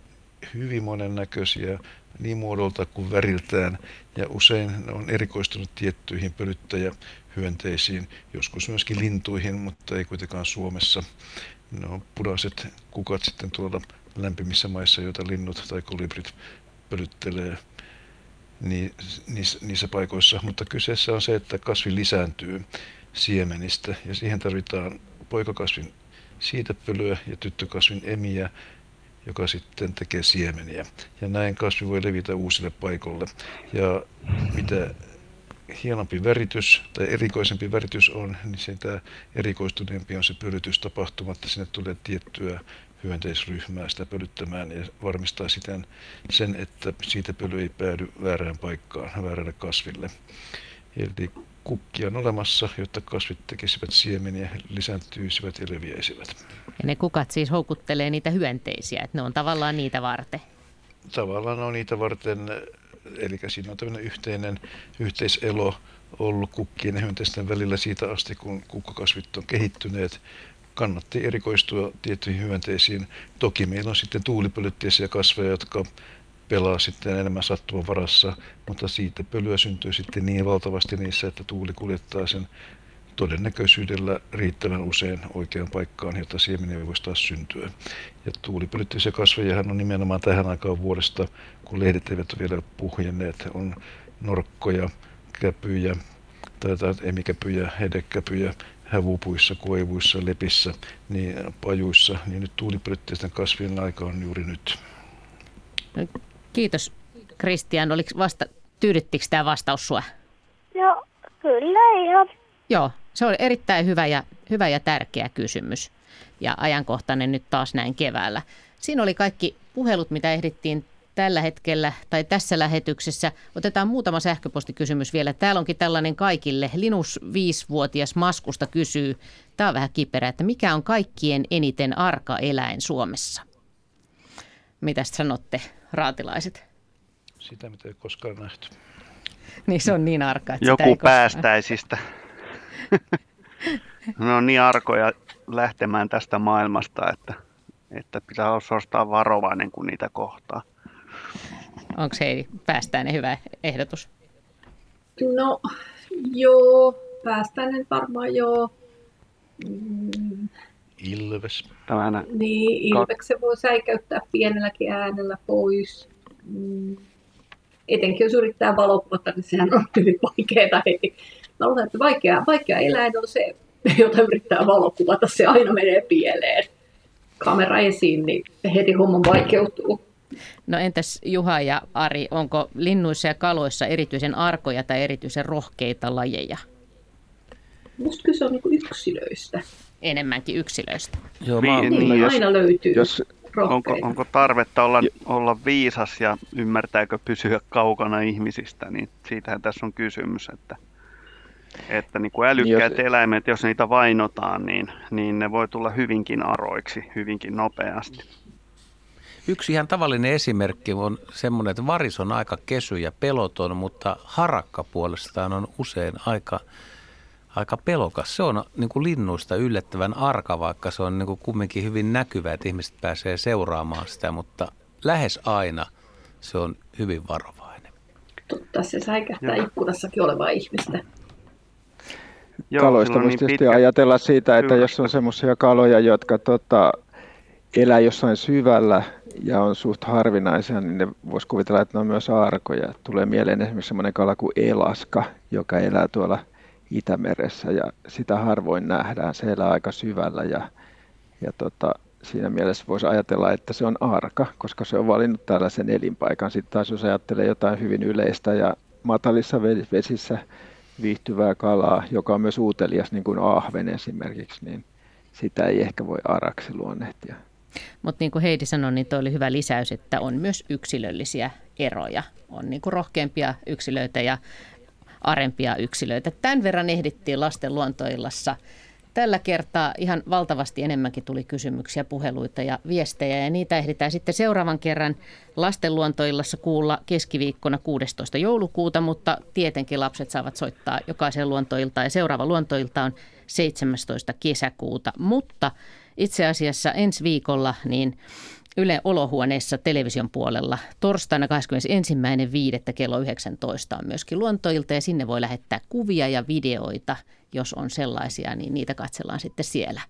hyvin monennäköisiä niin muodolta kuin väriltään ja usein ne on erikoistunut tiettyihin pölyttäjähyönteisiin, joskus myöskin lintuihin, mutta ei kuitenkaan Suomessa. Ne on punaiset kukat sitten tuolla lämpimissä maissa, joita linnut tai kolibrit pölyttelee niissä paikoissa, mutta kyseessä on se, että kasvi lisääntyy siemenistä ja siihen tarvitaan poikakasvin siitepölyä ja tyttökasvin emiä, joka sitten tekee siemeniä. Ja näin kasvi voi levitä uusille paikoille. Ja mitä hienompi väritys tai erikoisempi väritys on, niin sitä erikoistuneempi on se pölytystapahtuma, että sinne tulee tiettyä hyönteisryhmää sitä pölyttämään ja varmistaa siten sen, että siitä pöly ei päädy väärään paikkaan, väärälle kasville. Eli kukkia on olemassa, jotta kasvit tekisivät siemeniä, lisääntyisivät ja leviäisivät. Ja ne kukat siis houkuttelee niitä hyönteisiä, että ne on tavallaan niitä varten. Tavallaan on niitä varten, eli siinä on tämmöinen yhteinen yhteiselo ollut kukkien ja hyönteisten välillä siitä asti, kun kukkakasvit on kehittyneet. Kannatti erikoistua tiettyihin hyönteisiin. Toki meillä on sitten tuulipölytteisiä kasveja, jotka pelaa sitten enemmän sattuman varassa, mutta siitä pölyä syntyy sitten niin valtavasti niissä, että tuuli kuljettaa sen todennäköisyydellä riittävän usein oikeaan paikkaan, jotta siemeniä voisi taas syntyä. Ja tuulipölytteisiä kasveja on nimenomaan tähän aikaan vuodesta, kun lehdet eivät ole vielä puhjenneet, on norkkoja, käpyjä, tai emikäpyjä, hedekäpyjä, hävupuissa, koivuissa, lepissä, niin pajuissa, niin nyt tuulipölytteisten kasvien aika on juuri nyt. Kiitos Kristian. Oliko vasta, tyydyttikö tämä vastaus sua? Joo, kyllä ihan. Joo, se oli erittäin hyvä ja, hyvä ja tärkeä kysymys ja ajankohtainen nyt taas näin keväällä. Siinä oli kaikki puhelut, mitä ehdittiin tällä hetkellä tai tässä lähetyksessä. Otetaan muutama sähköpostikysymys vielä. Täällä onkin tällainen kaikille. Linus 5-vuotias Maskusta kysyy, tämä on vähän kiperä, että mikä on kaikkien eniten arka eläin Suomessa? Mitä sanotte, raatilaiset? Sitä, mitä ei koskaan nähty. Niin se on niin arka, että Joku sitä ei päästäisistä. ne on niin arkoja lähtemään tästä maailmasta, että, että pitää ostaa varovainen, kun niitä kohtaa. Onko Heidi päästäinen hyvä ehdotus? No joo, päästäinen varmaan joo. Mm, Ilves. Tämänä. Niin, Ilveksen voi säikäyttää pienelläkin äänellä pois. Mm. Etenkin jos yrittää valokuvatta, niin sehän on hyvin vaikeaa heti. Mä luulen, että vaikea, vaikea eläin on se jota yrittää valokuvata, se aina menee pieleen. Kamera esiin, niin heti homma vaikeutuu. No entäs Juha ja Ari, onko linnuissa ja kaloissa erityisen arkoja tai erityisen rohkeita lajeja? Musta kyse on niin yksilöistä. Enemmänkin yksilöistä. Joo, Niin, mä, Niin, no jos- aina löytyy Jos, Onko, onko tarvetta olla, olla viisas ja ymmärtääkö pysyä kaukana ihmisistä, niin siitähän tässä on kysymys, että, että niin kuin älykkäät Niin eläimet, jos niitä vainotaan, niin, niin ne voi tulla hyvinkin aroiksi hyvinkin nopeasti. Yksi ihan tavallinen esimerkki on semmoinen, että varis on aika kesy ja peloton, mutta harakka puolestaan on usein aika, aika pelokas. Se on niin kuin linnuista yllättävän arka, vaikka se on niin kuin kumminkin hyvin näkyvä, että ihmiset pääsee seuraamaan sitä, mutta lähes aina se on hyvin varovainen. Totta, se säikähtää ikkunassakin olevaa ihmistä. Kaloista sillä on voisi tietysti pitkä- ajatella siitä, että Kyllä. jos on semmoisia kaloja, jotka tota, elää jossain syvällä ja on suht harvinaisia, niin ne voisi kuvitella, että ne on myös arkoja. Tulee mieleen esimerkiksi semmoinen kala kuin elaska, joka elää tuolla Itämeressä ja sitä harvoin nähdään. Se elää aika syvällä ja, ja tota, siinä mielessä voisi ajatella, että se on arka, koska se on valinnut tällaisen elinpaikan. Sitten taas jos ajattelee jotain hyvin yleistä ja matalissa ve- vesissä viihtyvää kalaa, joka on myös utelias, niin kuin ahven esimerkiksi, niin sitä ei ehkä voi araksi luonnehtia. Mutta niin kuin Heidi sanoi, niin toi oli hyvä lisäys, että on myös yksilöllisiä eroja. On niin kuin rohkeampia yksilöitä ja arempia yksilöitä. Tämän verran ehdittiin lasten luontoillassa. Tällä kertaa ihan valtavasti enemmänkin tuli kysymyksiä, puheluita ja viestejä ja niitä ehditään sitten seuraavan kerran lasten luontoillassa kuulla keskiviikkona 16. joulukuuta, mutta tietenkin lapset saavat soittaa jokaisen luontoiltaan ja seuraava luontoilta on 17. kesäkuuta, mutta itse asiassa ensi viikolla niin Yle Olohuoneessa television puolella torstaina 21.5. kello 19 on myöskin luontoilta ja sinne voi lähettää kuvia ja videoita, jos on sellaisia, niin niitä katsellaan sitten siellä.